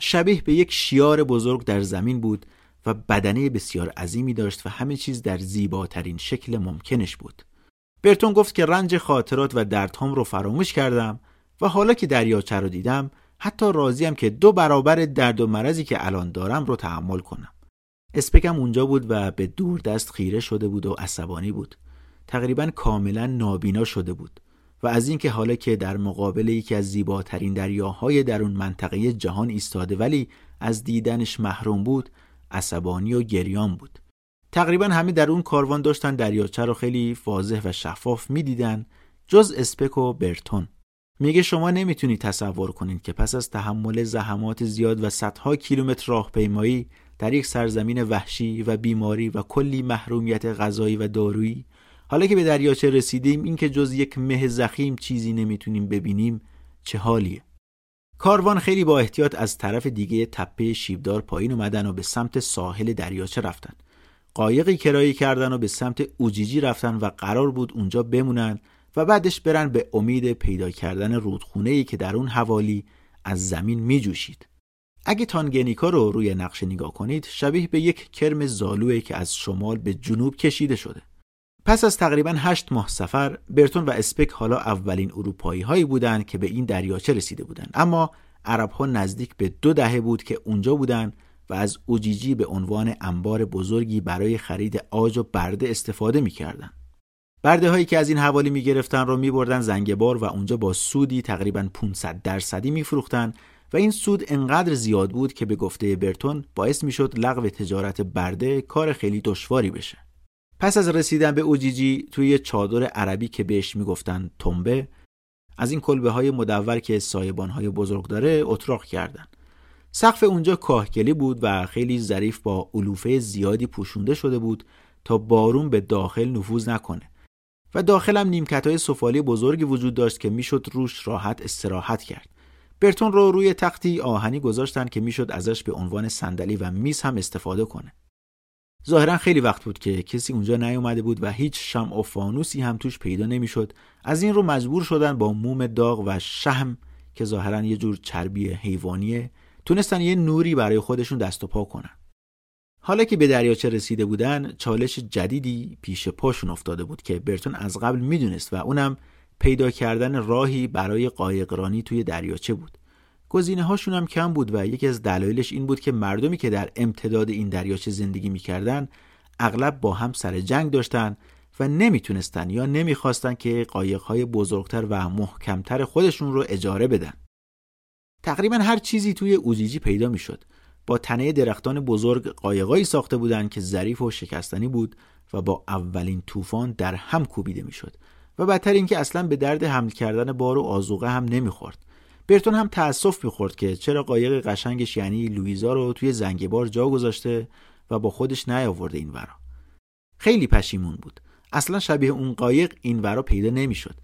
شبیه به یک شیار بزرگ در زمین بود و بدنه بسیار عظیمی داشت و همه چیز در زیباترین شکل ممکنش بود. برتون گفت که رنج خاطرات و دردهام رو فراموش کردم و حالا که دریاچه رو دیدم حتی راضیم که دو برابر درد و مرضی که الان دارم رو تحمل کنم. اسپکم اونجا بود و به دور دست خیره شده بود و عصبانی بود. تقریبا کاملا نابینا شده بود و از اینکه حالا که در مقابل یکی از زیباترین دریاهای در اون منطقه جهان ایستاده ولی از دیدنش محروم بود عصبانی و گریان بود تقریبا همه در اون کاروان داشتن دریاچه رو خیلی واضح و شفاف می‌دیدن جز اسپک و برتون میگه شما نمی‌تونید تصور کنید که پس از تحمل زحمات زیاد و صدها کیلومتر راهپیمایی در یک سرزمین وحشی و بیماری و کلی محرومیت غذایی و دارویی. حالا که به دریاچه رسیدیم اینکه جز یک مه زخیم چیزی نمی‌تونیم ببینیم چه حالیه؟ کاروان خیلی با احتیاط از طرف دیگه تپه شیبدار پایین اومدن و به سمت ساحل دریاچه رفتن. قایقی کرایه کردن و به سمت اوجیجی رفتن و قرار بود اونجا بمونن و بعدش برن به امید پیدا کردن رودخونه که در اون حوالی از زمین میجوشید. اگه تانگنیکا رو روی نقشه نگاه کنید شبیه به یک کرم زالوه که از شمال به جنوب کشیده شده پس از تقریبا هشت ماه سفر برتون و اسپک حالا اولین اروپایی هایی بودند که به این دریاچه رسیده بودند اما عرب ها نزدیک به دو دهه بود که اونجا بودند و از اوجیجی به عنوان انبار بزرگی برای خرید آج و برده استفاده می‌کردند. برده هایی که از این حوالی می گرفتن رو می بردن زنگبار و اونجا با سودی تقریبا 500 درصدی می فروختن و این سود انقدر زیاد بود که به گفته برتون باعث می شد لغو تجارت برده کار خیلی دشواری بشه. پس از رسیدن به اوجیجی توی یه چادر عربی که بهش می‌گفتن تنبه از این کلبه های مدور که سایبان های بزرگ داره اتراق کردن. سقف اونجا کاهگلی بود و خیلی ظریف با علوفه زیادی پوشونده شده بود تا بارون به داخل نفوذ نکنه. و داخل هم نیمکت های سفالی بزرگی وجود داشت که می‌شد روش راحت استراحت کرد. برتون رو روی تختی آهنی گذاشتن که می‌شد ازش به عنوان صندلی و میز هم استفاده کنه. ظاهرا خیلی وقت بود که کسی اونجا نیومده بود و هیچ شم و فانوسی هم توش پیدا نمی‌شد. از این رو مجبور شدن با موم داغ و شهم که ظاهرا یه جور چربی حیوانیه تونستن یه نوری برای خودشون دست و پا کنن. حالا که به دریاچه رسیده بودن چالش جدیدی پیش پاشون افتاده بود که برتون از قبل می‌دونست و اونم پیدا کردن راهی برای قایقرانی توی دریاچه بود گزینه هاشون هم کم بود و یکی از دلایلش این بود که مردمی که در امتداد این دریاچه زندگی می‌کردن اغلب با هم سر جنگ داشتن و نمی‌تونستن یا نمی‌خواستن که قایقهای بزرگتر و محکمتر خودشون رو اجاره بدن. تقریبا هر چیزی توی اوجیجی پیدا می‌شد. با تنه درختان بزرگ قایقایی ساخته بودند که ظریف و شکستنی بود و با اولین طوفان در هم کوبیده می‌شد و بدتر اینکه اصلا به درد حمل کردن بار و آزوقه هم نمی‌خورد. برتون هم تأسف می‌خورد که چرا قایق قشنگش یعنی لویزا رو توی زنگ بار جا گذاشته و با خودش نیاورده این ورا. خیلی پشیمون بود. اصلا شبیه اون قایق این ورا پیدا نمی‌شد.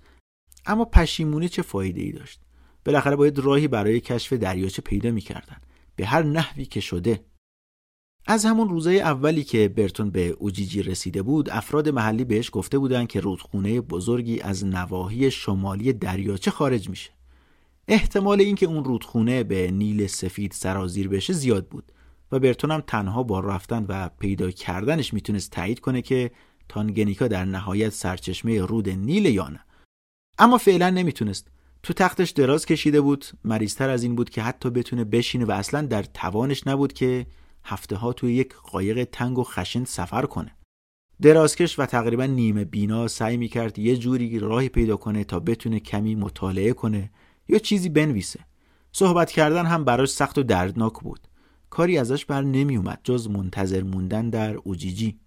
اما پشیمونی چه فایده ای داشت؟ بالاخره باید راهی برای کشف دریاچه پیدا می‌کردن. به هر نحوی که شده. از همون روزای اولی که برتون به اوجیجی رسیده بود افراد محلی بهش گفته بودند که رودخونه بزرگی از نواحی شمالی دریاچه خارج میشه. احتمال اینکه اون رودخونه به نیل سفید سرازیر بشه زیاد بود و برتون هم تنها با رفتن و پیدا کردنش می‌تونست تایید کنه که تانگنیکا در نهایت سرچشمه رود نیل یا نه. اما فعلا نمی‌تونست. تو تختش دراز کشیده بود. مریضتر از این بود که حتی بتونه بشینه و اصلا در توانش نبود که هفته ها توی یک قایق تنگ و خشن سفر کنه. درازکش و تقریبا نیمه بینا سعی می‌کرد یه جوری راهی پیدا کنه تا بتونه کمی مطالعه کنه یا چیزی بنویسه. صحبت کردن هم براش سخت و دردناک بود. کاری ازش بر نمی اومد جز منتظر موندن در اوجیجی.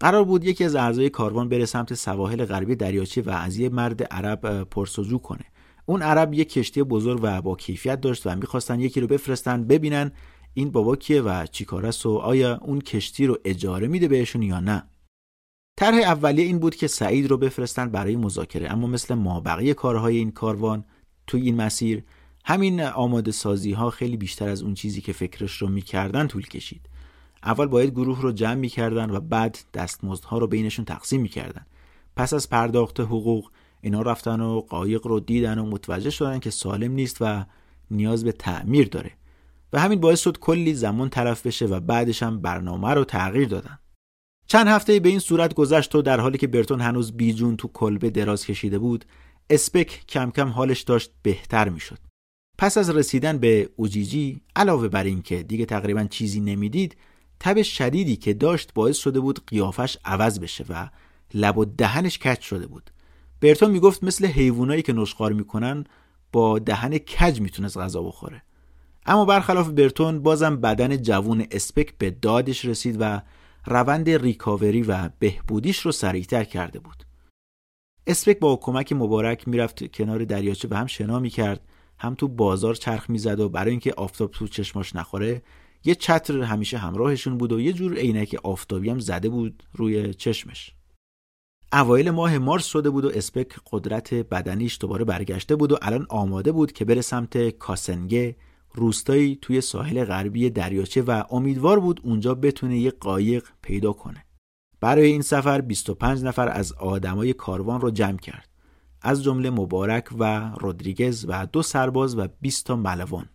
قرار بود یکی از اعضای کاروان بره سمت سواحل غربی دریاچه و از یه مرد عرب پرسجو کنه. اون عرب یک کشتی بزرگ و با کیفیت داشت و می‌خواستن یکی رو بفرستن ببینن این بابا کیه و چیکار است و آیا اون کشتی رو اجاره میده بهشون یا نه؟ طرح اولیه این بود که سعید رو بفرستن برای مذاکره اما مثل مابقی کارهای این کاروان توی این مسیر همین آماده سازی ها خیلی بیشتر از اون چیزی که فکرش رو می‌کردن طول کشید. اول باید گروه رو جمع می‌کردن و بعد دستمزدها رو بینشون تقسیم می‌کردن. پس از پرداخت حقوق اینا رفتن و قایق رو دیدن و متوجه شدن که سالم نیست و نیاز به تعمیر داره. و همین باعث شد کلی زمان طرف بشه و بعدش هم برنامه رو تغییر دادن. چند هفته به این صورت گذشت و در حالی که برتون هنوز بیجون تو کلبه دراز کشیده بود اسپک کم کم حالش داشت بهتر می‌شد. پس از رسیدن به اوجیجی علاوه بر اینکه دیگه تقریبا چیزی نمی‌دید تب شدیدی که داشت باعث شده بود قیافش عوض بشه و لب و دهنش کج شده بود. برتون می‌گفت مثل حیوانایی که نشخار می‌کنن با دهن کج می‌تونست غذا بخوره. اما برخلاف برتون بازم بدن جوون اسپک به دادش رسید و روند ریکاوری و بهبودیش رو سریعتر کرده بود. اسپک با کمک مبارک می‌رفت کنار دریاچه و هم شنا می‌کرد هم تو بازار چرخ می‌زد و برای اینکه آفتاب تو چشماش نخوره یه چتر همیشه همراهشون بود و یه جور عینک آفتابی هم زده بود روی چشمش. اوایل ماه مارس شده بود و اسپک قدرت بدنیش دوباره برگشته بود و الان آماده بود که بره سمت کاسنگه روستایی توی ساحل غربی دریاچه و امیدوار بود اونجا بتونه یه قایق پیدا کنه. برای این سفر 25 نفر از آدمای کاروان رو جمع کرد. از جمله مبارک و رودریگز و دو سرباز و 20 تا ملوان.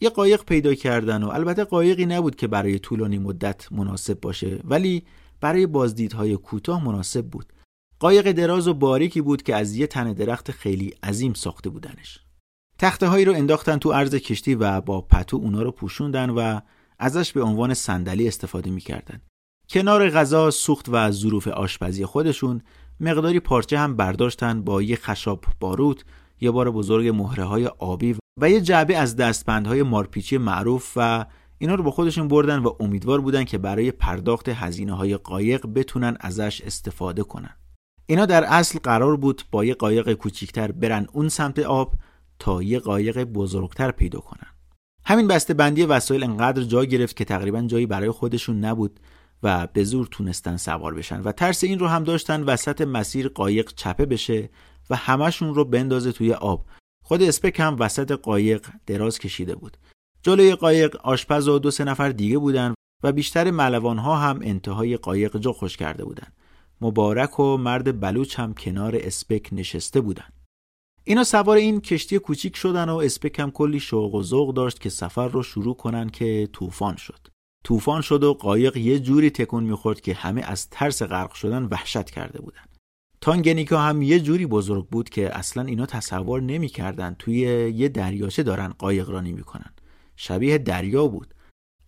یه قایق پیدا کردن و البته قایقی نبود که برای طولانی مدت مناسب باشه ولی برای بازدیدهای کوتاه مناسب بود. قایق دراز و باریکی بود که از یه تن درخت خیلی عظیم ساخته بودنش. تخته هایی رو انداختن تو عرض کشتی و با پتو اونا رو پوشوندن و ازش به عنوان صندلی استفاده می‌کردن. کنار غذا سوخت و ظروف آشپزی خودشون مقداری پارچه هم برداشتن با یه خشاب باروت یه بار بزرگ مهره های آبی و یه جعبه از دستبندهای مارپیچی معروف و اینا رو با خودشون بردن و امیدوار بودن که برای پرداخت هزینه های قایق بتونن ازش استفاده کنن. اینا در اصل قرار بود با یه قایق کوچیکتر برن اون سمت آب تا یه قایق بزرگتر پیدا کنن. همین بسته بندی وسایل انقدر جا گرفت که تقریبا جایی برای خودشون نبود و به زور تونستن سوار بشن و ترس این رو هم داشتن وسط مسیر قایق چپه بشه و همشون رو بندازه توی آب. خود اسپک هم وسط قایق دراز کشیده بود. جلوی قایق آشپز و دو سه نفر دیگه بودن و بیشتر ملوان ها هم انتهای قایق جا خوش کرده بودن. مبارک و مرد بلوچ هم کنار اسپک نشسته بودن. اینا سوار این کشتی کوچیک شدن و اسپک هم کلی شوق و ذوق داشت که سفر رو شروع کنن که طوفان شد. طوفان شد و قایق یه جوری تکون می‌خورد که همه از ترس غرق شدن وحشت کرده بودن. تانگنیکا هم یه جوری بزرگ بود که اصلا اینا تصور نمی‌کردن توی یه دریاچه دارن قایقرانی می‌کنن شبیه دریا بود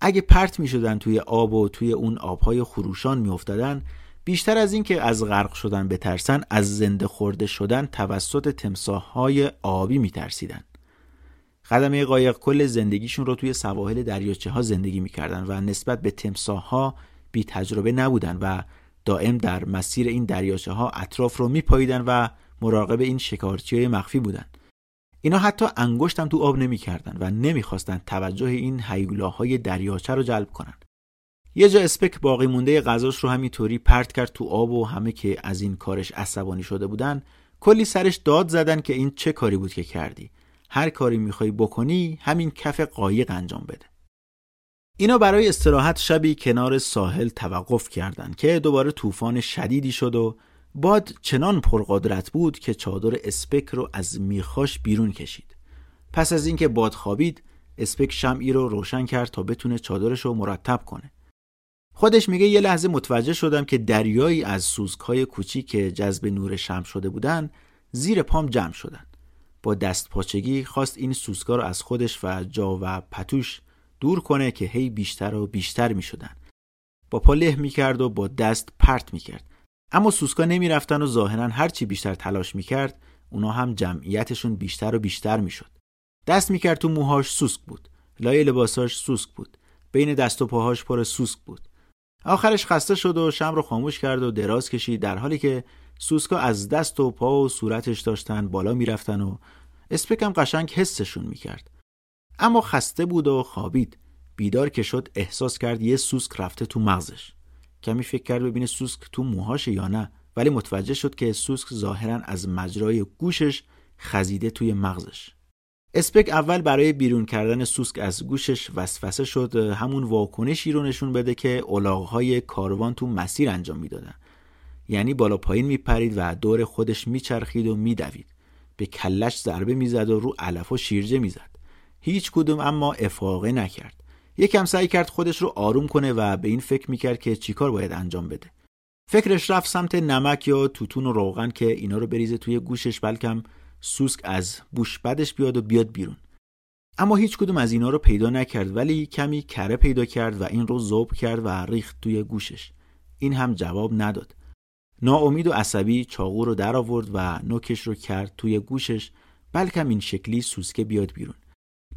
اگه پرت می شدن توی آب و توی اون آبهای خروشان می افتادن بیشتر از اینکه از غرق شدن بترسن از زنده خورده شدن توسط تمساه های آبی می ترسیدن. خدمه قایق کل زندگیشون رو توی سواحل دریاچه ها زندگی می‌کردن و نسبت به تمساه ها بی تجربه نبودن و دائم در مسیر این دریاچه ها اطراف رو میپاییدن و مراقب این شکارچی های مخفی بودن اینا حتی انگشت هم تو آب نمی‌کردن و نمی‌خواستن توجه این هیولاهای دریاچه رو جلب کنن یه جا اسپک باقی مونده غذاش رو همینطوری پرت کرد تو آب و همه که از این کارش عصبانی شده بودن کلی سرش داد زدن که این چه کاری بود که کردی؟ هر کاری می‌خوای بکنی همین کف قایق انجام بده. اینا برای استراحت شبی کنار ساحل توقف کردند که دوباره طوفان شدیدی شد و باد چنان پرقدرت بود که چادر اسپک رو از میخاش بیرون کشید. پس از اینکه باد خوابید اسپک شمعی رو روشن کرد تا بتونه چادرش رو مرتب کنه. خودش میگه یه لحظه متوجه شدم که دریایی از سوزکهای کوچیک که جذب نور شم شده بودن زیر پام جمع شدن با دست پاچگی خواست این سوزکا رو از خودش و جا و پتوش دور کنه که هی بیشتر و بیشتر می شدن. با پا له می کرد و با دست پرت می کرد. اما سوسکا نمی رفتن و ظاهرا هرچی بیشتر تلاش می کرد اونا هم جمعیتشون بیشتر و بیشتر می شد. دست می کرد تو موهاش سوسک بود. لای لباساش سوسک بود. بین دست و پاهاش پر سوسک بود. آخرش خسته شد و شم رو خاموش کرد و دراز کشید در حالی که سوسکا از دست و پا و صورتش داشتن بالا می‌رفتن و اسپکم قشنگ حسشون می‌کرد. اما خسته بود و خوابید. بیدار که شد احساس کرد یه سوسک رفته تو مغزش. کمی فکر کرد ببینه سوسک تو موهاش یا نه. ولی متوجه شد که سوسک ظاهرا از مجرای گوشش خزیده توی مغزش. اسپک اول برای بیرون کردن سوسک از گوشش وسوسه شد همون واکنشی رو نشون بده که الاغهای کاروان تو مسیر انجام می‌دادن. یعنی بالا پایین میپرید و دور خودش میچرخید و میدوید. به کلش ضربه می‌زد و رو علف و شیرجه می‌زد. هیچ کدوم اما افاقه نکرد. یکم سعی کرد خودش رو آروم کنه و به این فکر می‌کرد که چیکار باید انجام بده. فکرش رفت سمت نمک یا توتون و روغن که اینا رو بریزه توی گوشش بلکم سوسک از بوش بدش بیاد و بیاد بیرون. اما هیچ کدوم از اینا رو پیدا نکرد ولی کمی کره پیدا کرد و این رو زوب کرد و ریخت توی گوشش. این هم جواب نداد. ناامید و عصبی چاقو رو در آورد و نوکش رو کرد توی گوشش بلکم این شکلی سوسکه بیاد بیرون.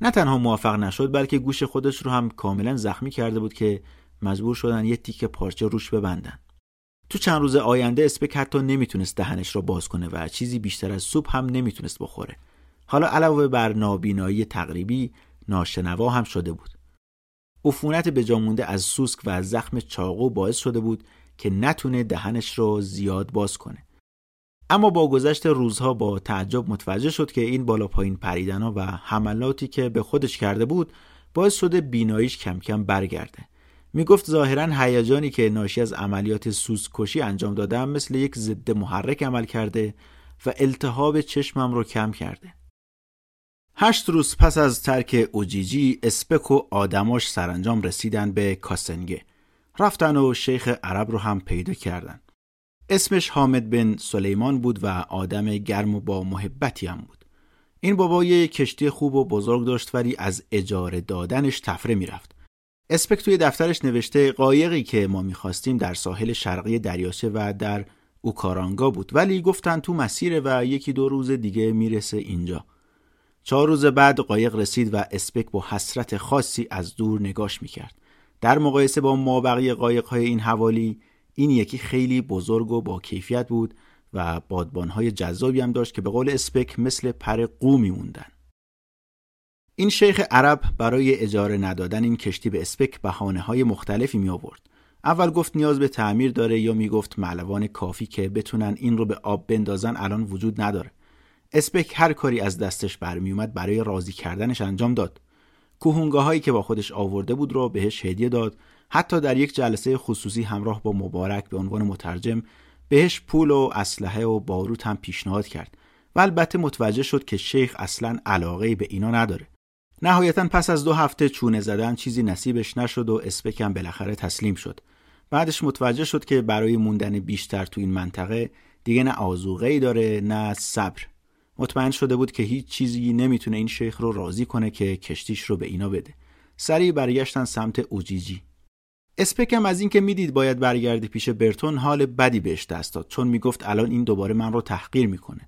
نه تنها موفق نشد بلکه گوش خودش رو هم کاملا زخمی کرده بود که مجبور شدن یه تیکه پارچه روش ببندن. تو چند روز آینده اسپک حتی نمی‌تونست دهنش را باز کنه و چیزی بیشتر از سوپ هم نمی‌تونست بخوره. حالا علاوه بر نابینایی تقریبی ناشنوا هم شده بود. عفونت بجامونده از سوسک و زخم چاقو باعث شده بود که نتونه دهنش رو زیاد باز کنه. اما با گذشت روزها با تعجب متوجه شد که این بالا پایین پریدن و حملاتی که به خودش کرده بود باعث شده بیناییش کم کم برگرده. می‌گفت ظاهرا هیجانی که ناشی از عملیات سوزکشی انجام دادم مثل یک ضد محرک عمل کرده و التهاب چشمم رو کم کرده. هشت روز پس از ترک اوجیجی اسپک و آدماش سرانجام رسیدن به کاسنگه. رفتن و شیخ عرب رو هم پیدا کردن. اسمش حامد بن سلیمان بود و آدم گرم و با محبتی هم بود. این بابا یه کشتی خوب و بزرگ داشت ولی از اجاره دادنش تفره می‌رفت. اسپک توی دفترش نوشته قایقی که ما می‌خواستیم در ساحل شرقی دریاچه و در اوکارانگا بود. ولی گفتن تو مسیره و یکی دو روز دیگه می‌رسه اینجا. چهار روز بعد قایق رسید و اسپک با حسرت خاصی از دور نگاش می‌کرد. در مقایسه با مابقی قایق های این حوالی این یکی خیلی بزرگ و با کیفیت بود و بادبانهای جذابی هم داشت که به قول اسپک مثل پر قو میموندن این شیخ عرب برای اجاره ندادن این کشتی به اسپک بهانه های مختلفی می آورد. اول گفت نیاز به تعمیر داره یا می گفت معلوان کافی که بتونن این رو به آب بندازن الان وجود نداره. اسپک هر کاری از دستش برمی اومد برای راضی کردنش انجام داد. کوهونگاه هایی که با خودش آورده بود رو بهش هدیه داد حتی در یک جلسه خصوصی همراه با مبارک به عنوان مترجم بهش پول و اسلحه و باروت هم پیشنهاد کرد و البته متوجه شد که شیخ اصلا علاقه به اینا نداره نهایتا پس از دو هفته چونه زدن چیزی نصیبش نشد و اسپکم بالاخره تسلیم شد. بعدش متوجه شد که برای موندن بیشتر تو این منطقه دیگه نه آزوغه داره نه صبر. مطمئن شده بود که هیچ چیزی نمی‌تونه این شیخ رو راضی کنه که کشتیش رو به اینا بده. سریع برگشتن سمت اوجیجی. اسپکم از اینکه می‌دید باید برگردی پیش برتون حال بدی بهش دست داد. چون می‌گفت الان این دوباره من رو تحقیر می‌کنه.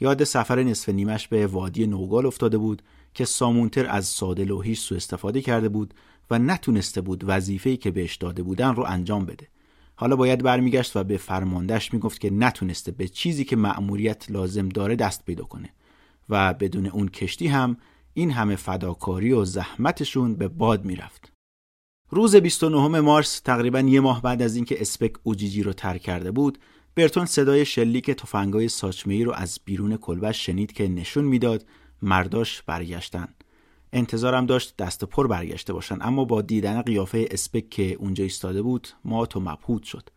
یاد سفر نصف نیمش به وادی نوگال افتاده بود. که سامونتر از ساده لوحیش سو استفاده کرده بود و نتونسته بود وظیفه‌ای که بهش داده بودن رو انجام بده حالا باید برمیگشت و به فرماندهش می‌گفت که نتونسته به چیزی که مأموریت لازم داره دست پیدا کنه و بدون اون کشتی هم این همه فداکاری و زحمتشون به باد می‌رفت. روز 29 مارس تقریبا یه ماه بعد از اینکه اسپک اوجیجی رو ترک کرده بود برتون صدای شلیک تفنگای ساچمه‌ای رو از بیرون کلبش شنید که نشون می‌داد مرداش برگشتن. انتظارم داشت دست پر برگشته باشن. اما با دیدن قیافه اسپک که اونجا ایستاده بود مات و مبهوت شد.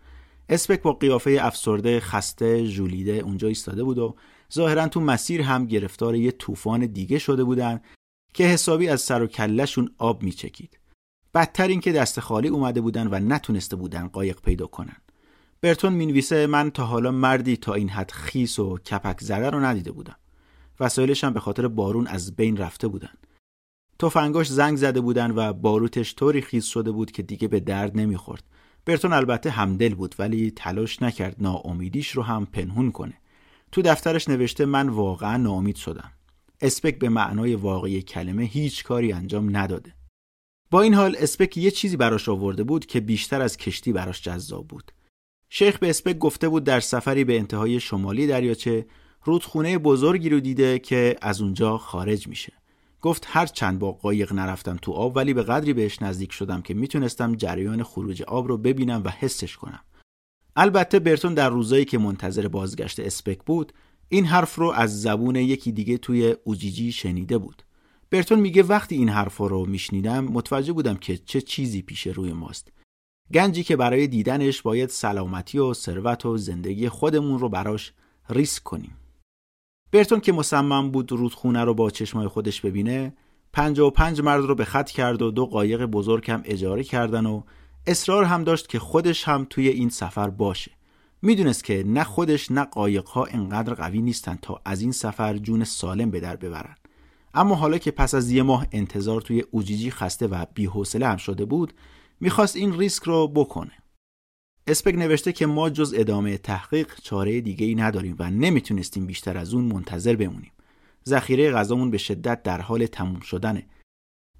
اسپک با قیافه افسرده خسته ژولیده اونجا ایستاده بود و ظاهرا تو مسیر هم گرفتار یه طوفان دیگه شده بودن که حسابی از سر و کلشون آب میچکید. بدتر اینکه دست خالی اومده بودن و نتونسته بودن قایق پیدا کنن. برتون می‌نویسه من تا حالا مردی تا این حد خیس و کپک زده رو ندیده بودم. وسایلش هم به خاطر بارون از بین رفته بودن. تفنگاش زنگ زده بودن و باروتش طوری خیز شده بود که دیگه به درد نمی‌خورد. برتون البته همدل بود ولی تلاش نکرد ناامیدیش رو هم پنهون کنه. تو دفترش نوشته من واقعا ناامید شدم. اسپک به معنای واقعی کلمه هیچ کاری انجام نداده. با این حال اسپک یه چیزی براش آورده بود که بیشتر از کشتی براش جذاب بود. شیخ به اسپک گفته بود در سفری به انتهای شمالی دریاچه رودخونه بزرگی رو دیده که از اونجا خارج میشه. گفت هر چند با قایق نرفتم تو آب ولی به قدری بهش نزدیک شدم که می‌تونستم جریان خروج آب رو ببینم و حسش کنم. البته برتون در روزایی که منتظر بازگشت اسپک بود این حرف رو از زبون یکی دیگه توی اوجیجی شنیده بود. برتون میگه وقتی این حرف رو میشنیدم متوجه بودم که چه چیزی پیش روی ماست. گنجی که برای دیدنش باید سلامتی و ثروت و زندگی خودمون رو براش ریسک کنیم. برتون که مصمم بود رودخونه رو با چشمای خودش ببینه پنج و پنج مرد رو به خط کرد و دو قایق بزرگ هم اجاره کردن و اصرار هم داشت که خودش هم توی این سفر باشه. می‌دونست که نه خودش نه قایقها انقدر قوی نیستن تا از این سفر جون سالم به در ببرن. اما حالا که پس از یه ماه انتظار توی اوجیجی خسته و بی‌حوصله هم شده بود می‌خواست این ریسک رو بکنه. اسپک نوشته که ما جز ادامه تحقیق چاره دیگه ای نداریم و نمی‌تونستیم بیشتر از اون منتظر بمونیم. ذخیره غذامون به شدت در حال تموم شدنه.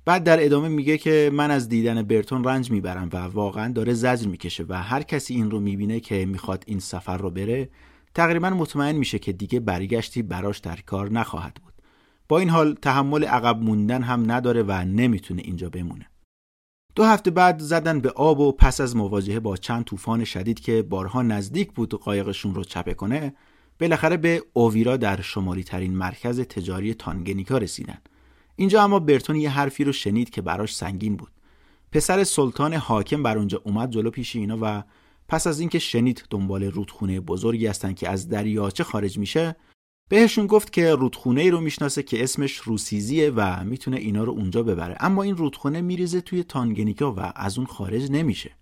بعد در ادامه میگه که من از دیدن برتون رنج می‌برم و واقعا داره زجر می‌کشه و هر کسی این رو می‌بینه که می‌خواد این سفر رو بره تقریبا مطمئن میشه که دیگه برگشتی براش در کار نخواهد بود. با این حال تحمل عقب موندن هم نداره و نمی‌تونه اینجا بمونه. دو هفته بعد زدن به آب و پس از مواجهه با چند طوفان شدید که بارها نزدیک بود قایقشون رو چپه کنه بالاخره به اوویرا در شمالی ترین مرکز تجاری تانگنیکا رسیدن. اینجا اما برتون یه حرفی رو شنید که براش سنگین بود. پسر سلطان حاکم بر اونجا اومد جلو پیش اینا و پس از اینکه شنید دنبال رودخونه بزرگی هستن که از دریاچه خارج میشه بهشون گفت که رودخونه ای رو می‌شناسه که اسمش روسیزیه و می‌تونه اینا رو اونجا ببره. اما این رودخونه میریزه توی تانگنیکا و از اون خارج نمیشه.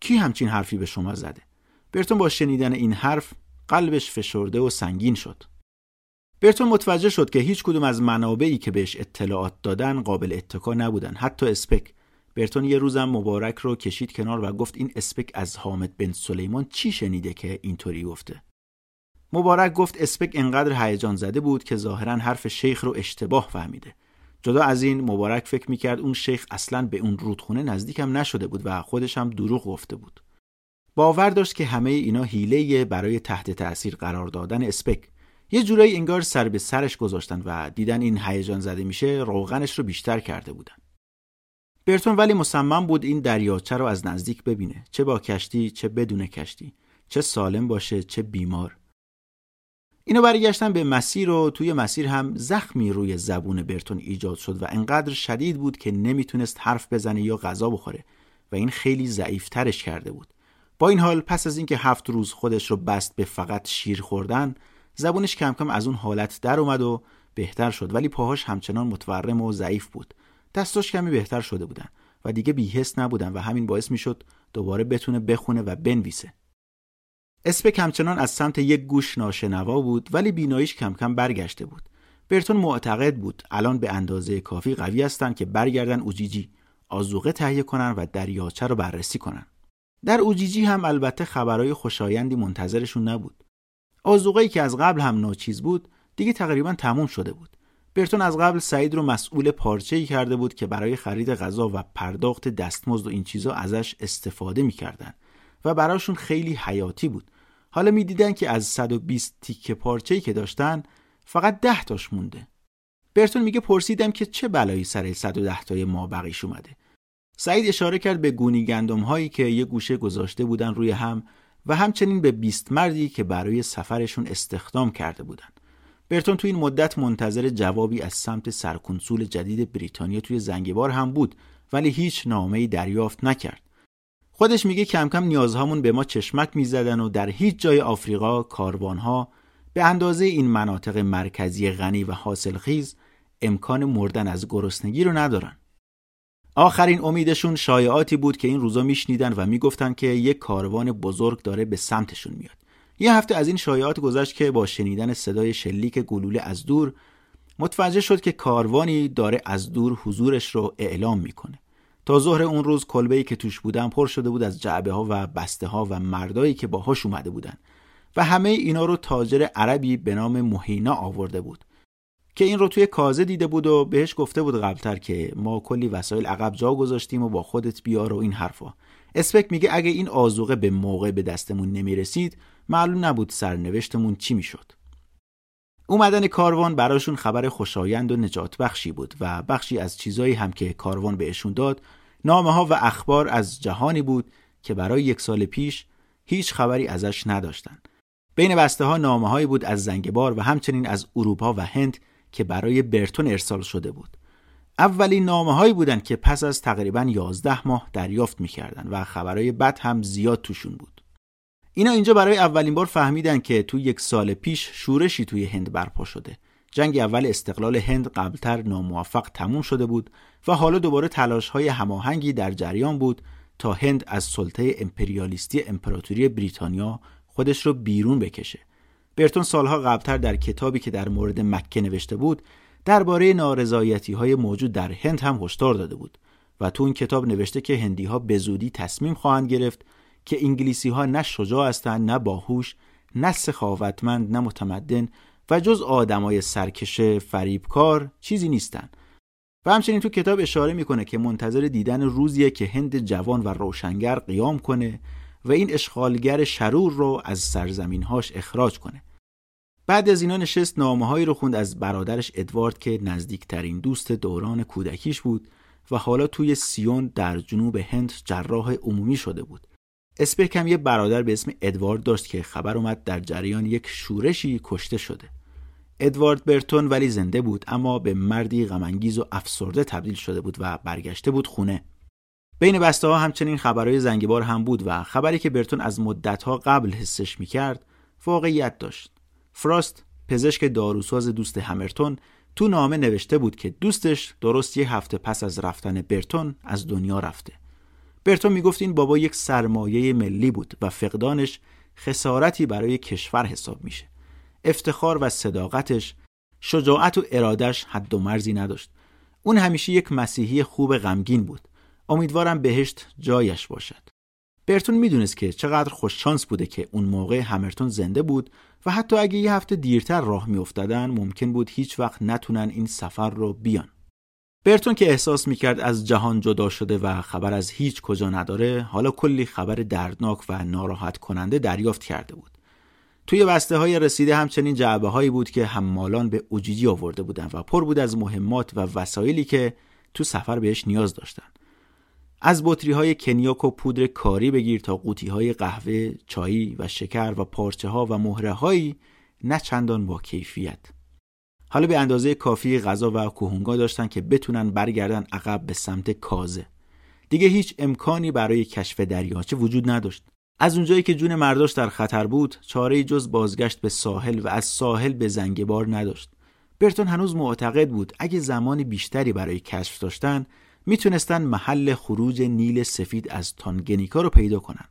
کی همچین حرفی به شما زده؟ برتون با شنیدن این حرف قلبش فشرده و سنگین شد. برتون متوجه شد که هیچ کدوم از منابعی که بهش اطلاعات دادن قابل اتکا نبودن. حتی اسپک. برتون یه روزم مبارک رو کشید کنار و گفت این اسپک از حامد بن سلیمان چی شنیده که اینطوری گفته؟ مبارک گفت اسپک انقدر هیجان زده بود که ظاهرا حرف شیخ رو اشتباه فهمیده. جدا از این مبارک فکر می‌کرد اون شیخ اصلا به اون رودخونه نزدیکم نشده بود و خودش هم دروغ گفته بود. باور داشت که همه اینا حیله برای تحت تأثیر قرار دادن اسپک. یه جورایی انگار سر به سرش گذاشتن و دیدن این هیجان زده میشه روغنش رو بیشتر کرده بودن. برتون ولی مصمم بود این دریاچه رو از نزدیک ببینه. چه با کشتی چه بدون کشتی. چه سالم باشه چه بیمار. اینو برگشتن به مسیر و توی مسیر هم زخمی روی زبون برتون ایجاد شد و انقدر شدید بود که نمی‌تونست حرف بزنه یا غذا بخوره و این خیلی ضعیفترش کرده بود. با این حال پس از اینکه هفت روز خودش رو بست به فقط شیر خوردن زبونش کم کم از اون حالت در اومد و بهتر شد ولی پاهاش همچنان متورم و ضعیف بود. دستاش کمی بهتر شده بودن و دیگه بیهست نبودن و همین باعث می‌شد دوباره بتونه بخونه و بنویسه. اسپک همچنان از سمت یک گوش ناشنوا بود ولی بیناییش کم کم برگشته بود. برتون معتقد بود الان به اندازه کافی قوی هستند که برگردن اوجیجی آزوقه تهیه کنن و دریاچه رو بررسی کنن. در اوجیجی هم البته خبرهای خوشایندی منتظرشون نبود. آزوقه‌ای که از قبل هم ناچیز بود دیگه تقریبا تموم شده بود. برتون از قبل سعید رو مسئول پارچه ای کرده بود که برای خرید غذا و پرداخت دستمزد و این چیزا ازش استفاده می‌کردن. و براشون خیلی حیاتی بود. حالا می‌دیدن که از 120 تیکه پارچه‌ای که داشتن فقط 10 تاش مونده. برتون میگه پرسیدم که چه بلایی سر 110 تای ما بقیش اومده. سعید اشاره کرد به گونی گندم هایی که یه گوشه گذاشته بودن روی هم و همچنین به 20 مردی که برای سفرشون استخدام کرده بودن. برتون تو این مدت منتظر جوابی از سمت سرکنسول جدید بریتانیا توی زنگبار هم بود ولی هیچ نامه‌ای دریافت نکرد. خودش میگه کم کم نیازهامون به ما چشمک می‌زدن و در هیچ جای آفریقا کاروانها به اندازه این مناطق مرکزی غنی و حاصلخیز امکان مردن از گرسنگی رو ندارن. آخرین امیدشون شایعاتی بود که این روزا میشنیدن و می‌گفتن که یک کاروان بزرگ داره به سمتشون میاد. یه هفته از این شایعات گذشت که با شنیدن صدای شلیک گلوله از دور متوجه شد که کاروانی داره از دور حضورش رو اعلام می‌کنه تا ظهر اون روز کلبه‌ای که توش بودن پر شده بود از جعبه ها و بسته ها و مردایی که باهاش اومده بودن و همه اینا رو تاجر عربی به نام مهینا آورده بود که این رو توی کازه دیده بود و بهش گفته بود قبلتر که ما کلی وسایل عقب جا گذاشتیم و با خودت بیار و این حرفا اسپک میگه اگه این آزوقه به موقع به دستمون نمی‌رسید معلوم نبود سرنوشتمون چی می‌شد. اومدن کاروان براشون خبر خوشایند و نجات بخشی بود و بخشی از چیزایی هم که کاروان بهشون داد نامه ها و اخبار از جهانی بود که برای یک سال پیش هیچ خبری ازش نداشتن. بین بسته ها نامه هایی بود از زنگبار و همچنین از اروپا و هند که برای برتون ارسال شده بود. اولین نامه هایی بودن که پس از تقریبا 11 ماه دریافت می‌کردن و خبرهای بد هم زیاد توشون بود. اینا اینجا برای اولین بار فهمیدن که تو یک سال پیش شورشی توی هند برپا شده. جنگ اول استقلال هند قبلتر ناموفق تموم شده بود و حالا دوباره تلاش های هماهنگی در جریان بود تا هند از سلطه امپریالیستی امپراتوری بریتانیا خودش رو بیرون بکشه. برتون سالها قبلتر در کتابی که در مورد مکه نوشته بود درباره نارضایتی های موجود در هند هم هشدار داده بود و تو این کتاب نوشته که هندی ها به زودی تصمیم خواهند گرفت که انگلیسی ها نه شجاع هستند نه باهوش نه سخاوتمند نه متمدن و جز آدمای سرکش فریبکار چیزی نیستن و همچنین تو کتاب اشاره می‌کنه که منتظر دیدن روزیه که هند جوان و روشنگر قیام کنه و این اشغالگر شرور رو از سرزمینهاش اخراج کنه. بعد از اینا نشست نامه هایی رو خوند از برادرش ادوارد که نزدیکترین دوست دوران کودکیش بود و حالا توی سیون در جنوب هند جراح عمومی شده بود. اسپک هم یه برادر به اسم ادوارد داشت که خبر اومد در جریان یک شورشی کشته شده. ادوارد برتون ولی زنده بود اما به مردی غمانگیز و افسرده تبدیل شده بود و برگشته بود خونه. بین بسته ها همچنین خبرهای زنگبار هم بود و خبری که برتون از مدتها قبل حسش می‌کرد واقعیت داشت. فراست پزشک داروساز دوست همرتون تو نامه نوشته بود که دوستش درست یه هفته پس از رفتن برتون از دنیا رفته. برتو می‌گفت این بابا یک سرمایه ملی بود و فقدانش خسارتی برای کشور حساب میشه. افتخار و صداقتش شجاعت و ارادش حد و مرزی نداشت. اون همیشه یک مسیحی خوب غمگین بود. امیدوارم بهشت جایش باشد. برتون می‌دونست که چقدر خوششانس بوده که اون موقع همرتون زنده بود و حتی اگه یه هفته دیرتر راه میافتادن ممکن بود هیچ وقت نتونن این سفر رو بیان. برتون که احساس می‌کرد از جهان جدا شده و خبر از هیچ کجا نداره حالا کلی خبر دردناک و ناراحت کننده دریافت کرده بود. توی بسته های رسیده همچنین جعبه هایی بود که حمالان به اوجیجی آورده بودن و پر بود از مهمات و وسایلی که تو سفر بهش نیاز داشتن. از بطری های کنیاک و پودر کاری بگیر تا قوطی های قهوه، چایی و شکر و پارچه ها و مهره هایی نه چندان با کیفیت. حالا به اندازه کافی غذا و کوهونگا داشتن که بتونن برگردن عقب به سمت کازه. دیگه هیچ امکانی برای کشف دریاچه وجود نداشت. از اونجایی که جون مرداش در خطر بود چاره جز بازگشت به ساحل و از ساحل به زنگبار نداشت. برتون هنوز معتقد بود اگه زمان بیشتری برای کشف داشتن می‌تونستن محل خروج نیل سفید از تانگنیکا رو پیدا کنن.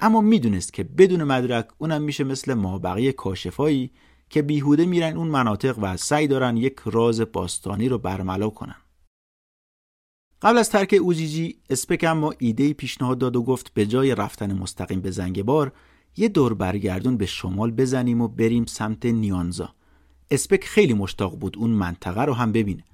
اما می‌دونست که بدون مدرک اونم میشه مثل مابقی کاشفایی که بیهوده میرن اون مناطق و سعی دارن یک راز باستانی رو برملا کنن. قبل از ترک اوجیجی اسپک اما ایده پیشنهاد داد و گفت به جای رفتن مستقیم به زنگبار یه دور برگردون به شمال بزنیم و بریم سمت نیانزا. اسپک خیلی مشتاق بود اون منطقه رو هم ببینه.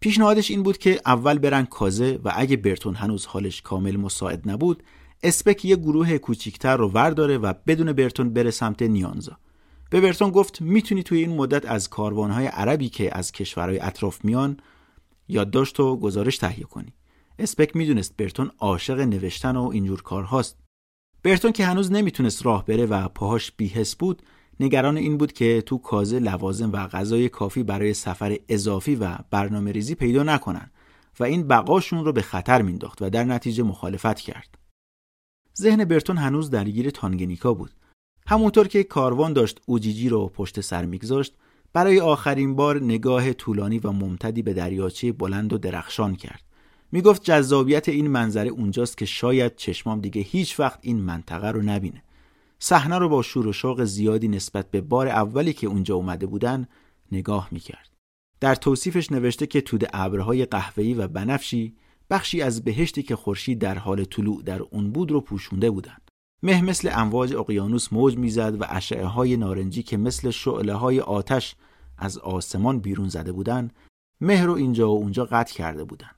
پیشنهادش این بود که اول برن کازه و اگه برتون هنوز حالش کامل مساعد نبود اسپک یه گروه کوچیکتر رو ورداره و بدون برتون بره سمت نیانزا. به برتون گفت می‌تونی توی این مدت از کاروانهای عربی که از کشورهای اطراف میان یادداشت و گزارش تهیه کنی اسپک می‌دونست برتون عاشق نوشتن و اینجور کارهاست برتون که هنوز نمی‌تونست راه بره و پاهاش بیهس بود نگران این بود که تو کازه لوازم و غذای کافی برای سفر اضافی و برنامه ریزی پیدا نکنن و این بقاشون رو به خطر مینداخت و در نتیجه مخالفت کرد. ذهن برتون هنوز درگیر تانگنیکا بود. همونطور که کاروان داشت اوجیجی رو پشت سر میگذاشت برای آخرین بار نگاه طولانی و ممتدی به دریاچه بلند و درخشان کرد. می‌گفت جذابیت این منظره اونجاست که شاید چشمام دیگه هیچ وقت این منطقه رو نبینه. صحنه رو با شور و شوق زیادی نسبت به بار اولی که اونجا اومده بودن نگاه می‌کرد. در توصیفش نوشته که تود ابرهای قهوه‌ای و بنفشی بخشی از بهشتی که خورشید در حال طلوع در اون بود رو پوشونده بودند. مه مثل امواج اقیانوس موج می‌زد و اشعه های نارنجی که مثل شعله های آتش از آسمان بیرون زده بودند مه رو اینجا و اونجا قطع کرده بودند.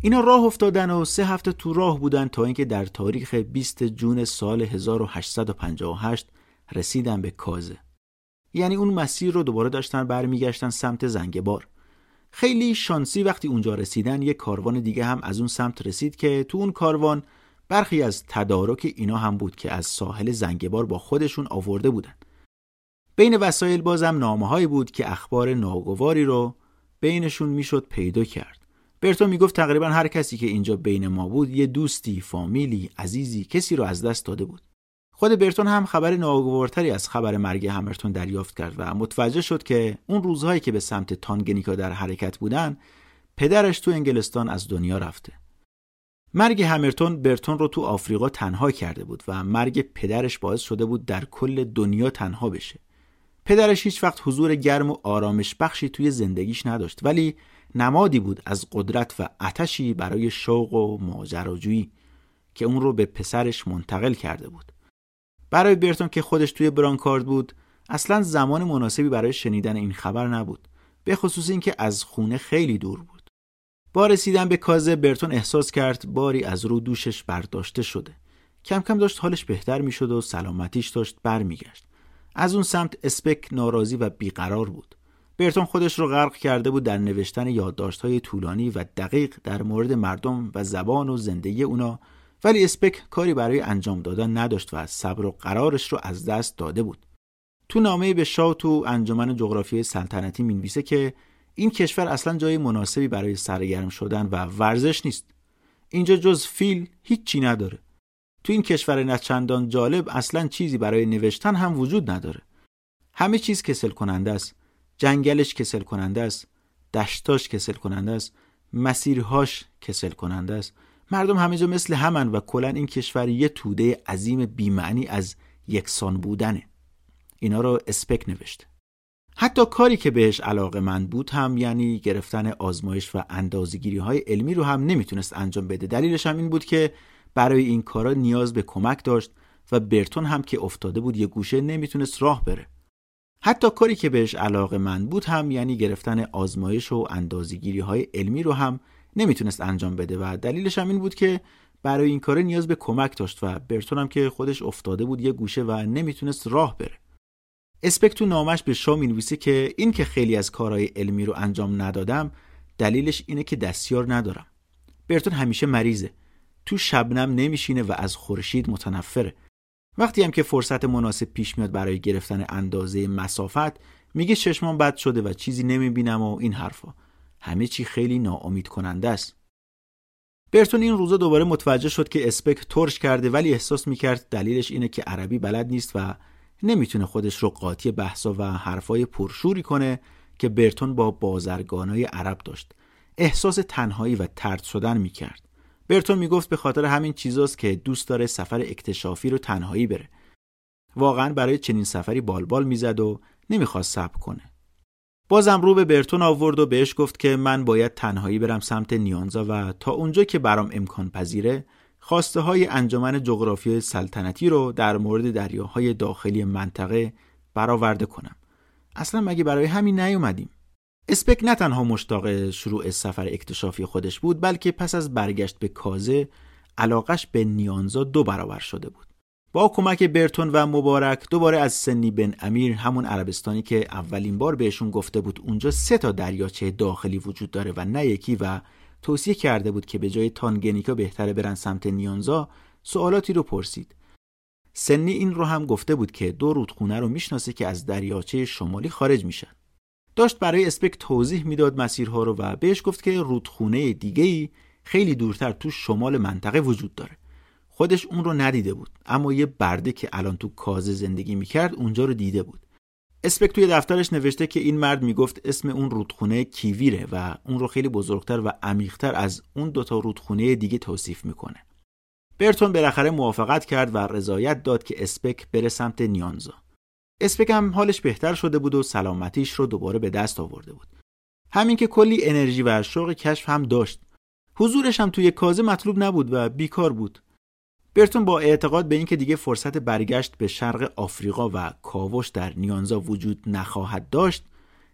اینا راه افتادن و سه هفته تو راه بودن تا اینکه در تاریخ 20 جون سال 1858 رسیدن به کازه. یعنی اون مسیر رو دوباره داشتن برمیگشتن سمت زنگبار. خیلی شانسی وقتی اونجا رسیدن یک کاروان دیگه هم از اون سمت رسید که تو اون کاروان برخی از تدارک اینا هم بود که از ساحل زنگبار با خودشون آورده بودن. بین وسایل بازم نامه بود که اخبار ناگواری رو بینشون می‌شد پیدا کرد. برتو می‌گفت تقریبا هر کسی که اینجا بین ما بود یه دوستی، فامیلی، عزیزی، کسی رو از دست داده بود. خود برتون هم خبر ناگوارتری از خبر مرگ همرتون دریافت کرد و متوجه شد که اون روزهایی که به سمت تانگنیکا در حرکت بودن پدرش تو انگلستان از دنیا رفته. مرگ همرتون برتون رو تو آفریقا تنها کرده بود و مرگ پدرش باعث شده بود در کل دنیا تنها بشه. پدرش هیچ وقت حضور گرم و آرامش بخشی توی زندگیش نداشت ولی نمادی بود از قدرت و آتشی برای شوق و ماجراجویی که اون رو به پسرش منتقل کرده بود. برای برتون که خودش توی برانکارد بود اصلا زمان مناسبی برای شنیدن این خبر نبود به خصوص اینکه از خونه خیلی دور بود. با رسیدن به کازه برتون احساس کرد باری از رو دوشش برداشته شده. کم کم داشت حالش بهتر می‌شد و سلامتیش داشت برمیگشت. از اون سمت اسپک ناراضی و بیقرار بود. برتون خودش رو غرق کرده بود در نوشتن یادداشت‌های طولانی و دقیق در مورد مردم و زبان و زندگی اونا ولی اسپک کاری برای انجام دادن نداشت و صبر و قرارش رو از دست داده بود. تو نامه به شاه تو انجمن جغرافیای سلطنتی می‌نویسه که این کشور اصلا جای مناسبی برای سرگرم شدن و ورزش نیست. اینجا جز فیل هیچی نداره. تو این کشور نچندان جالب اصلا چیزی برای نوشتن هم وجود نداره. همه چیز کسل کننده است. جنگلش کسل کننده است دشتاش کسل کننده است مسیرهاش کسل کننده است مردم همه جا مثل همن و کلا این کشور یه توده عظیم بیمعنی از یکسان بودنه اینا رو اسپک نوشته حتی کاری که بهش علاقه من بود هم یعنی گرفتن آزمایش و اندازگیری های علمی رو هم نمی‌تونست انجام بده. دلیلش هم این بود که برای این کارا نیاز به کمک داشت و برتون هم که افتاده بود یه گوشه نمی‌تونست راه بره. حتی کاری که بهش علاقه من بود هم یعنی گرفتن آزمایش و اندازگیری های علمی رو هم نمی‌تونست انجام بده و دلیلش هم این بود که برای این کار نیاز به کمک داشت و برتون هم که خودش افتاده بود یه گوشه و نمی‌تونست راه بره. اسپک تو نامش به شاه می‌نویسه که این که خیلی از کارهای علمی رو انجام ندادم دلیلش اینه که دستیار ندارم. برتون همیشه مریضه. تو شبنم نمیشینه و از خورشید متنفره. وقتی هم که فرصت مناسب پیش میاد برای گرفتن اندازه مسافت میگه چشمان بد شده و چیزی نمی‌بینم و این حرفا. همه چی خیلی ناامید کننده است. برتون این روزا دوباره متوجه شد که اسپک ترش کرده ولی احساس می‌کرد دلیلش اینه که عربی بلد نیست و نمی‌تونه خودش رو قاطی بحثا و حرفای پرشوری کنه که برتون با بازرگانای عرب داشت. احساس تنهایی و ترد شدن می‌کرد. برتون می‌گفت به خاطر همین چیزاست که دوست داره سفر اکتشافی رو تنهایی بره. واقعا برای چنین سفری بالبال می‌زد و نمی‌خواست صبر کنه. بازم رو به برتون آورد و بهش گفت که من باید تنهایی برم سمت نیانزا و تا اونجا که برام امکان پذیره خواسته های انجمن جغرافی سلطنتی رو در مورد دریاهای داخلی منطقه برآورده کنم. اصلا مگه برای همین نیومدیم؟ اسپک نه تنها مشتاق شروع سفر اکتشافی خودش بود بلکه پس از برگشت به کازه علاقش به نیانزا دو برابر شده بود. با کمک برتون و مبارک دوباره از سنی بن امیر همون عربستانی که اولین بار بهشون گفته بود اونجا سه تا دریاچه داخلی وجود داره و نه یکی و توصیه کرده بود که به جای تانگنیکا بهتره برن سمت نیانزا سوالاتی رو پرسید. سنی این رو هم گفته بود که دو رودخونه رو می‌شناسه که از دریاچه شمالی خارج میشن. داشت برای اسپک توضیح می‌داد مسیرها رو و بهش گفت که رودخونه دیگه ای خیلی دورتر تو شمال منطقه وجود داره. خودش اون رو ندیده بود اما یه برده که الان تو کازه زندگی می‌کرد اونجا رو دیده بود. اسپک توی دفترش نوشته که این مرد می‌گفت اسم اون رودخونه کیویره و اون رو خیلی بزرگتر و عمیقتر از اون دوتا رودخونه دیگه توصیف می‌کنه. برتون بالاخره موافقت کرد و رضایت داد که اسپک بره سمت نیانزا. اسپک هم حالش بهتر شده بود و سلامتیش رو دوباره به دست آورده بود. همین که کلی انرژی و شوق کشف هم داشت. حضورش هم توی کازه مطلوب نبود و بیکار بود. برتون با اعتقاد به اینکه دیگه فرصت برگشت به شرق آفریقا و کاوش در نیانزا وجود نخواهد داشت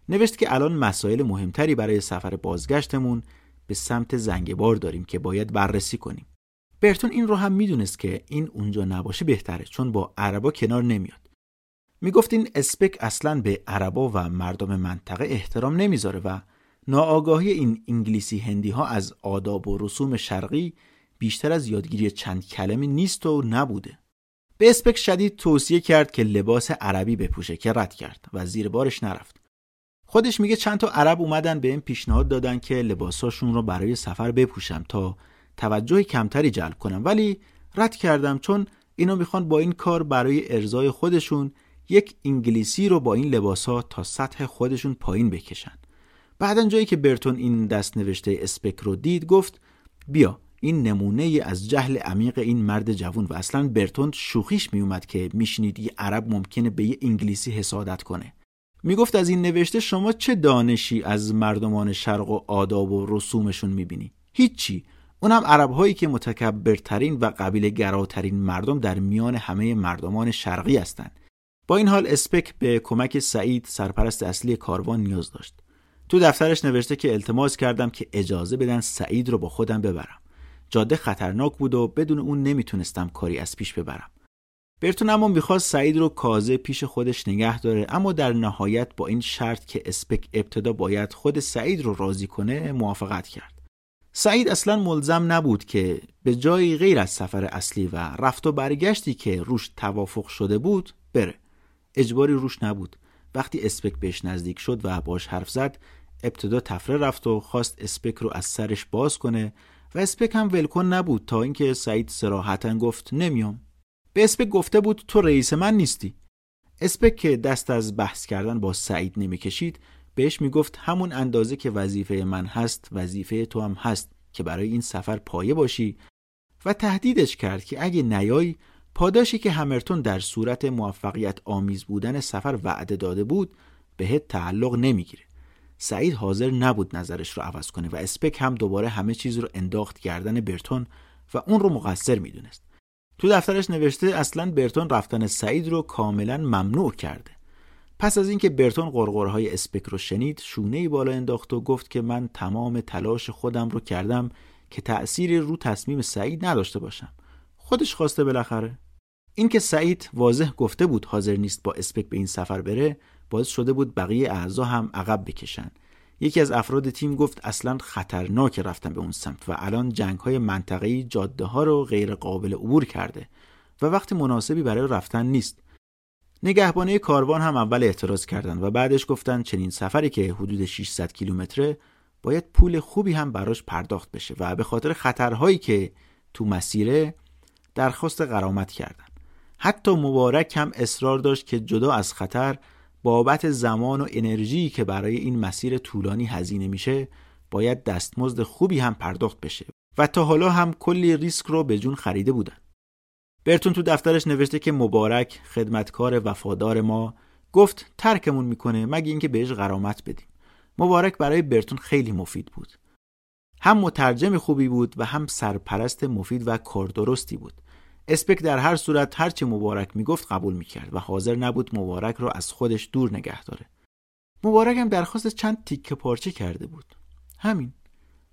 نوشت که الان مسائل مهمتری برای سفر بازگشتمون به سمت زنگبار داریم که باید بررسی کنیم. برتون این رو هم می‌دونست که این اونجا نباشه بهتره چون با عربا کنار نمیاد. می‌گفت این اسپک اصلا به عربا و مردم منطقه احترام نمی‌ذاره و ناآگاهی این انگلیسی هندی ها از آداب و رسوم شرقی بیشتر از یادگیری چند کلمه نیست و نبوده. به اسپک شدید توصیه کرد که لباس عربی بپوشه که رد کرد و زیر بارش نرفت. خودش میگه چند تا عرب اومدن به این پیشنهاد دادن که لباساشون رو برای سفر بپوشم تا توجه کمتری جلب کنم. ولی رد کردم چون اینا می‌خوان با این کار برای ارزای خودشون یک انگلیسی رو با این لباسا تا سطح خودشون پایین بکشن. بعدا جایی که برتون این دست نوشته اسپک رو دید گفت بیا. این نمونه از جهل عمیق این مرد جوون و اصلا برتون شوخیش میومد که میشنید یه عرب ممکنه به یه انگلیسی حسادت کنه. می‌گفت از این نوشته شما چه دانشی از مردمان شرق و آداب و رسومشون می‌بینی؟ هیچی. اونم عرب هایی که متکبرترین و قبیل گراترین مردم در میان همه مردمان شرقی هستند. با این حال اسپک به کمک سعید سرپرست اصلی کاروان نیاز داشت. تو دفترش نوشته که التماس کردم که اجازه بدن سعید رو با خودم ببرم. جاده خطرناک بود و بدون اون نمی‌تونستم کاری از پیش ببرم. برتون اما می‌خواست سعید رو کازه پیش خودش نگه داره اما در نهایت با این شرط که اسپک ابتدا باید خود سعید رو راضی کنه موافقت کرد. سعید اصلا ملزم نبود که به جایی غیر از سفر اصلی و رفت و برگشتی که روش توافق شده بود بره. اجباری روش نبود. وقتی اسپک بهش نزدیک شد و باش حرف زد ابتدا تفره رفت و خواست اسپک رو از سرش باز کنه و اسپک هم ولکن نبود تا اینکه سعید سراحتا گفت نمیام. به اسپک گفته بود تو رئیس من نیستی. اسپک که دست از بحث کردن با سعید نمی‌کشید بهش می‌گفت همون اندازه که وظیفه من هست وظیفه تو هم هست که برای این سفر پایه باشی. و تهدیدش کرد که اگه نیای پاداشی که همرتون در صورت موفقیت آمیز بودن سفر وعده داده بود بهت تعلق نمی‌گیره. سعید حاضر نبود نظرش رو عوض کنه و اسپک هم دوباره همه چیز رو انداخت گردن برتون و اون رو مقصر می‌دونست. تو دفترش نوشته اصلا برتون رفتن سعید رو کاملا ممنوع کرده. پس از اینکه برتون قرقرهای اسپک رو شنید شونه بالا انداخت و گفت که من تمام تلاش خودم رو کردم که تأثیری رو تصمیم سعید نداشته باشم. خودش خواسته بالاخره. اینکه سعید واضح گفته بود حاضر نیست با اسپک به این سفر بره باعث شده بود بقیه اعضا هم عقب بکشن. یکی از افراد تیم گفت اصلا خطرناک رفتن به اون سمت و الان جنگ های منطقه‌ای جاده ها رو غیر قابل عبور کرده و وقت مناسبی برای رفتن نیست. نگهبانه کاروان هم اول اعتراض کردند و بعدش گفتن چنین سفری که حدود 600 کیلومتره باید پول خوبی هم براش پرداخت بشه و به خاطر خطرهایی که تو مسیره درخواست قرامت کردن. حتی مبارک هم اصرار داشت که جدا از خطر بابت زمان و انرژی که برای این مسیر طولانی هزینه میشه باید دستمزد خوبی هم پرداخت بشه. و تا حالا هم کلی ریسک رو به جون خریده بودن. برتون تو دفترش نوشته که مبارک خدمتکار وفادار ما گفت ترکمون می‌کنه مگه اینکه بهش غرامت بدیم. مبارک برای برتون خیلی مفید بود. هم مترجم خوبی بود و هم سرپرست مفید و کاردرستی بود. اسپک در هر صورت هرچی مبارک می‌گفت قبول می‌کرد و حاضر نبود مبارک را از خودش دور نگه داره. مبارک هم درخواست چند تیکه پارچه کرده بود. همین.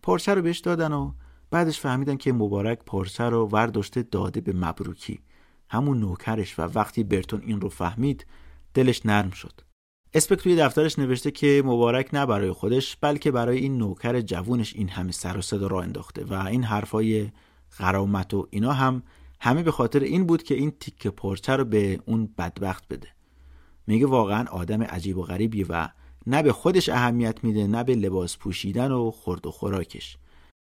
پارچه رو بهش دادن و بعدش فهمیدن که مبارک پارچه رو ورداشته داده به مبروکی. همون نوکرش و وقتی برتون این رو فهمید دلش نرم شد. اسپک توی دفترش نوشته که مبارک نه برای خودش بلکه برای این نوکر جوونش این همه سر و صدا را انداخته و این حرفای غرامت و اینا هم همه به خاطر این بود که این تیکه پارچه رو به اون بدبخت بده. میگه واقعا آدم عجیب و غریبی و نه به خودش اهمیت میده نه به لباس پوشیدن و خورد و خوراکش.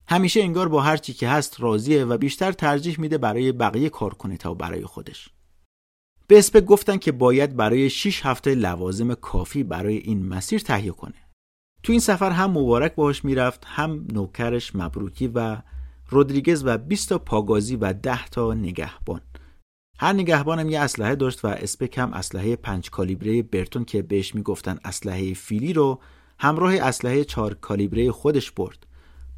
همیشه انگار با هر چی که هست راضیه و بیشتر ترجیح میده برای بقیه کار کنه تا برای خودش. به اسپک گفتن که باید برای 6 هفته لوازم کافی برای این مسیر تهیه کنه. تو این سفر هم مبارک باهاش می‌رفت هم نوکرش مبروکی و رودریگز و 20 تا پاگازی و 10 تا نگهبان. هر نگهبانم یه اسلحه داشت و اسپک هم اسلحه پنج کالیبره برتون که بهش می‌گفتن اسلحه فیلی رو همراه اسلحه چهار کالیبره خودش برد.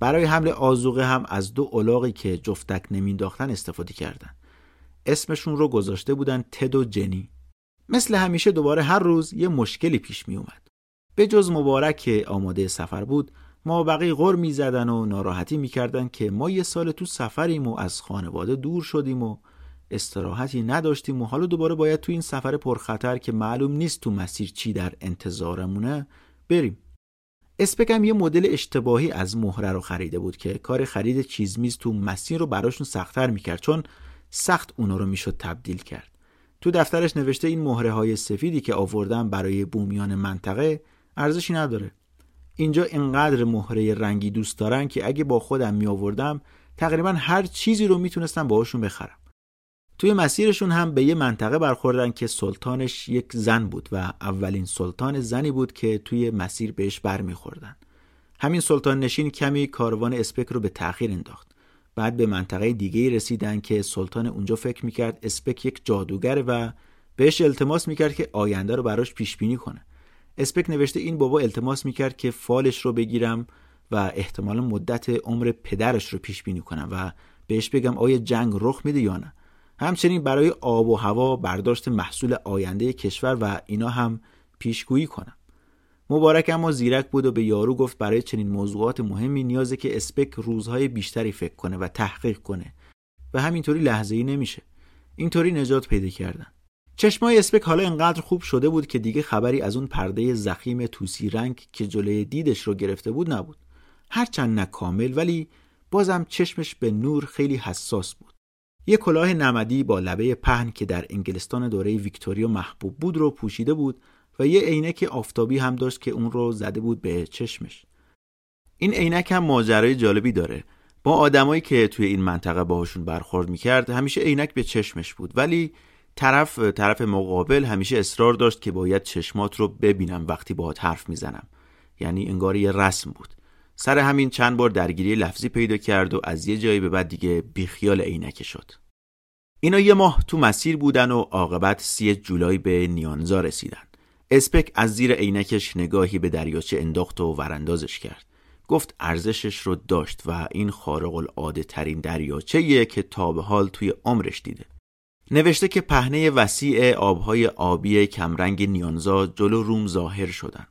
برای حمل آزوقه هم از دو الاغی که جفتک نمینداختن استفاده کردن. اسمشون رو گذاشته بودن تد و جنی. مثل همیشه دوباره هر روز یه مشکلی پیش می اومد به جز مبارک که آماده سفر بود ما بقیه غر می زدن و ناراحتی می کردن که ما یه سال تو سفریم و از خانواده دور شدیم و استراحتی نداشتیم و حالا دوباره باید تو این سفر پرخطر که معلوم نیست تو مسیر چی در انتظارمونه بریم. اسپکم یه مدل اشتباهی از مهره رو خریده بود که کار خرید چیز میز تو مسیر رو براشون سختتر می‌کرد چون سخت اونا رو می‌شد تبدیل کرد. تو دفترش نوشته این مهره های سفیدی که آوردم برای بومیان منطقه ارزشی نداره. اینجا اینقدر مهره رنگی دوست دارن که اگه با خودم می آوردم تقریبا هر چیزی رو می‌تونستم باهاشون بخرم. توی مسیرشون هم به یه منطقه برخوردن که سلطانش یک زن بود و اولین سلطان زنی بود که توی مسیر بهش برمیخوردن. همین سلطان نشین کمی کاروان اسپک رو به تأخیر انداخت. بعد به منطقه دیگه رسیدن که سلطان اونجا فکر می‌کرد اسپک یک جادوگره و بهش التماس می‌کرد که آینده رو براش پیش بینی کنه. اسپک نوشته این بابا التماس می‌کرد که فالش رو بگیرم و احتمال مدت عمر پدرش رو پیش بینی کنم و بهش بگم آیا جنگ رخ میده یا نه. همچنین برای آب و هوا برداشت محصول آینده کشور و اینا هم پیشگویی کنم. مبارک اما زیرک بود و به یارو گفت برای چنین موضوعات مهمی نیازه که اسپک روزهای بیشتری فکر کنه و تحقیق کنه. و همینطوری لحظه ای نمیشه. اینطوری نجات پیدا کردن. چشمای اسپک حالا انقدر خوب شده بود که دیگه خبری از اون پرده زخیم توسی رنگ که جلوی دیدش رو گرفته بود نبود. هرچند نه کامل ولی بازم چشمش به نور خیلی حساس بود. یه کلاه نمدی با لبه پهن که در انگلستان دوره ویکتوریا محبوب بود رو پوشیده بود و یه عینک آفتابی هم داشت که اون رو زده بود به چشمش. این عینک هم ماجرای جالبی داره. با آدمایی که توی این منطقه باهاشون برخورد می‌کرد همیشه عینک به چشمش بود ولی طرف طرف مقابل همیشه اصرار داشت که باید چشمات رو ببینم وقتی باهات حرف می‌زنم. یعنی انگار یه رسم بود. سر همین چند بار درگیری لفظی پیدا کرد و از یه جایی به بعد دیگه بیخیال عینک شد. اینا یه ماه تو مسیر بودن و عاقبت سی جولای به نیانزا رسیدن. اسپک از زیر عینکش نگاهی به دریاچه انداخت و وراندازش کرد. گفت ارزشش رو داشت و این خارق العاده ترین دریاچه که تا به حال توی عمرش دیده. نوشته که پهنه وسیع آبهای آبی کمرنگ نیانزا جلو روم ظاهر شدن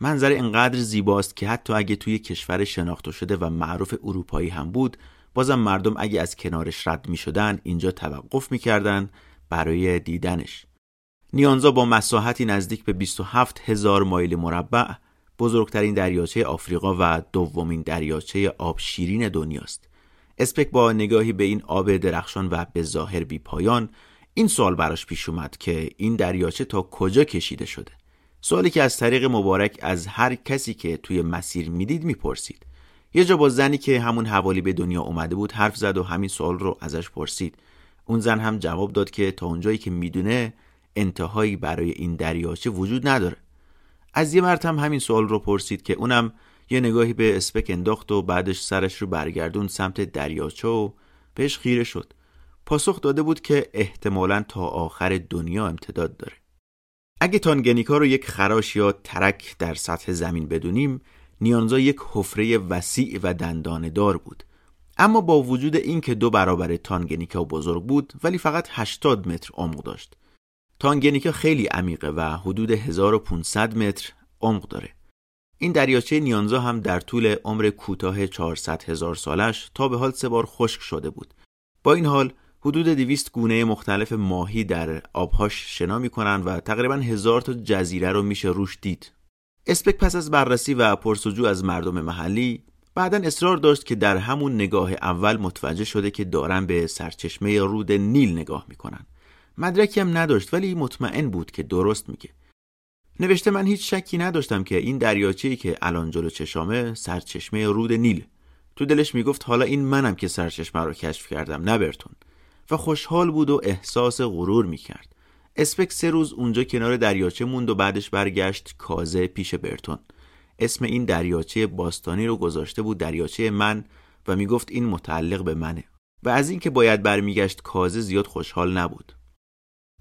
منظر انقدر زیباست که حتی اگه توی کشور شناخته شده و معروف اروپایی هم بود بازم مردم اگه از کنارش رد می شدن اینجا توقف می کردن برای دیدنش نیانزا با مساحتی نزدیک به 27 هزار مایل مربع بزرگترین دریاچه آفریقا و دومین دریاچه آب شیرین دنیاست. اسپک با نگاهی به این آب درخشان و به ظاهر بی پایان این سوال براش پیش اومد که این دریاچه تا کجا کشیده شده. سوالی که از طریق مبارک از هر کسی که توی مسیر می‌دید می‌پرسید. یه جا با زنی که همون حوالی به دنیا اومده بود حرف زد و همین سوال رو ازش پرسید. اون زن هم جواب داد که تا اونجایی که می‌دونه انتهایی برای این دریاچه وجود نداره از یه مرد هم همین سوال رو پرسید که اونم یه نگاهی به اسپک انداخت و بعدش سرش رو برگردون سمت دریاچه و بهش خیره شد. پاسخ داده بود که احتمالا تا آخر دنیا امتداد داره. اگه تانگنیکا رو یک خراش یا ترک در سطح زمین بدونیم نیانزا یک حفره وسیع و دندانه دار بود. اما با وجود اینکه دو برابر تانگنیکا بزرگ بود ولی فقط 80 متر عمق داشت. تانگنیکا خیلی عمیقه و حدود 1500 متر عمق داره. این دریاچه نیانزا هم در طول عمر کوتاه 400 هزار سالش تا به حال سه بار خشک شده بود. با این حال حدود 200 گونه مختلف ماهی در آبهاش شنا می‌کنن و تقریبا هزار تا جزیره رو میشه روش دید. اسپک پس از بررسی و پرسجو از مردم محلی بعدا اصرار داشت که در همون نگاه اول متوجه شده که دارن به سرچشمه رود نیل نگاه می‌کنن. مدرکی هم نداشت ولی مطمئن بود که درست میگه. نوشته من هیچ شکی نداشتم که این دریاچه‌ای که الان جلو چشامه سرچشمه رود نیل. تو دلش می‌گفت حالا این منم که سرچشمه رو کشف کردم نه برتون. و خوشحال بود و احساس غرور می‌کرد. اسپک سه روز اونجا کنار دریاچه موند و بعدش برگشت کازه پیش برتون. اسم این دریاچه باستانی رو گذاشته بود دریاچه من و می‌گفت این متعلق به منه. و از اینکه باید برمیگشت کازه زیاد خوشحال نبود.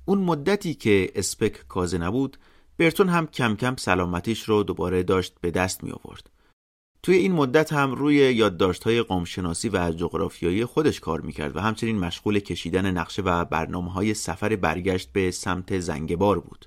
اون مدتی که اسپک کازه نبود برتون هم کم کم سلامتیش رو دوباره داشت به دست می آورد. توی این مدت هم روی یادداشت‌های قومشناسی و جغرافیایی خودش کار می‌کرد و همچنین مشغول کشیدن نقشه و برنامه های سفر برگشت به سمت زنگبار بود.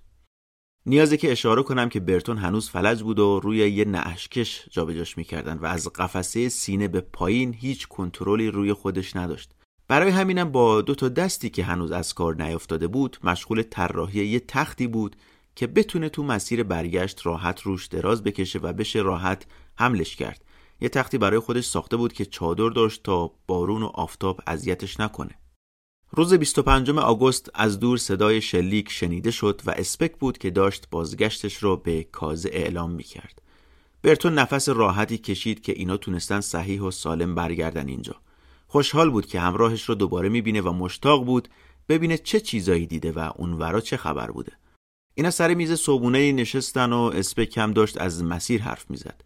نیازه که اشاره کنم که برتون هنوز فلج بود و روی یه نعشکش جابجاش می‌کردن و از قفسه سینه به پایین هیچ کنترلی روی خودش نداشت. برای همینم با دو تا دستی که هنوز از کار نیافتاده بود مشغول طراحی یه تختی بود که بتونه تو مسیر برگشت راحت روش دراز بکشه و بشه راحت حملش کرد یه تختی برای خودش ساخته بود که چادر داشت تا بارون و آفتاب اذیتش نکنه روز 25 آگوست از دور صدای شلیک شنیده شد و اسپک بود که داشت بازگشتش رو به کازه اعلام می‌کرد. برتون نفس راحتی کشید که اینا تونستن صحیح و سالم برگردن اینجا. خوشحال بود که همراهش رو دوباره می‌بینه و مشتاق بود ببینه چه چیزایی دیده و اونورا چه خبر بوده. اینا سر میز صبونه نشستن و اسپک هم داشت از مسیر حرف می‌زد.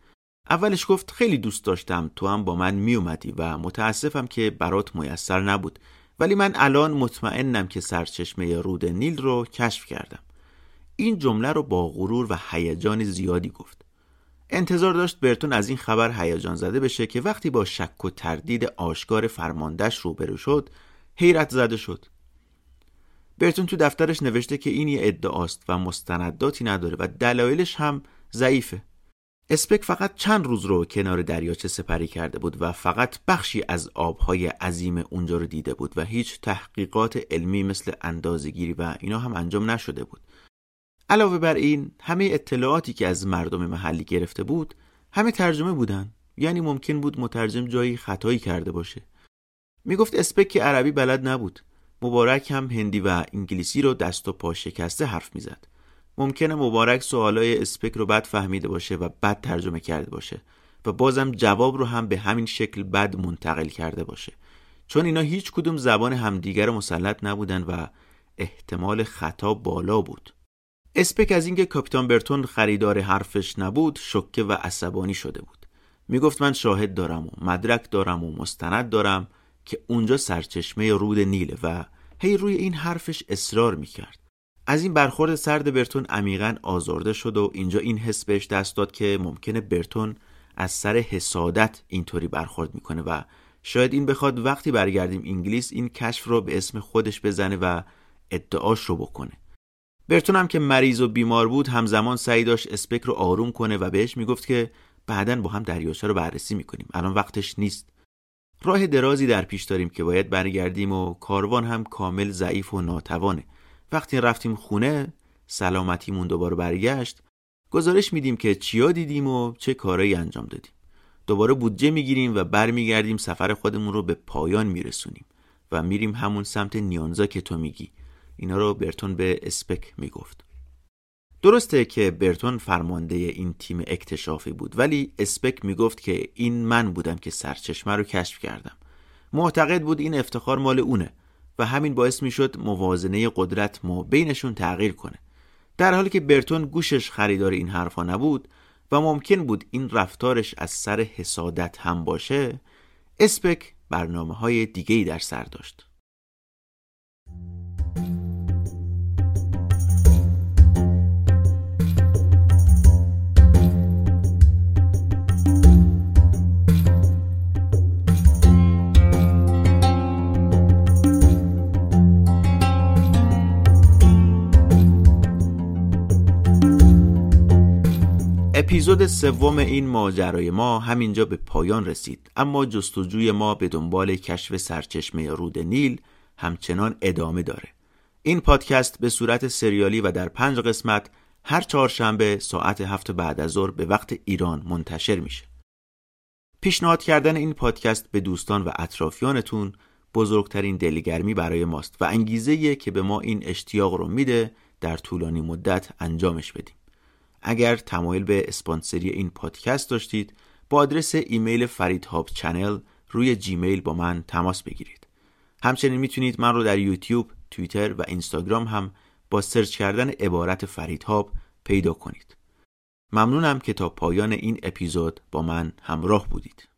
اولش گفت خیلی دوست داشتم تو هم با من میومدی و متاسفم که برات میسر نبود ولی من الان مطمئنم که سرچشمه رود نیل رو کشف کردم. این جمله رو با غرور و هیجان زیادی گفت. انتظار داشت برتون از این خبر هیجان زده بشه که وقتی با شک و تردید آشکار فرماندهش روبرو شد حیرت زده شد برتون تو دفترش نوشته که این یه ادعاست و مستنداتی نداره و دلایلش هم ضعیفه. اسپک فقط چند روز رو کنار دریاچه سپری کرده بود و فقط بخشی از آبهای عظیم اونجا رو دیده بود و هیچ تحقیقات علمی مثل اندازگیری و اینا هم انجام نشده بود. علاوه بر این همه اطلاعاتی که از مردم محلی گرفته بود همه ترجمه بودن. یعنی ممکن بود مترجم جایی خطایی کرده باشه. می‌گفت اسپک که عربی بلد نبود. مبارک هم هندی و انگلیسی رو دست و پا شکسته حرف می‌زد. ممکنه مبارک سوالای اسپک رو بد فهمیده باشه و بد ترجمه کرده باشه و بازم جواب رو هم به همین شکل بد منتقل کرده باشه. چون اینا هیچ کدوم زبان همدیگر مسلط نبودن و احتمال خطا بالا بود. اسپک از اینکه کاپیتان برتون خریدار حرفش نبود شکه و عصبانی شده بود. می‌گفت من شاهد دارم و مدرک دارم و مستند دارم که اونجا سرچشمه رود نیله و هی روی این حرفش اصرار می‌کرد. از این برخورد سرد برتون عمیقا آزرده شد و اینجا این حس بهش دست داد که ممکنه برتون از سر حسادت اینطوری برخورد می‌کنه و شاید این بخواد وقتی برگردیم انگلیس این کشف رو به اسم خودش بزنه و ادعاش رو بکنه. برتون هم که مریض و بیمار بود همزمان سعی داشت اسپک رو آروم کنه و بهش می‌گفت که بعدا با هم دریاچه رو بررسی می‌کنیم. الان وقتش نیست. راه درازی در پیش داریم که باید برگردیم و کاروان هم کامل ضعیف و ناتوانه. وقتی رفتیم خونه سلامتیمون دوباره برگشت گزارش میدیم که چیا دیدیم و چه کارایی انجام دادیم. دوباره بودجه می‌گیریم و برمیگردیم سفر خودمون رو به پایان میرسونیم و میریم همون سمت نیانزا که تو میگی. اینا رو برتون به اسپک می‌گفت. درسته که برتون فرمانده این تیم اکتشافی بود ولی اسپک می‌گفت که این من بودم که سرچشمه رو کشف کردم. معتقد بود این افتخار مال اونه و همین باعث می‌شد موازنه قدرت ما بینشون تغییر کنه. در حالی که برتون گوشش خریدار این حرفا نبود و ممکن بود این رفتارش از سر حسادت هم باشه اسپک برنامه های دیگه در سر داشت. اپیزود سوم این ماجرای ما همینجا به پایان رسید. اما جستجوی ما به دنبال کشف سرچشمه رود نیل همچنان ادامه داره. این پادکست به صورت سریالی و در پنج قسمت هر چهارشنبه ساعت هفت بعد از ظهر به وقت ایران منتشر میشه. پیشنهاد کردن این پادکست به دوستان و اطرافیانتون بزرگترین دلگرمی برای ماست و انگیزه که به ما این اشتیاق رو میده در طولانی مدت انجامش بدیم. اگر تمایل به اسپانسری این پادکست داشتید با آدرس ایمیل فرید هاب channel روی Gmail با من تماس بگیرید. همچنین می‌تونید من رو در یوتیوب، توییتر و اینستاگرام هم با search کردن عبارت فرید هاب پیدا کنید. ممنونم که تا پایان این اپیزود با من همراه بودید.